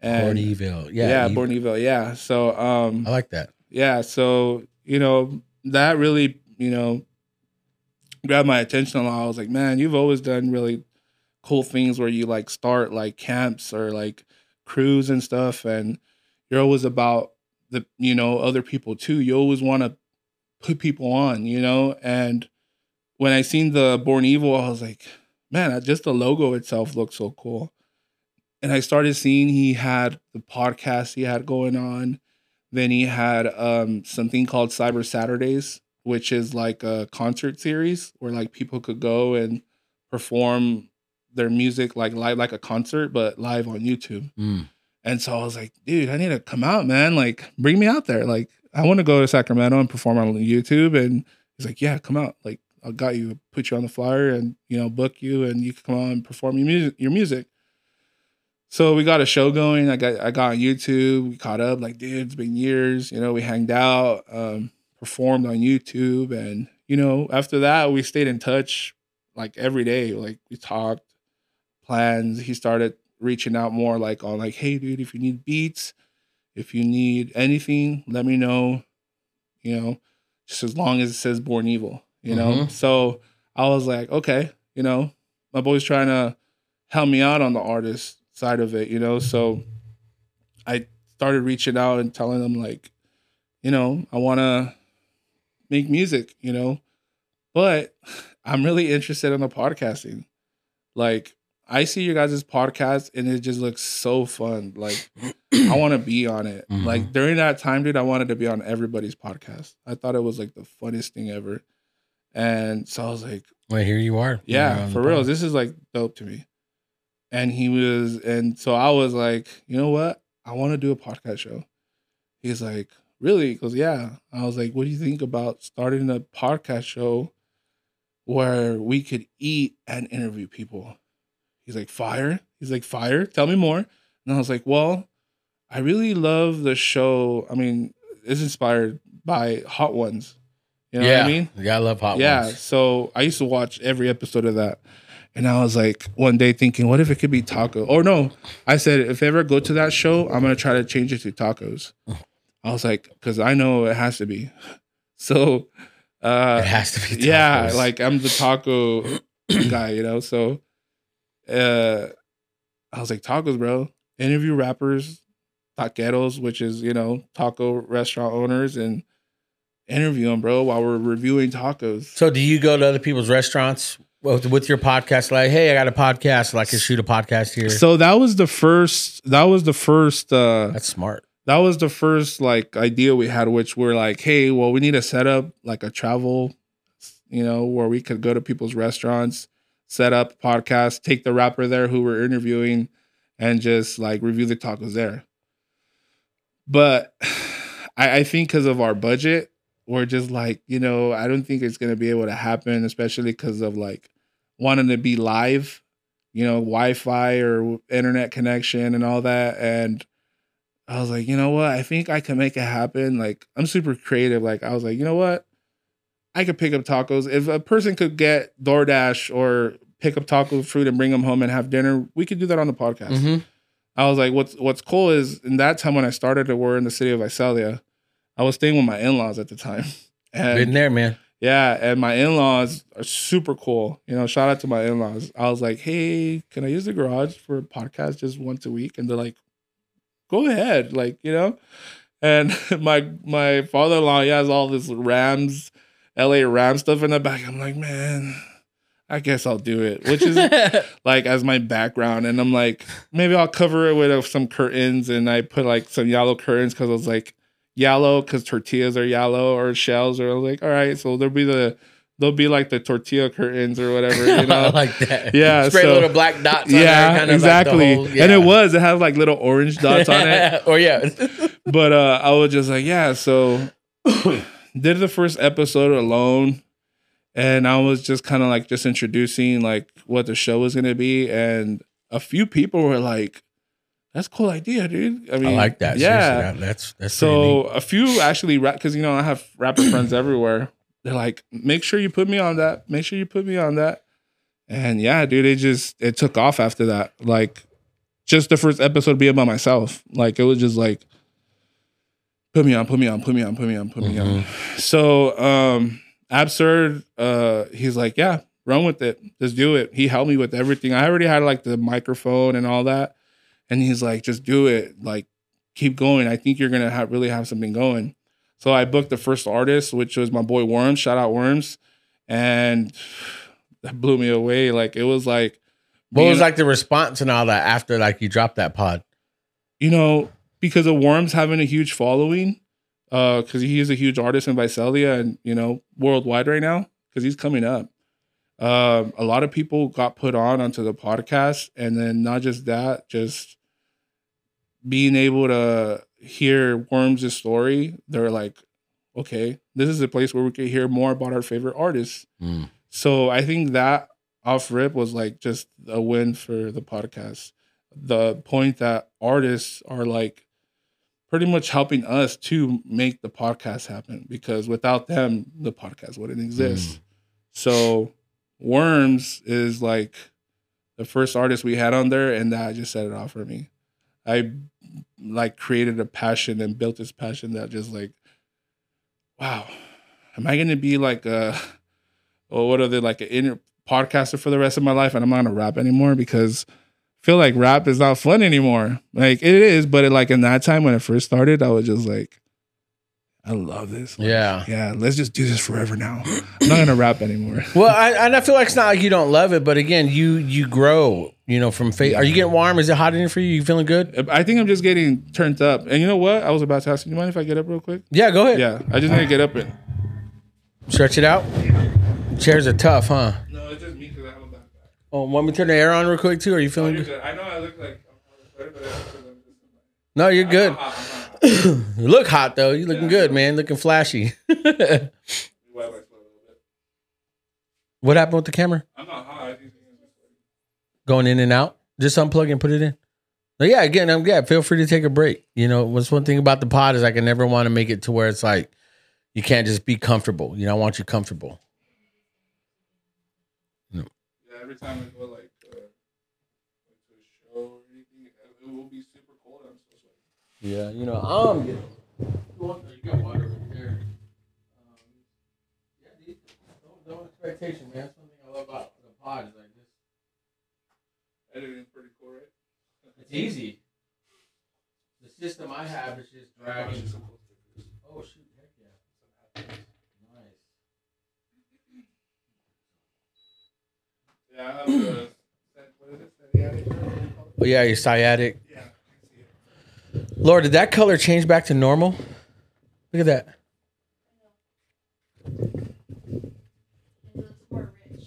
[SPEAKER 2] And
[SPEAKER 1] Born evil. Yeah.
[SPEAKER 2] yeah,
[SPEAKER 1] you-
[SPEAKER 2] Born Evil, yeah. So um,
[SPEAKER 1] I like that.
[SPEAKER 2] Yeah, so you know that really you know grabbed my attention a lot. I was like, man, you've always done really cool things where you like start like camps or like crews and stuff, and you're always about the you know other people too. You always want to put people on, you know. And when I seen the Born Evil, I was like, man, just the logo itself looks so cool. And I started seeing he had the podcast he had going on. Then he had um, something called Cyber Saturdays, which is like a concert series where like people could go and perform their music like live, like a concert, but live on YouTube.
[SPEAKER 1] Mm.
[SPEAKER 2] And so I was like, dude, I need to come out, man. Like, bring me out there. Like, I want to go to Sacramento and perform on YouTube. And he's like, yeah, come out. Like, I got you, put you on the flyer, and you know, book you, and you can come on and perform your music. Your music. So we got a show going. I got I got on YouTube. We caught up. Like, dude, it's been years. You know, we hanged out, um, performed on YouTube, and you know, after that, we stayed in touch like every day. Like we talked plans. He started reaching out more like on like, hey dude, if you need beats, if you need anything, let me know. You know, just as long as it says Born Evil, you know.
[SPEAKER 1] Mhm.
[SPEAKER 2] So I was like, okay, you know, my boy's trying to help me out on the artist side of it, you know. So I started reaching out and telling them like, you know, I want to make music, you know, but I'm really interested in the podcasting. Like I see your guys' podcast and it just looks so fun. Like I want to be on it.
[SPEAKER 1] Mhm.
[SPEAKER 2] Like during that time, dude, I wanted to be on everybody's podcast. I thought it was like the funniest thing ever. And so I was like,
[SPEAKER 1] Well, here you are.
[SPEAKER 2] Yeah, for real.
[SPEAKER 1] pod.
[SPEAKER 2] This is like dope to me. And he was, and so I was like, you know what? I want to do a podcast show. He's like, really? He goes, yeah. I was like, what do you think about starting a podcast show where we could eat and interview people? He's like, fire. He's like, fire. Tell me more. And I was like, well, I really love the show. I mean, it's inspired by Hot Ones. You know
[SPEAKER 1] yeah.
[SPEAKER 2] what I mean?
[SPEAKER 1] Yeah, I love hot
[SPEAKER 2] yeah.
[SPEAKER 1] ones.
[SPEAKER 2] So I used to watch every episode of that. And I was like, one day thinking, what if it could be taco? Or no, I said, if I ever go to that show, I'm to try to change it to tacos. I was like, because I know it has to be. So, uh,
[SPEAKER 1] it has to be.
[SPEAKER 2] yeah, like I'm the taco guy, you know? So, uh, I was like, tacos, bro. Interview rappers, taqueros, which is, you know, taco restaurant owners, and interview them, bro, while we're reviewing tacos.
[SPEAKER 1] So, do you go to other people's restaurants with, with your podcast? Like, hey, I got a podcast. Like, I can shoot a podcast here.
[SPEAKER 2] So that was the first. That was the first. uh
[SPEAKER 1] That's smart.
[SPEAKER 2] That was the first like idea we had, which we're like, hey, well, we need to set up like a travel, you know, where we could go to people's restaurants, set up podcast, take the rapper there who we're interviewing, and just like review the tacos there. But I, I think because of our budget, we're just like, you know, I don't think it's gonna be able to happen, especially because of like wanting to be live, you know, Wi-Fi or internet connection and all that. And I was like, you know what? I think I can make it happen. Like, I'm super creative. Like, I was like, you know what? I could pick up tacos. If a person could get DoorDash or pick up taco fruit and bring them home and have dinner, we could do that on the podcast.
[SPEAKER 1] hmm
[SPEAKER 2] I was like, what's what's cool is in that time when I started to work in the city of Visalia, I was staying with my in-laws at the time. And
[SPEAKER 1] Been there, man.
[SPEAKER 2] Yeah, and my in-laws are super cool. You know, shout out to my in-laws. I was like, "Hey, can I use the garage for a podcast just once a week?" And they're like, "Go ahead." Like, you know. And my my father-in-law, he has all this Rams, LA Rams stuff in the back. I'm like, "Man, I guess I'll do it." Which is like as my background and I'm like maybe I'll cover it with uh, some curtains and I put like some yellow curtains because I was like yellow because tortillas are yellow or shells or like all right so there'll be the there'll be like the tortilla curtains or whatever you know
[SPEAKER 1] like that.
[SPEAKER 2] Yeah,
[SPEAKER 1] Spray
[SPEAKER 2] so-
[SPEAKER 1] little black dots. on there,
[SPEAKER 2] yeah
[SPEAKER 1] kind of like
[SPEAKER 2] exactly
[SPEAKER 1] whole-
[SPEAKER 2] and it was it had like little orange dots on it
[SPEAKER 1] or yeah.
[SPEAKER 2] but uh I was just like yeah so did the first episode alone and I was just kind of like just introducing like what the show was gonna be and a few people were like that's a cool idea dude I mean, I
[SPEAKER 1] like that.
[SPEAKER 2] yeah
[SPEAKER 1] that- that's that's
[SPEAKER 2] so a few actually because you know I have rapper friends everywhere. They're like, make sure you put me on that. Make sure you put me on that. And yeah, dude, it just it took off after that. Like, just the first episode being by myself. Like it was just like, put me on, put me on, put me on, put me on, put me on. So um absurd, uh, he's like, yeah, run with it, just do it. He helped me with everything. I already had like the microphone and all that, and he's like, just do it, like keep going. I think you're gonna have really have something going. So I booked the first artist, which was my boy Worms. Shout out Worms, and that blew me away. Like it was like,
[SPEAKER 1] What was like the response and all that after like you dropped that pod?
[SPEAKER 2] you know, because of Worms having a huge following, uh, because he is a huge artist in Visalia and you know worldwide right now because he's coming up. Um, a lot of people got put on onto the podcast, and then not just that, just being able to hear Worms' story. They're like, okay, this is a place where we can hear more about our favorite artists.
[SPEAKER 1] Mm.
[SPEAKER 2] So I think that off rip was like just a win for the podcast. The point that artists are like pretty much helping us to make the podcast happen because without them, the podcast wouldn't exist. So Worms is like the first artist we had on there, and that just set it off for me. I like created a passion and built this passion that just like, wow, am I gonna be like a or what are they like an inner podcaster for the rest of my life and I'm not gonna rap anymore because I feel like rap is not fun anymore. Like it is, but it, like in that time when it first started, I was just like, I love this. Like,
[SPEAKER 1] Yeah.
[SPEAKER 2] yeah, let's just do this forever now. I'm not gonna rap anymore.
[SPEAKER 1] Well, I, and I feel like it's not like you don't love it, but again, you you grow You know, from face. Are you getting warm? Is it hot in here for you? You feeling good?
[SPEAKER 2] Uh, I think I'm just getting turned up. And you know what? I was about to ask you, do you mind if I get up real quick?
[SPEAKER 1] Yeah, go ahead.
[SPEAKER 2] Yeah, I just need to get up and.
[SPEAKER 1] Stretch it out. Chairs are tough, huh?
[SPEAKER 2] No, it's just me because I have a backpack.
[SPEAKER 1] Oh, want me to turn the air on real quick too? Are you feeling good?
[SPEAKER 2] I know I look like I'm but
[SPEAKER 1] No, you're good.
[SPEAKER 2] I'm hot, I'm hot.
[SPEAKER 1] You look hot though. You looking good, man. Looking flashy.
[SPEAKER 2] Wet my foot a little bit.
[SPEAKER 1] what happened with the camera?
[SPEAKER 2] I'm not hot. I think it's just
[SPEAKER 1] Going in and out? Just unplug and put it in. But yeah, again, I'm yeah. Feel free to take a break. You know, what's one thing about the pod is I can never want to make it to where it's like you can't just be comfortable. You know, I want you comfortable. No.
[SPEAKER 2] Yeah, every time I go like, uh, like to a show or anything, it will be super cold. I'm so sweaty.
[SPEAKER 1] Yeah, you know, I'm getting. You got water right there. Um, yeah, dude, no, no expectation, man. That's one thing I love about the pod is like this.
[SPEAKER 2] Editing's pretty cool, right?
[SPEAKER 1] It's easy. The system I have is just dragging. Oh shoot! Heck yeah! Nice.
[SPEAKER 2] Yeah, I have the. What is it? Sciatic?
[SPEAKER 1] Oh yeah, your sciatic.
[SPEAKER 2] Yeah, I see it.
[SPEAKER 1] Laura, did that color change back to normal? Look at that.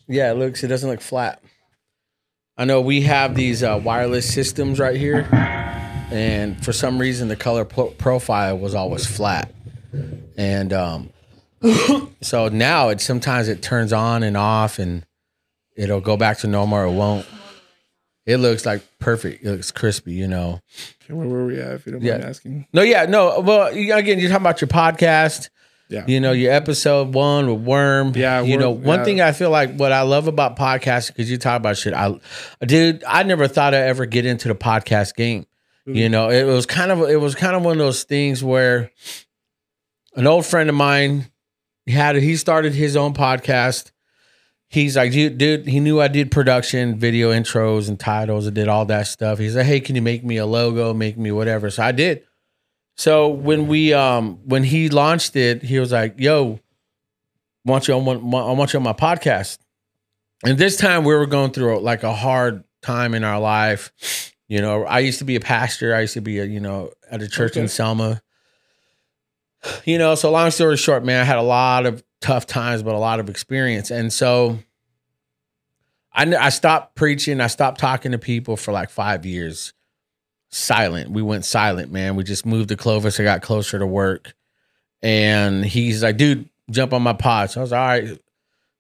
[SPEAKER 1] Yeah, it looks. It doesn't look flat. I know we have these uh, wireless systems right here, and for some reason the color pro- profile was always flat, and um, so now it sometimes it turns on and off, and it'll go back to normal or it won't. It looks like perfect. It looks crispy, you know.
[SPEAKER 2] Where were we at? If you don't
[SPEAKER 1] Yeah.
[SPEAKER 2] mind asking.
[SPEAKER 1] No, yeah, no. Well, again, you're talking about your podcast.
[SPEAKER 2] Yeah.
[SPEAKER 1] You know, your episode one with Worm.
[SPEAKER 2] Yeah,
[SPEAKER 1] You know, one
[SPEAKER 2] yeah.
[SPEAKER 1] thing I feel like what I love about podcasting because you talk about shit. I, dude, I never thought I'd ever get into the podcast game.
[SPEAKER 2] Mm-hmm.
[SPEAKER 1] You know, it was kind of it was kind of one of those things where an old friend of mine had he started his own podcast. He's like, dude, dude, he knew I did production, video intros and titles, and did all that stuff. He's like, hey, can you make me a logo, make me whatever? So I did. So when we um when he launched it, he was like, "Yo, want you on one, I want you on my podcast." And this time we were going through like a hard time in our life. You know, I used to be a pastor. I used to be a you know at a church in Selma. You know, so long story short, man, I had a lot of tough times, but a lot of experience, and so I I stopped preaching. I stopped talking to people for like five years silent. We went silent, man. We just moved to Clovis. I got closer to work. And he's like, dude, jump on my pod. So I was like, all right.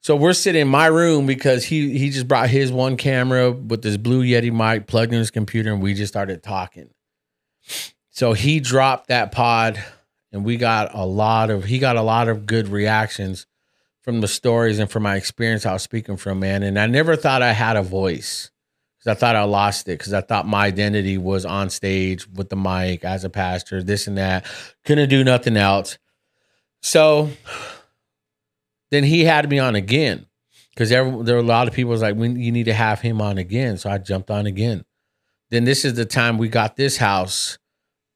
[SPEAKER 1] So we're sitting in my room because he he just brought his one camera with this blue Yeti mic plugged in his computer and we just started talking. So he dropped that pod and we got a lot of he got a lot of good reactions from the stories and from my experience I was speaking from, man. And I never thought I had a voice because I thought I lost it because I thought my identity was on stage with the mic as a pastor, this and that. Couldn't do nothing else. So then he had me on again because there, there were a lot of people was like, we, you need to have him on again. So I jumped on again. Then this is the time we got this house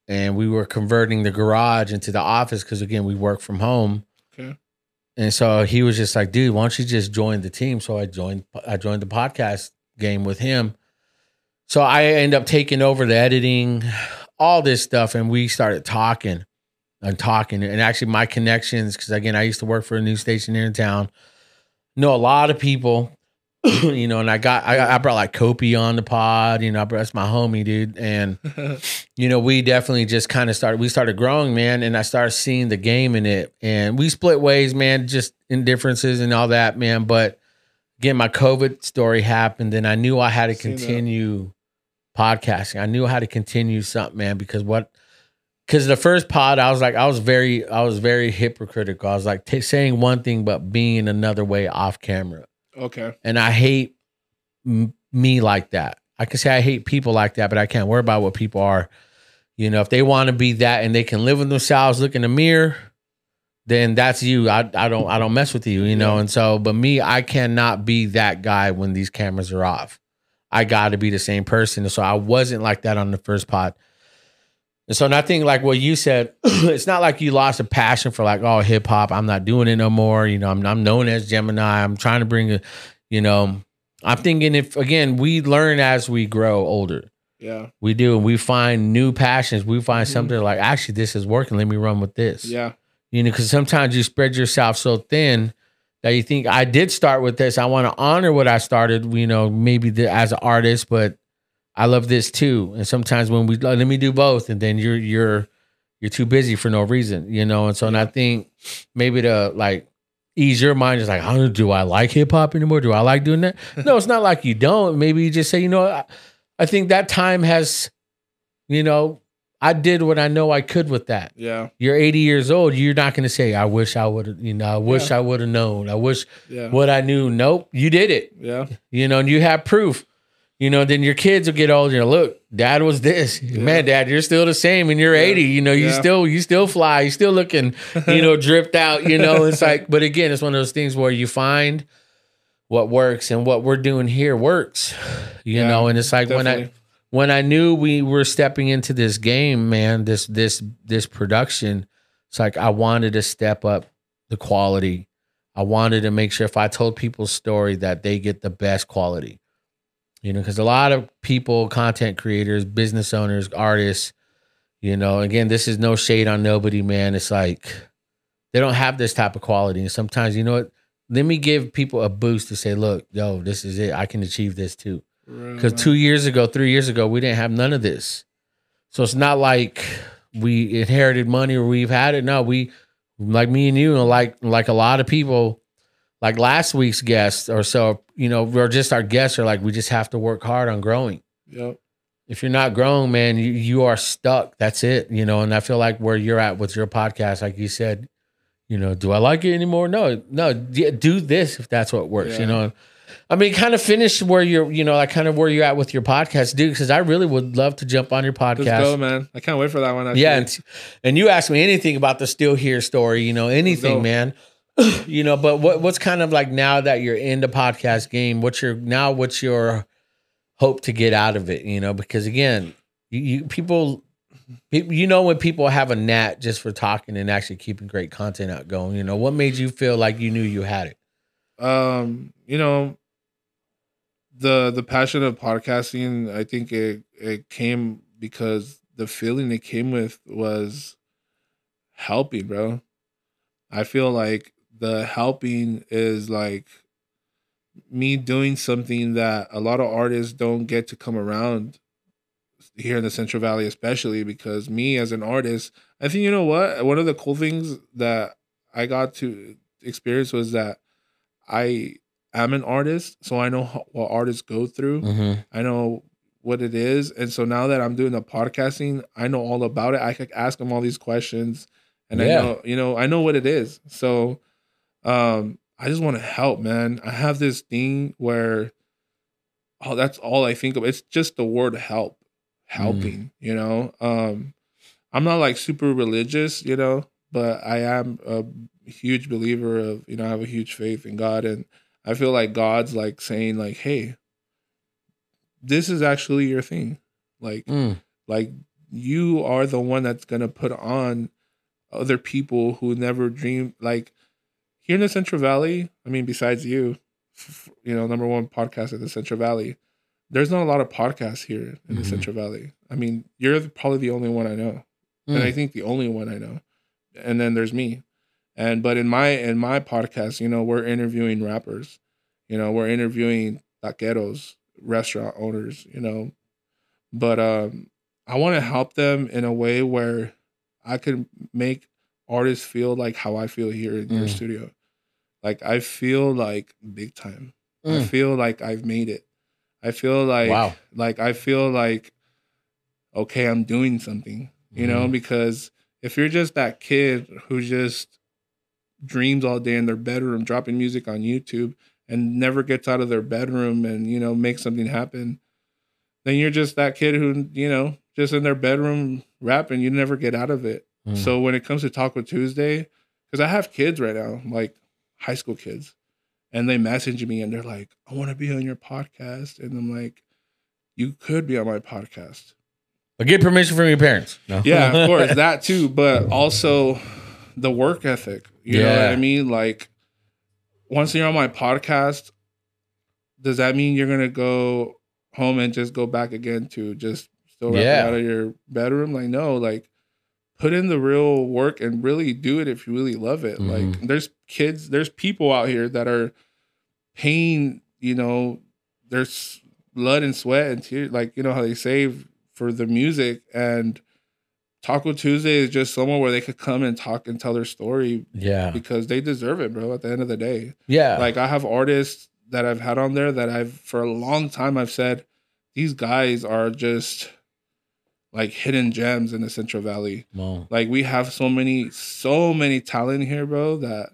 [SPEAKER 1] and we were converting the garage into the office because again, we work from home.
[SPEAKER 2] Okay.
[SPEAKER 1] And so he was just like, dude, why don't you just join the team? So I joined I joined the podcast game with him. So I end up taking over the editing, all this stuff, and we started talking and talking. And actually my connections, because again, I used to work for a news station here in town, know a lot of people, you know, and I got I, I brought like Kopi on the pod, you know, I brought, that's my homie, dude. And you know, we definitely just kind of started, we started growing, man. And I started seeing the game in it. And we split ways, man, just in differences and all that, man. But again, my COVID story happened and I knew I had to continue podcasting. I knew how to continue something, man, because what, because the first pod, I was like, I was very, I was very hypocritical. I was like t- saying one thing, but being another way off camera
[SPEAKER 2] okay.
[SPEAKER 1] and I hate m- me like that. I can say I hate people like that, but I can't worry about what people are. You know, if they want to be that and they can live with themselves, look in the mirror, then that's you. I, I don't I don't mess with you, you know. And so, but me, I cannot be that guy when these cameras are off. I got to be the same person. And so I wasn't like that on the first pod. And so nothing like what you said. it's not like you lost a passion for like oh hip hop. I'm not doing it no more. You know, I'm I'm known as Jemini. I'm trying to bring a, you know, I'm thinking if again we learn as we grow older.
[SPEAKER 2] Yeah.
[SPEAKER 1] We do, and we find new passions. We find
[SPEAKER 2] Mhm.
[SPEAKER 1] something like actually this is working. Let me run with this.
[SPEAKER 2] Yeah.
[SPEAKER 1] You know, because sometimes you spread yourself so thin that you think I did start with this. I want to honor what I started. You know, maybe the, as an artist, but I love this too. And sometimes when we let me do both, and then you're you're you're too busy for no reason. You know, and so and I think maybe to like ease your mind is like, do I like hip hop anymore? Do I like doing that? no, it's not like you don't. Maybe you just say, you know, I, I think that time has, you know, I did what I know I could with that
[SPEAKER 2] Yeah.
[SPEAKER 1] you're 80 years old, you're not going to say, I wish I would have, you know, I wish
[SPEAKER 2] Yeah.
[SPEAKER 1] I would have known. I wish
[SPEAKER 2] Yeah.
[SPEAKER 1] what I knew. Nope, you did it,
[SPEAKER 2] Yeah.
[SPEAKER 1] you know, and you have proof. You know, then your kids will get older. Look, dad was this. Man, dad, you're still the same and you're
[SPEAKER 2] Yeah.
[SPEAKER 1] 80. You know, you
[SPEAKER 2] Yeah.
[SPEAKER 1] still, you still fly. You still looking, you know, dripped out, you know. It's like, but again, it's one of those things where you find what works and what we're doing here works, you
[SPEAKER 2] Yeah,
[SPEAKER 1] know, and it's like when I, when I knew we were stepping into this game, man, this this this production, it's like I wanted to step up the quality. I wanted to make sure if I told people's story that they get the best quality. You know, because a lot of people, content creators, business owners, artists, you know, again, this is no shade on nobody, man. It's like they don't have this type of quality. And sometimes, you know what? Let me give people a boost to say, look, yo, this is it. I can achieve this too. Because two years ago, three years ago, we didn't have none of this. So it's not like we inherited money or we've had it. No, we like me and you, and like like a lot of people, like last week's guests or so, you know, or just our guests are like, we just have to work hard on growing.
[SPEAKER 2] Yep.
[SPEAKER 1] If you're not growing, man, you, you are stuck. That's it. You know, and I feel like where you're at with your podcast, like you said, you know, do I like it anymore? No, no, do this if that's what works, you know. I mean, kind of finish where you're, you know, like kind of where you're at with your podcast, dude. Because I really would love to jump on your podcast.
[SPEAKER 2] Let's go, man. I can't wait for that one. Actually.
[SPEAKER 1] Yeah, and, and you asked me anything about the still here story, you know, anything, man. You know, but what what's kind of like now that you're in the podcast game? What's your now? What's your hope to get out of it? You know, because again, you, you people, you know, when people have a gnat just for talking and actually keeping great content out going. You know, what made you feel like you knew you had it?
[SPEAKER 2] um you know the the passion of podcasting i think it it came because the feeling it came with was helping bro i feel like the helping is like me doing something that a lot of artists don't get to come around here in the central valley especially because me as an artist i think you know what one of the cool things that i got to experience was that i am an artist so i know how, what artists go through
[SPEAKER 1] Mm-hmm.
[SPEAKER 2] I know what it is, and so now that I'm doing the podcasting, I know all about it. I could ask them all these questions, and
[SPEAKER 1] Yeah.
[SPEAKER 2] I know, you know, I know what it is. So, um, I just want to help, man. I have this thing where, oh, that's all I think of. It's just the word help, helping. You know, um, I'm not like super religious, you know, but I am a huge believer of, you know, I have a huge faith in God, and I feel like God's like saying, like, hey this is actually your thing. Like
[SPEAKER 1] Mm.
[SPEAKER 2] like you are the one that's gonna put on other people who never dreamed like here in the Central Valley, I mean, besides you, you know, number one podcast in the Central Valley, there's not a lot of podcasts here in the
[SPEAKER 1] Mhm.
[SPEAKER 2] Central Valley. I mean, you're probably the only one I know. And I
[SPEAKER 1] Mm.
[SPEAKER 2] think the only one I know. And then there's me. And but in my in my podcast, you know, we're interviewing rappers. You know, we're interviewing taqueros, restaurant owners, you know. But um I want to help them in a way where I can make artists feel like how I feel here in your
[SPEAKER 1] Mm.
[SPEAKER 2] studio. Like I feel like big time. I
[SPEAKER 1] Mm.
[SPEAKER 2] feel like I've made it. I feel like
[SPEAKER 1] Wow.
[SPEAKER 2] like I feel like okay, I'm doing something, you know,
[SPEAKER 1] Mhm.
[SPEAKER 2] because if you're just that kid who just dreams all day in their bedroom dropping music on YouTube and never gets out of their bedroom and you know makes something happen, then you're just that kid who, you know, just in their bedroom rapping, you never get out of it.
[SPEAKER 1] Mm.
[SPEAKER 2] So when it comes to Taco Tuesday, because I have kids right now, like high school kids, and they message me and they're like, I want to be on your podcast. And I'm like, you could be on my podcast.
[SPEAKER 1] But get permission from your parents. No.
[SPEAKER 2] Yeah, of course, that too, but also the work ethic. You know what I mean? Like once you're on my podcast, does that mean you're gonna go home and just go back again to just still
[SPEAKER 1] Yeah.
[SPEAKER 2] out of your bedroom? Like, no, like put in the real work and really do it if you really love it. Like
[SPEAKER 1] Mhm.
[SPEAKER 2] there's kids, there's people out here that are paying, you know, there's blood and sweat and tears, like, you know, how they save for the music and Taco Tuesday is just somewhere where they could come and talk and tell their story
[SPEAKER 1] Yeah.
[SPEAKER 2] because they deserve it, bro. At the end of the day,
[SPEAKER 1] Yeah.
[SPEAKER 2] like I have artists that I've had on there that I've for a long time I've said these guys are just like hidden gems in the Central Valley.
[SPEAKER 1] Well,
[SPEAKER 2] Like we have so many, so many talent here, bro. That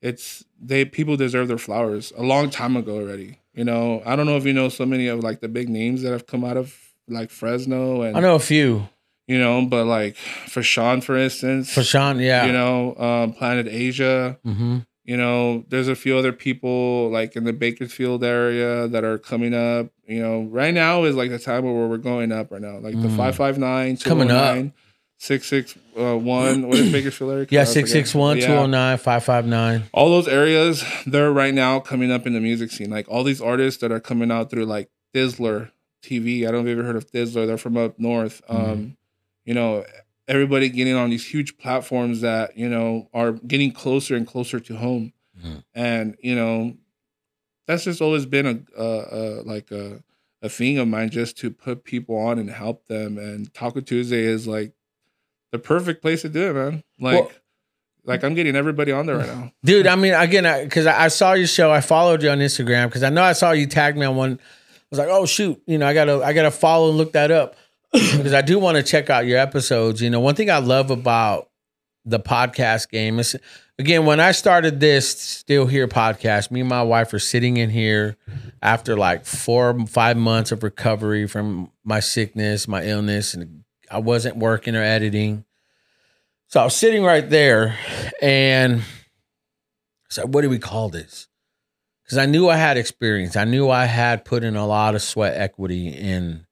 [SPEAKER 2] it's they people deserve their flowers a long time ago already. You know, I don't know if you know so many of like the big names that have come out of like Fresno and
[SPEAKER 1] I know a few.
[SPEAKER 2] you know, but like Fashawn, for instance,
[SPEAKER 1] Fashawn, yeah.
[SPEAKER 2] you know, um, Planet Asia.
[SPEAKER 1] hmm
[SPEAKER 2] You know, there's a few other people like in the Bakersfield area that are coming up. You know, right now is like the time where we're going up right now. Like the
[SPEAKER 1] Mm.
[SPEAKER 2] 559,
[SPEAKER 1] Coming up.
[SPEAKER 2] 209, 661. What is Bakersfield area?
[SPEAKER 1] Yeah,
[SPEAKER 2] I forget.
[SPEAKER 1] 661
[SPEAKER 2] Yeah.
[SPEAKER 1] 209 559.
[SPEAKER 2] All those areas, they're right now coming up in the music scene. Like all these artists that are coming out through like Thizzler TV. I don't know if you've ever heard of Thizzler. They're from up north.
[SPEAKER 1] Mm-hmm.
[SPEAKER 2] Um, you know, everybody getting on these huge platforms that, you know, are getting closer and closer to home.
[SPEAKER 1] Mhm.
[SPEAKER 2] And, you know, that's just always been a, a, a like a, a thing of mine just to put people on and help them. And Taco Tuesday is like the perfect place to do it, man. Like,
[SPEAKER 1] Well-
[SPEAKER 2] like I'm getting everybody on there right now.
[SPEAKER 1] Dude, I mean, again, because I, I saw your show, I followed you on Instagram because I know I saw you tag me on one. I was like, oh shoot, you know, I gotta, I gotta follow and look that up because I do want to check out your episodes. You know, one thing I love about the podcast game is, again, when I started this Still Here podcast, me and my wife are sitting in here after like four, five months of recovery from my sickness, my illness, and I wasn't working or editing. So I was sitting right there and I said, what do we call this? Because I knew I had experience. I knew I had put in a lot of sweat equity in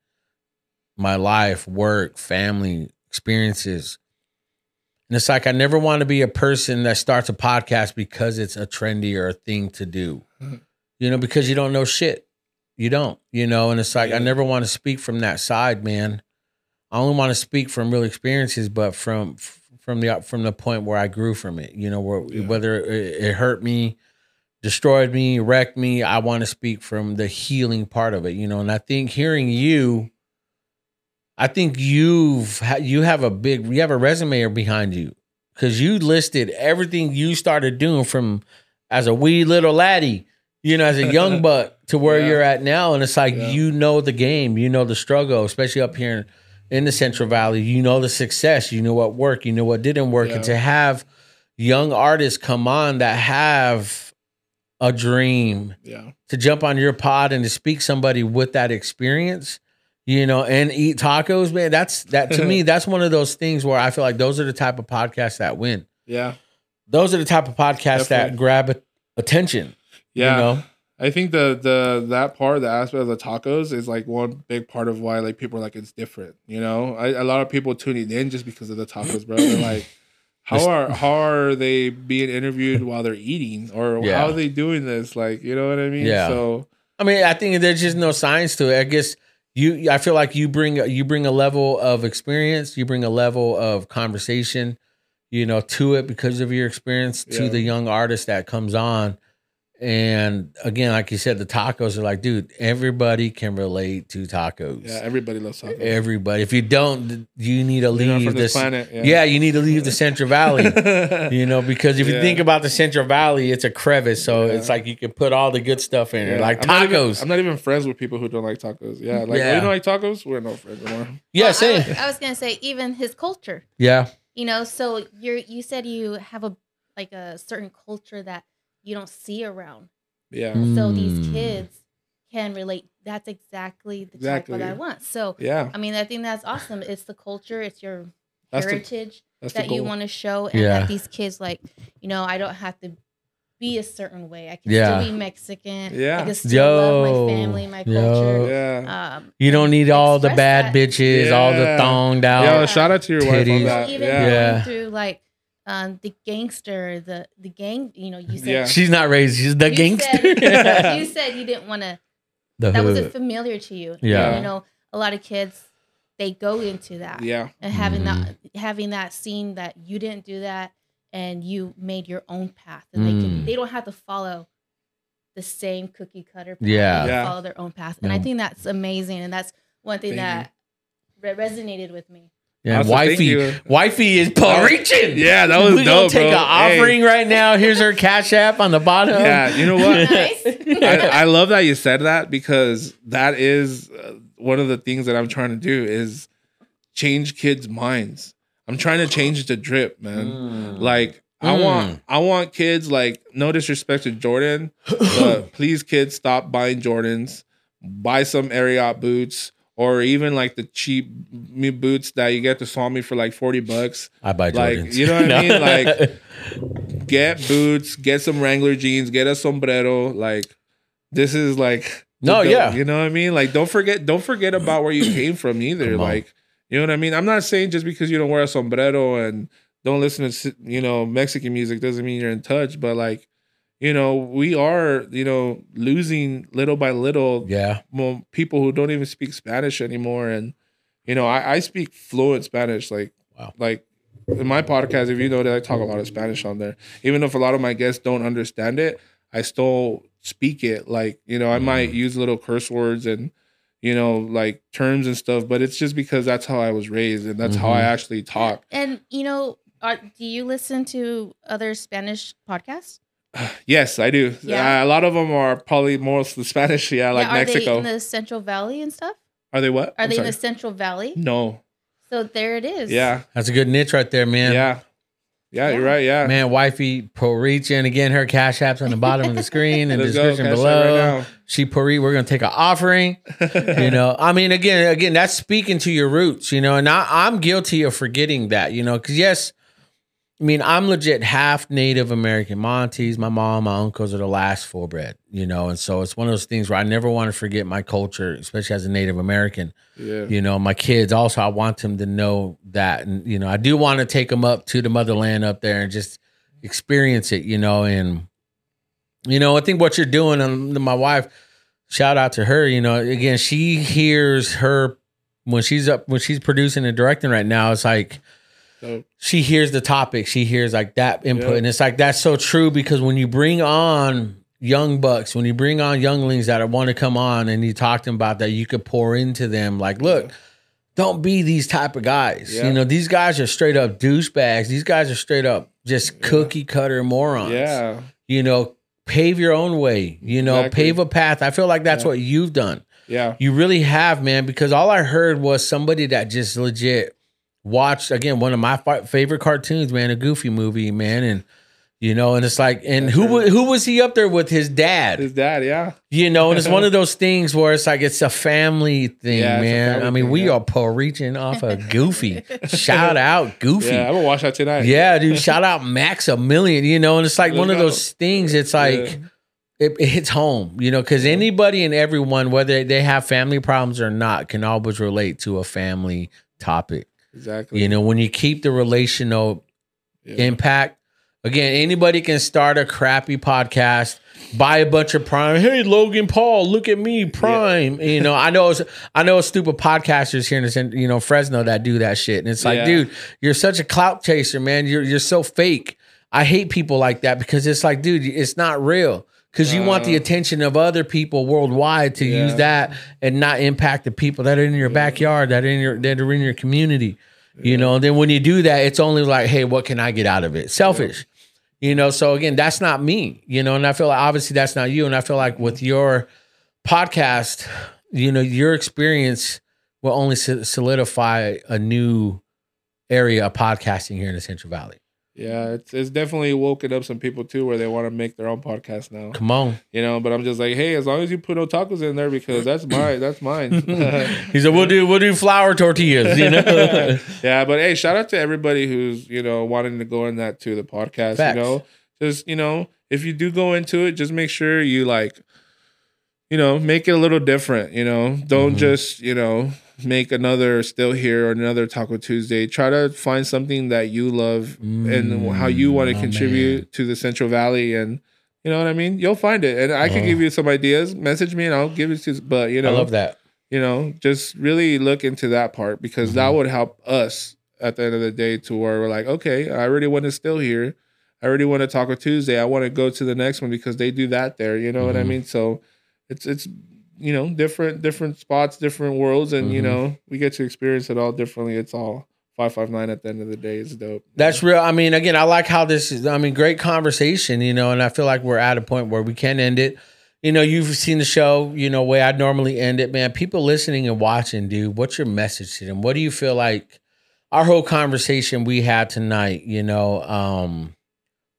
[SPEAKER 1] my life, work, family, experiences. And it's like I never want to be a person that starts a podcast because it's a trendy or a thing to do.
[SPEAKER 2] Mhm.
[SPEAKER 1] You know, because you don't know shit. You don't, you know, and it's like I never want to speak from that side, man. I only want to speak from real experiences, but from from the from the point where I grew from it. You know, where
[SPEAKER 2] Yeah.
[SPEAKER 1] whether it, it hurt me, destroyed me, wrecked me. I want to speak from the healing part of it. You know, and I think hearing you, I think you've you have a big you have a resume behind you because you listed everything you started doing from as a wee little laddie. You know, as a young buck to where
[SPEAKER 2] Yeah.
[SPEAKER 1] you're at now, and it's like
[SPEAKER 2] Yeah.
[SPEAKER 1] you know the game, you know the struggle, especially up here in, in the Central Valley. You know the success, you know what worked, you know what didn't work, and to have young artists come on that have a dream
[SPEAKER 2] Yeah.
[SPEAKER 1] to jump on your pod and to speak somebody with that experience, you know, and eat tacos, man. That's that to me. That's one of those things where I feel like those are the type of podcasts that win.
[SPEAKER 2] Yeah.
[SPEAKER 1] Those are the type of podcasts that grab attention.
[SPEAKER 2] Yeah.
[SPEAKER 1] You know,
[SPEAKER 2] I think the the that part, the aspect of the tacos, is like one big part of why like people are like it's different. You know, I, a lot of people tuning in just because of the tacos, bro. They're like, how are how are they being interviewed while they're eating, or
[SPEAKER 1] Yeah.
[SPEAKER 2] how are they doing this? Like, you know what I mean?
[SPEAKER 1] Yeah.
[SPEAKER 2] So
[SPEAKER 1] I mean, I think there's just no science to it. I guess you. I feel like you bring you bring a level of experience. You bring a level of conversation, you know, to it because of your experience to the young artist that comes on. And again, like you said, the tacos are like, dude, everybody can relate to tacos.
[SPEAKER 2] yeah, everybody loves tacos.
[SPEAKER 1] Everybody. If you don't, you need to
[SPEAKER 2] You're
[SPEAKER 1] leave
[SPEAKER 2] from
[SPEAKER 1] this.
[SPEAKER 2] this planet.
[SPEAKER 1] yeah. you need to leave the Central Valley. You know, because if you think about the Central Valley, it's a crevice. So
[SPEAKER 2] Yeah.
[SPEAKER 1] it's like you can put all the good stuff in
[SPEAKER 2] Yeah.
[SPEAKER 1] it, like
[SPEAKER 2] I'm not even-
[SPEAKER 1] tacos.
[SPEAKER 2] I'm not even friends with people who don't like tacos. Yeah, like oh,
[SPEAKER 1] Yeah.
[SPEAKER 2] you don't like tacos? We're no friends anymore.
[SPEAKER 1] yeah,
[SPEAKER 3] Well, I was, I was gonna say even his culture.
[SPEAKER 1] yeah.
[SPEAKER 3] You know, so you're you said you have a like a certain culture that you don't see around.
[SPEAKER 2] Yeah,
[SPEAKER 3] So these
[SPEAKER 1] Mm.
[SPEAKER 3] kids can relate. That's exactly the
[SPEAKER 2] Exactly.
[SPEAKER 3] type that I want. So
[SPEAKER 2] yeah.
[SPEAKER 3] I mean, I think that's awesome. It's the culture. It's your
[SPEAKER 2] That's
[SPEAKER 3] heritage
[SPEAKER 2] the
[SPEAKER 3] that you want to show, and
[SPEAKER 1] Yeah.
[SPEAKER 3] that these kids like, you know, I don't have to be a certain way. I can
[SPEAKER 1] Yeah.
[SPEAKER 3] still be Mexican.
[SPEAKER 2] Yeah.
[SPEAKER 3] I can still love my family, my
[SPEAKER 1] Yo.
[SPEAKER 3] culture.
[SPEAKER 2] Yeah.
[SPEAKER 3] Um,
[SPEAKER 1] You don't need all the bad
[SPEAKER 3] that.
[SPEAKER 1] bitches, all the
[SPEAKER 2] Yeah.
[SPEAKER 1] thonged out.
[SPEAKER 2] Yeah, shout out to your wife on
[SPEAKER 1] Titties.
[SPEAKER 2] that.
[SPEAKER 3] even
[SPEAKER 2] Yeah.
[SPEAKER 1] Yeah.
[SPEAKER 3] going through like um, the gangster, the the gang. You know, you said
[SPEAKER 2] Yeah.
[SPEAKER 1] She's not raised. She's the
[SPEAKER 3] you
[SPEAKER 1] gangster.
[SPEAKER 3] Said, you said you didn't want to that
[SPEAKER 1] hood.
[SPEAKER 3] wasn't familiar to you.
[SPEAKER 1] Yeah.
[SPEAKER 3] And, you know, a lot of kids they go into that.
[SPEAKER 2] Yeah.
[SPEAKER 3] And having
[SPEAKER 1] Mm-hmm.
[SPEAKER 3] that having that scene that you didn't do that and you made your own path and they
[SPEAKER 1] Mm.
[SPEAKER 3] can they don't have to follow the same cookie cutter path.
[SPEAKER 1] Yeah.
[SPEAKER 3] They
[SPEAKER 2] Yeah.
[SPEAKER 3] follow their own path. And I think that's amazing. And that's one thing
[SPEAKER 2] Thank
[SPEAKER 3] that re- resonated with me.
[SPEAKER 1] Yeah,
[SPEAKER 2] Also,
[SPEAKER 1] wifey,
[SPEAKER 2] you.
[SPEAKER 1] wifey is preaching.
[SPEAKER 2] Yeah, that was
[SPEAKER 1] we gonna
[SPEAKER 2] dope,
[SPEAKER 1] take
[SPEAKER 2] bro.
[SPEAKER 1] an
[SPEAKER 2] Hey.
[SPEAKER 1] offering right now. Here's her cash app on the bottom.
[SPEAKER 2] Yeah, you know what?
[SPEAKER 3] Nice.
[SPEAKER 2] I, I love that you said that because that is uh, one of the things that I'm trying to do is change kids' minds. I'm trying to change the drip, man.
[SPEAKER 1] Mm.
[SPEAKER 2] Like I
[SPEAKER 1] Mm.
[SPEAKER 2] want I want kids like no disrespect to Jordan, but please kids stop buying Jordans. Buy some Ariat boots or even like the cheap me boots that you get to Swami for like 40 bucks.
[SPEAKER 1] I buy
[SPEAKER 2] Like,
[SPEAKER 1] Jordans.
[SPEAKER 2] you know what I mean? Like, Get boots, get some Wrangler jeans, get a sombrero. Like this is like
[SPEAKER 1] No,
[SPEAKER 2] the-
[SPEAKER 1] yeah.
[SPEAKER 2] You know what I mean? Like don't forget don't forget about where you came from either. Like you know what I mean? I'm not saying just because you don't wear a sombrero and don't listen to you know Mexican music doesn't mean you're in touch, but like you know, we are, you know, losing little by little
[SPEAKER 1] yeah.
[SPEAKER 2] more people who don't even speak Spanish anymore. And you know, I, I speak fluent Spanish. Like,
[SPEAKER 1] Wow.
[SPEAKER 2] like in my podcast, if you know that I talk a lot of Spanish on there, even if a lot of my guests don't understand it, I still speak it. Like, you know, I might
[SPEAKER 1] Mm.
[SPEAKER 2] use little curse words and you know, like terms and stuff, but it's just because that's how I was raised and that's how I
[SPEAKER 1] Mhm.
[SPEAKER 2] actually talk.
[SPEAKER 3] And you know, are, do you listen to other Spanish podcasts?
[SPEAKER 2] Yes, I do.
[SPEAKER 3] Yeah.
[SPEAKER 2] Uh, a lot of them are probably more the Spanish, yeah, like
[SPEAKER 3] yeah, are
[SPEAKER 2] Mexico.
[SPEAKER 3] they in the Central Valley and stuff?
[SPEAKER 2] are they what?
[SPEAKER 3] Are
[SPEAKER 2] I'm
[SPEAKER 3] they in the Central Valley?
[SPEAKER 2] No.
[SPEAKER 3] So there it is.
[SPEAKER 2] Yeah.
[SPEAKER 1] That's a good niche right there, man.
[SPEAKER 2] Yeah. Yeah, you're right. Yeah.
[SPEAKER 1] Man, wifey Poricha, again, her cash apps on the bottom of the screen and
[SPEAKER 2] Let's go.
[SPEAKER 1] description below.
[SPEAKER 2] that right
[SPEAKER 1] she Pori, we're gonna take an offering. you know i mean again again that's speaking to your roots you know and I, i'm guilty of forgetting that you know because yes i mean i'm legit half native american my aunties my mom my uncles are the last full bred you know? And so it's one of those things where i never want to forget my culture especially as a native american.
[SPEAKER 2] Yeah.
[SPEAKER 1] you know my kids also i want them to know that and you know i do want to take them up to the motherland up there and just experience it you know? And you know i think what you're doing um, and my wife shout out to her you know? Again she hears her when she's up when she's producing and directing right now it's like She hears the topic. She hears like that input.
[SPEAKER 2] Yeah.
[SPEAKER 1] and it's like that's so true because when you bring on young bucks when you bring on younglings that want to come on and you talk to them about that you could pour into them like look don't be these type of guys. You know these guys are straight up douchebags. These guys are straight up just cookie cutter morons.
[SPEAKER 2] Yeah.
[SPEAKER 1] you know pave your own way you know
[SPEAKER 2] Exactly.
[SPEAKER 1] pave a path. I feel like that's what you've done.
[SPEAKER 2] Yeah.
[SPEAKER 1] you really have, man, because all I heard was somebody that just legit watched again one of my favorite cartoons, man, a Goofy movie, man, and you know, and it's like, and who who was he up there with? His dad,
[SPEAKER 2] His dad, yeah.
[SPEAKER 1] you know, and it's one of those things where it's like it's a family thing,
[SPEAKER 2] Yeah,
[SPEAKER 1] man.
[SPEAKER 2] family
[SPEAKER 1] I mean,
[SPEAKER 2] thing,
[SPEAKER 1] we
[SPEAKER 2] yeah.
[SPEAKER 1] are po reaching off of Goofy. Shout out Goofy.
[SPEAKER 2] Yeah, I'm gonna watch that tonight.
[SPEAKER 1] Yeah, dude. Shout out Max a million, you know, and it's like
[SPEAKER 2] Let's
[SPEAKER 1] one of those things. It's like
[SPEAKER 2] Yeah.
[SPEAKER 1] it, it hits home, you know, because anybody and everyone, whether they have family problems or not, can always relate to a family topic.
[SPEAKER 2] Exactly.
[SPEAKER 1] You know, when you keep the relational
[SPEAKER 2] Yeah.
[SPEAKER 1] impact, again, anybody can start a crappy podcast, buy a bunch of Prime. Hey, Logan Paul, look at me, Prime. You know, I know, it's, I know, stupid podcasters here in you know, Fresno that do that shit, and it's like,
[SPEAKER 2] Yeah.
[SPEAKER 1] dude, you're such a clout chaser, man. You're you're so fake. I hate people like that because it's like, dude, it's not real. Because you want the attention of other people worldwide to use that and not impact the people that are in your backyard, that are in your that are in your community. You know, and then when you do that, it's only like, hey, what can I get out of it? Selfish. You know, so again, that's not me, you know, and I feel like obviously that's not you. And I feel like with your podcast, you know, your experience will only solidify a new area of podcasting here in the Central Valley.
[SPEAKER 2] Yeah, it's it's definitely woken up some people too where they want to make their own podcast now.
[SPEAKER 1] Come on.
[SPEAKER 2] You know, but I'm just like, hey, as long as you put otakus in there because that's mine, that's mine.
[SPEAKER 1] He said, "We'll do we'll do flour tortillas." You know,
[SPEAKER 2] yeah, but hey, shout out to everybody who's you know wanting to go in that to the podcast.
[SPEAKER 1] Facts.
[SPEAKER 2] You know, just you know, if you do go into it, just make sure you like, you know, make it a little different. You know, don't
[SPEAKER 1] Mhm.
[SPEAKER 2] just you know make another still here or another Taco Tuesday. Try to find something that you love and how you want to
[SPEAKER 1] Mm, oh,
[SPEAKER 2] contribute
[SPEAKER 1] man.
[SPEAKER 2] to the Central Valley and. You know what I mean? You'll find it, and I can
[SPEAKER 1] Uh-huh.
[SPEAKER 2] give you some ideas. Message me, and I'll give it to. you. But you know,
[SPEAKER 1] I love that.
[SPEAKER 2] you know, just really look into that part because that
[SPEAKER 1] Mhm.
[SPEAKER 2] would help us at the end of the day to where we're like, okay, I really want to still here. I already want to talk on Tuesday. I want to go to the next one because they do that there. You know what I
[SPEAKER 1] Mhm.
[SPEAKER 2] mean? So it's it's you know different different spots, different worlds, and you
[SPEAKER 1] Mhm.
[SPEAKER 2] know we get to experience it all differently. It's all five five nine at the end of the day is dope.
[SPEAKER 1] That's real. I mean, again, I like how this is. I mean, great conversation, you know, and I feel like we're at a point where we can end it. You know, you've seen the show, you know, way I'd normally end it, man. People listening and watching, dude, what's your message to them? What do you feel like our whole conversation we had tonight, you know, um,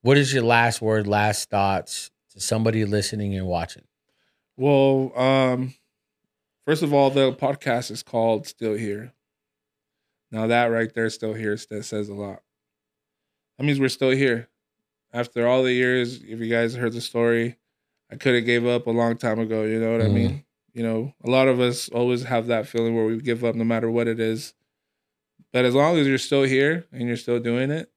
[SPEAKER 1] what is your last word, last thoughts to somebody listening and watching?
[SPEAKER 2] Well, um, first of all, the podcast is called Still Here. Now that right there, still here, that says a lot. That means we're still here. After all the years, if you guys heard the story, I could have gave up a long time ago. You know what I
[SPEAKER 1] Mhm.
[SPEAKER 2] mean? You know, a lot of us always have that feeling where we give up no matter what it is. But as long as you're still here and you're still doing it,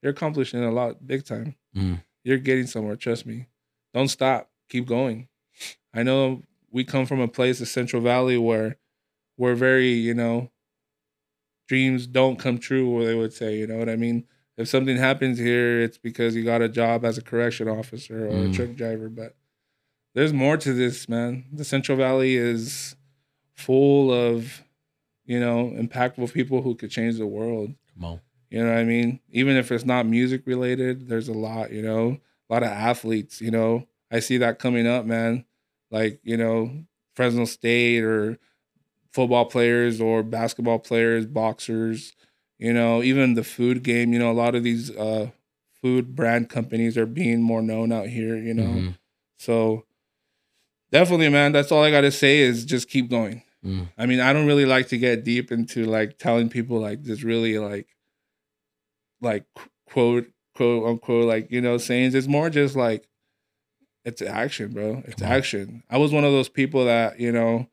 [SPEAKER 2] you're accomplishing a lot, big time.
[SPEAKER 1] Mm.
[SPEAKER 2] You're getting somewhere. Trust me. Don't stop. Keep going. I know we come from a place, the Central Valley, where we're very, you know, dreams don't come true, or they would say, you know what I mean? If something happens here, it's because you got a job as a correction officer or
[SPEAKER 1] Mm.
[SPEAKER 2] a truck driver. But there's more to this, man. The Central Valley is full of, you know, impactful people who could change the world.
[SPEAKER 1] Come on.
[SPEAKER 2] You know what I mean? Even if it's not music related, there's a lot, you know, a lot of athletes, you know. I see that coming up, man. Like, you know, Fresno State or football players or basketball players, boxers, you know, even the food game, you know, a lot of these uh food brand companies are being more known out here, you know.
[SPEAKER 1] Mhm.
[SPEAKER 2] So definitely, man, that's all I got to say is just keep going.
[SPEAKER 1] Mm.
[SPEAKER 2] I mean, I don't really like to get deep into like telling people like this really like like quote quote unquote like you know sayings. It's more just like it's action, bro. It's
[SPEAKER 1] Come on.
[SPEAKER 2] action. I was one of those people that you know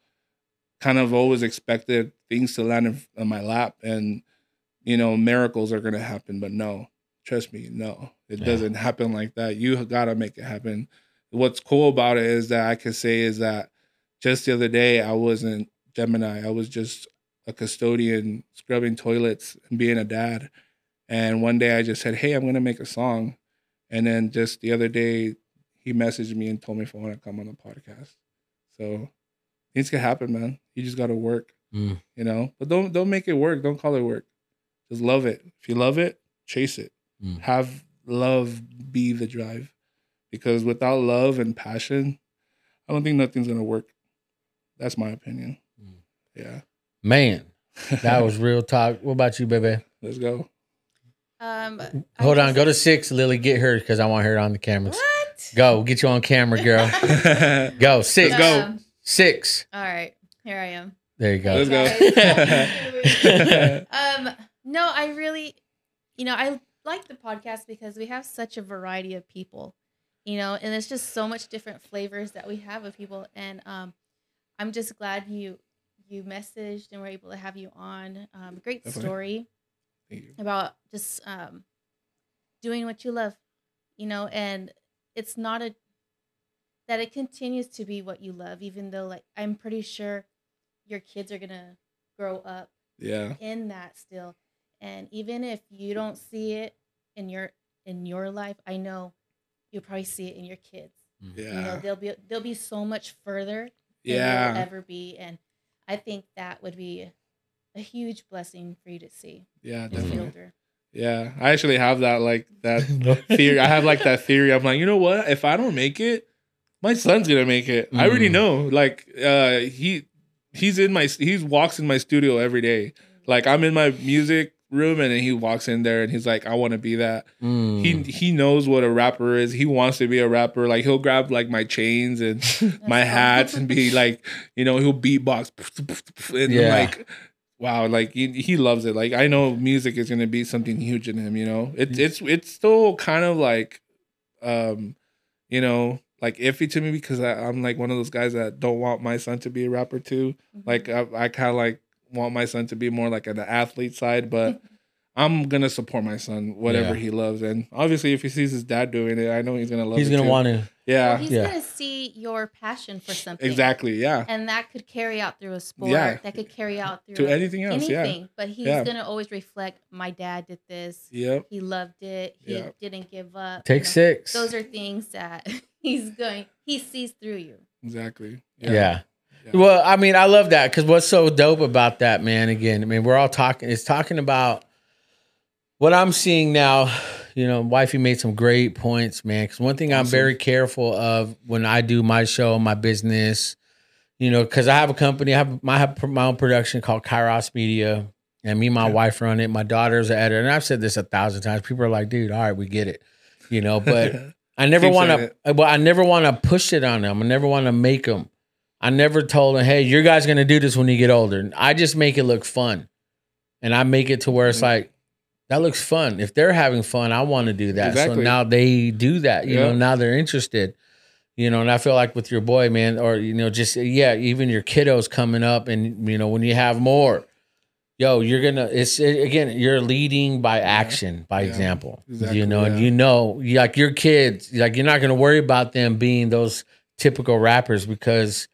[SPEAKER 2] kind of always expected things to land in, in my lap and you know miracles are gonna happen, but no, trust me, no, it
[SPEAKER 1] Yeah.
[SPEAKER 2] doesn't happen like that. You gotta make it happen. What's cool about it is that I can say is that just the other day I wasn't Jemini. I was just a custodian scrubbing toilets and being a dad. And one day I just said, Hey, I'm gonna make a song. And then just the other day he messaged me and told me if I want to come on the podcast. So things can happen, man. You just gotta work,
[SPEAKER 1] Mm.
[SPEAKER 2] you know. But don't don't make it work. Don't call it work. Just love it. If you love it, chase it.
[SPEAKER 1] Mm.
[SPEAKER 2] Have love be the drive. Because without love and passion, I don't think nothing's gonna work. That's my opinion.
[SPEAKER 1] Mm.
[SPEAKER 2] Yeah.
[SPEAKER 1] Man, that was real talk. What about you, baby?
[SPEAKER 2] Let's go.
[SPEAKER 3] Um,
[SPEAKER 1] Hold on, go to six, Lily. Get her because I want her on the cameras.
[SPEAKER 3] What?
[SPEAKER 1] Go, get you on camera, girl. Go six,
[SPEAKER 2] Let's go.
[SPEAKER 3] Um,
[SPEAKER 1] six.
[SPEAKER 3] all right, here I am.
[SPEAKER 1] There you go.
[SPEAKER 2] Let's go.
[SPEAKER 3] Um, no, I really, you know, I like the podcast because we have such a variety of people, you know, and it's just so much different flavors that we have of people, and um, I'm just glad you you messaged and we're able to have you on. Um, great
[SPEAKER 2] Definitely.
[SPEAKER 3] story about just um, doing what you love, you know, and it's not a that it continues to be what you love, even though like I'm pretty sure your kids are gonna grow up
[SPEAKER 2] Yeah.
[SPEAKER 3] in that still, and even if you don't see it in your in your life, I know you'll probably see it in your kids. Mm-hmm. yeah You know,
[SPEAKER 2] Yeah.
[SPEAKER 3] they'll be they'll be so much further than you'll
[SPEAKER 2] Yeah.
[SPEAKER 3] ever be, and I think that would be a huge blessing for you to see
[SPEAKER 2] Yeah,
[SPEAKER 3] as you get
[SPEAKER 2] definitely.
[SPEAKER 3] older.
[SPEAKER 2] Yeah. I actually have that like that theory. I have like that theory. I'm like, you know what? If I don't make it, my son's gonna make it. I already
[SPEAKER 1] Mm.
[SPEAKER 2] know. Like, uh, he he's in my he walks in my studio every day. Like, I'm in my music room, and then he walks in there, and he's like, I want to be that.
[SPEAKER 1] Mm.
[SPEAKER 2] He he knows what a rapper is. He wants to be a rapper. Like, he'll grab like my chains and my
[SPEAKER 3] That's
[SPEAKER 2] hats and be like, you know, he'll beatbox and
[SPEAKER 1] Yeah.
[SPEAKER 2] like, wow, like he, he loves it. Like I know music is gonna be something huge in him. You know, it's it's it's still kind of like, um, you know, like iffy to me because I, I'm like one of those guys that don't want my son to be a rapper too.
[SPEAKER 3] Mhm.
[SPEAKER 2] Like I, I kind of like want my son to be more like an athlete side, but I'm gonna support my son, whatever
[SPEAKER 1] Yeah.
[SPEAKER 2] he loves, and obviously, if he sees his dad doing it, I know he's gonna love. It.
[SPEAKER 1] He's gonna
[SPEAKER 2] too.
[SPEAKER 1] want to.
[SPEAKER 2] Yeah,
[SPEAKER 3] Well, he's
[SPEAKER 1] Yeah.
[SPEAKER 3] gonna see your passion for something.
[SPEAKER 2] exactly. Yeah,
[SPEAKER 3] And that could carry out through a sport.
[SPEAKER 2] Yeah.
[SPEAKER 3] That could carry out through
[SPEAKER 2] to anything else.
[SPEAKER 3] anything. But he's
[SPEAKER 2] Yeah.
[SPEAKER 3] gonna always reflect. My dad did this.
[SPEAKER 2] Yeah. Yep.
[SPEAKER 3] He loved it. He
[SPEAKER 2] Yeah.
[SPEAKER 3] didn't give up.
[SPEAKER 1] Take
[SPEAKER 3] you know.
[SPEAKER 1] six.
[SPEAKER 3] Those are things that he's going. He sees through you.
[SPEAKER 2] Exactly.
[SPEAKER 1] yeah.
[SPEAKER 2] Yeah.
[SPEAKER 1] Well, I mean, I love that because what's so dope about that, man? Again, I mean, we're all talking. It's talking about what I'm seeing now. You know, wifey made some great points, man. Because one thing I'm very careful of when I do my show, my business, you know, because I have a company, I have my, I have my own production called Kairos Media, and me and my
[SPEAKER 2] Okay.
[SPEAKER 1] wife run it. My daughter's an editor, and I've said this a thousand times. People are like, "Dude, all right, we get it," you know, but I never want to. Well, I never want to push it on them. I never want to make them. I never told them, "Hey, you guys gonna do this when you get older." I just make it look fun, and I make it to where it's
[SPEAKER 2] Mhm.
[SPEAKER 1] like that looks fun. If they're having fun, I want to do that. So now they do that. You know, now they're interested. You know, and I feel like with your boy, man, or you know, just yeah, even your kiddos coming up, and you know, when you have more, yo, you're gonna. It's again, you're leading by action, by
[SPEAKER 2] Yeah.
[SPEAKER 1] example.
[SPEAKER 2] Exactly,
[SPEAKER 1] You know, and you know, like your kids, like you're not gonna worry about them being those typical rappers because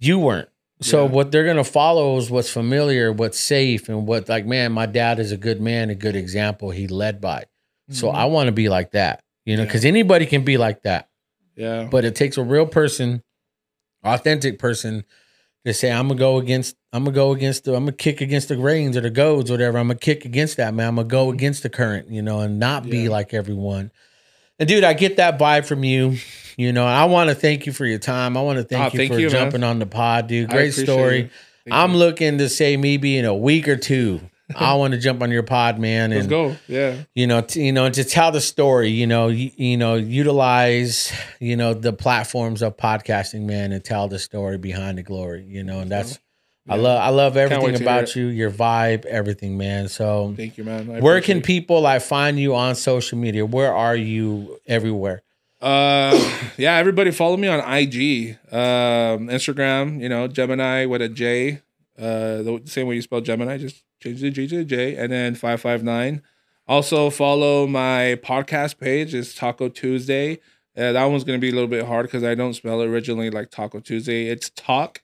[SPEAKER 1] you weren't. So
[SPEAKER 2] Yeah.
[SPEAKER 1] what they're gonna follow is what's familiar, what's safe, and what like, man, my dad is a good man, a good example. He led by. So
[SPEAKER 2] Mhm.
[SPEAKER 1] I want to be like that, you know,
[SPEAKER 2] Yeah.
[SPEAKER 1] because anybody can be like that,
[SPEAKER 2] yeah.
[SPEAKER 1] but it takes a real person, authentic person, to say, I'm gonna go against, I'm gonna go against the, I'm gonna kick against the grains or the goads, or whatever. I'm gonna kick against that, man. I'm gonna go against the current, you know, and not be like everyone. And dude, I get that vibe from you. You know, I want to thank you for your time. I want to thank
[SPEAKER 2] Oh,
[SPEAKER 1] you
[SPEAKER 2] thank
[SPEAKER 1] for
[SPEAKER 2] you, man.
[SPEAKER 1] jumping on the pod, dude. Great story. I'm
[SPEAKER 2] you.
[SPEAKER 1] looking to say maybe in a week or two, I want to jump on your pod, man,
[SPEAKER 2] Let's
[SPEAKER 1] and
[SPEAKER 2] go. Yeah.
[SPEAKER 1] you know, t- you know, to tell the story. You know, you, you know, utilize you know the platforms of podcasting, man, and tell the story behind the glory. You know, and that's I love I love everything about you, your vibe, everything, man. So.
[SPEAKER 2] Thank you, man. I
[SPEAKER 1] Where can people like find you on social media? Where are you everywhere?
[SPEAKER 2] Uh, yeah, everybody follow me on IG, um, Instagram. You know, Gemini with a J. Uh, the same way you spell Gemini, just change the G to a J, and then five five nine. Also follow my podcast page. It's Taco Tuesday. Uh, that one's gonna be a little bit hard because I don't spell it originally like Taco Tuesday. It's talk,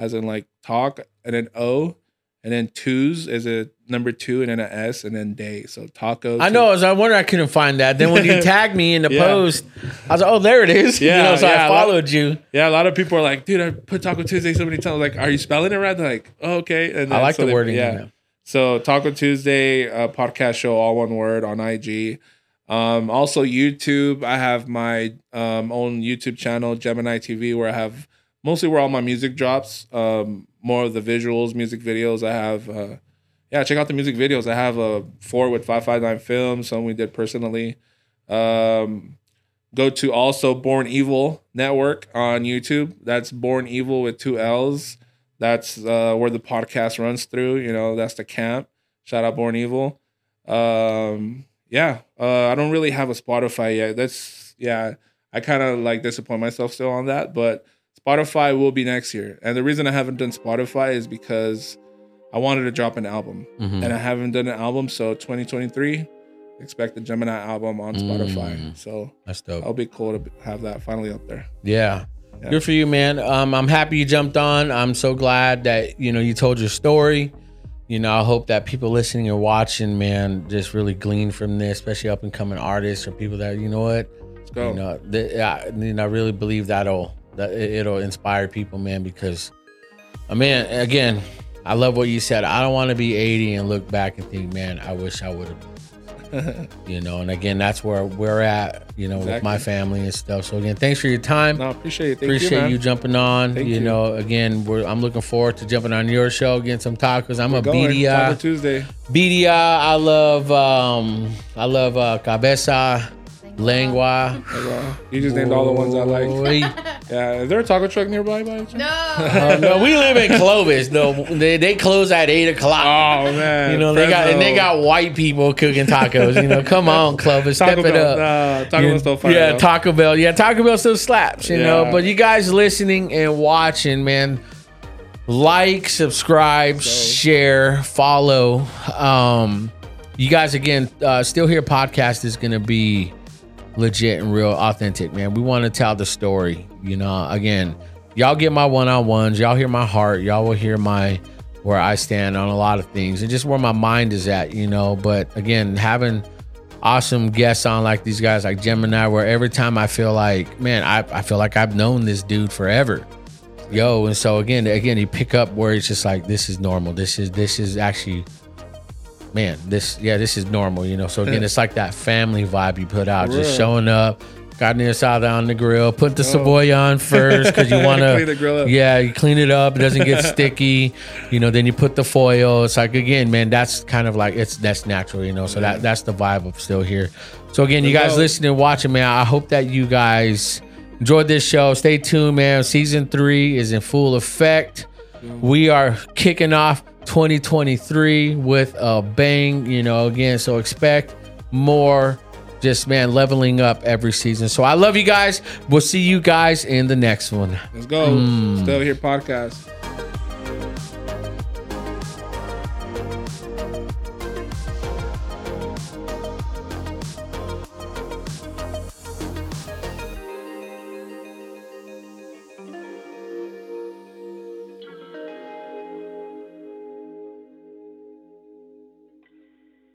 [SPEAKER 2] as in like talk, and then O, and then twos is a number two, and then an S, and then day. So Taco.
[SPEAKER 1] I know. I was I wonder I couldn't find that. Then when you tagged me in the
[SPEAKER 2] Yeah.
[SPEAKER 1] post, I was like, oh, there it is. you
[SPEAKER 2] Yeah,
[SPEAKER 1] know, so
[SPEAKER 2] yeah,
[SPEAKER 1] I followed you.
[SPEAKER 2] Yeah, a lot of people are like, dude, I put Taco Tuesday so many times. Like, are you spelling it right? They're like, oh, okay. And
[SPEAKER 1] I like
[SPEAKER 2] so
[SPEAKER 1] the
[SPEAKER 2] they-
[SPEAKER 1] wording.
[SPEAKER 2] Yeah. So Taco Tuesday uh, podcast show, all one word on IG. Um, also YouTube. I have my um, own YouTube channel, Jemini TV, where I have mostly where all my music drops. Um, more of the visuals, music videos. I have. Uh, yeah, check out the music videos. I have a four with five five nine films. Some we did personally. Um, go to also Born Evil Network on YouTube. That's Born Evil with two L's. That's uh, where the podcast runs through. You know, that's the camp. Shout out Born Evil. Um, yeah, uh, I don't really have a Spotify yet. That's yeah, I kind of like disappoint myself still on that, but Spotify will be next year. And the reason I haven't done Spotify is because I wanted to drop an album,
[SPEAKER 1] Mhm.
[SPEAKER 2] and I haven't done an album. So 2023, expect the Jemini album on Spotify.
[SPEAKER 1] Mm.
[SPEAKER 2] So
[SPEAKER 1] That's dope.
[SPEAKER 2] It'll be cool to have that finally up there.
[SPEAKER 1] Yeah.
[SPEAKER 2] Yeah.
[SPEAKER 1] Good for you, man. Um, I'm happy you jumped on. I'm so glad that you know you told your story. You know, I hope that people listening or watching, man, just really glean from this, especially up and coming artists or people that you know what,
[SPEAKER 2] Let's go.
[SPEAKER 1] you know, th- yeah, you know, I really believe that'll that it- it'll inspire people, man. Because, I mean, again, I love what you said. I don't want to be 80 and look back and think, man, I wish I would have you know and again that's where we're at you know with my family and stuff so again thanks for your time
[SPEAKER 2] no, appreciate it. Thank
[SPEAKER 1] appreciate
[SPEAKER 2] you,
[SPEAKER 1] you, jumping on you,
[SPEAKER 2] you.
[SPEAKER 1] know again we're, i'm looking forward to jumping on your show getting some tacos i'm
[SPEAKER 2] We're
[SPEAKER 1] a
[SPEAKER 2] going. Taco Tuesday.
[SPEAKER 1] bdi i love um i love uh cabeza lengua
[SPEAKER 2] Uh, You just named all the ones I like. Yeah, is there a taco truck nearby? By any chance?
[SPEAKER 3] No.
[SPEAKER 1] Uh, no we live in clovis no they, they close at 8 o'clock
[SPEAKER 2] Oh man,
[SPEAKER 1] you know they got and they got white people cooking tacos. You know, come on, Clovis, step
[SPEAKER 2] Taco
[SPEAKER 1] it
[SPEAKER 2] Bell.
[SPEAKER 1] up.
[SPEAKER 2] Nah, Taco
[SPEAKER 1] You-
[SPEAKER 2] Bell still fire.
[SPEAKER 1] yeah,
[SPEAKER 2] though.
[SPEAKER 1] Taco Bell. Yeah, Taco Bell still slaps, you know.
[SPEAKER 2] Yeah.
[SPEAKER 1] But you guys listening and watching, man, like, subscribe,
[SPEAKER 2] So-
[SPEAKER 1] share, follow. Um, you guys again, uh, still here podcast is gonna be legit and real, authentic, man. We want to tell the story. You know, again, y'all get my one on ones. Y'all hear my heart. Y'all will hear my where I stand on a lot of things and just where my mind is at. You know, but again, having awesome guests on like these guys like Jemini, where every time I feel like, man, I, I feel like I've known this dude forever. Yo, and so again, again, you pick up where it's just like this is normal. This is this is actually man, this yeah, this is normal, you know. So again, it's like that family vibe you put out, just showing up, got the asada on the grill, put the oh. cebolla on first because you want
[SPEAKER 2] Oh. Clean the grill
[SPEAKER 1] to, yeah, you clean it up, it doesn't get sticky, you know. Then you put the foil. It's like again, man, that's kind of like it's that's natural, you know. So that that's the vibe of still here. So again, you guys listening, watching, man. I hope that you guys enjoyed this show. Stay tuned, man. Season three is in full effect. We are kicking off 2023 with a bang, you know, again. So expect more just, man, leveling up every season. So I love you guys. We'll see you guys in the next one.
[SPEAKER 2] Let's go.
[SPEAKER 1] Mm.
[SPEAKER 2] Still here podcast.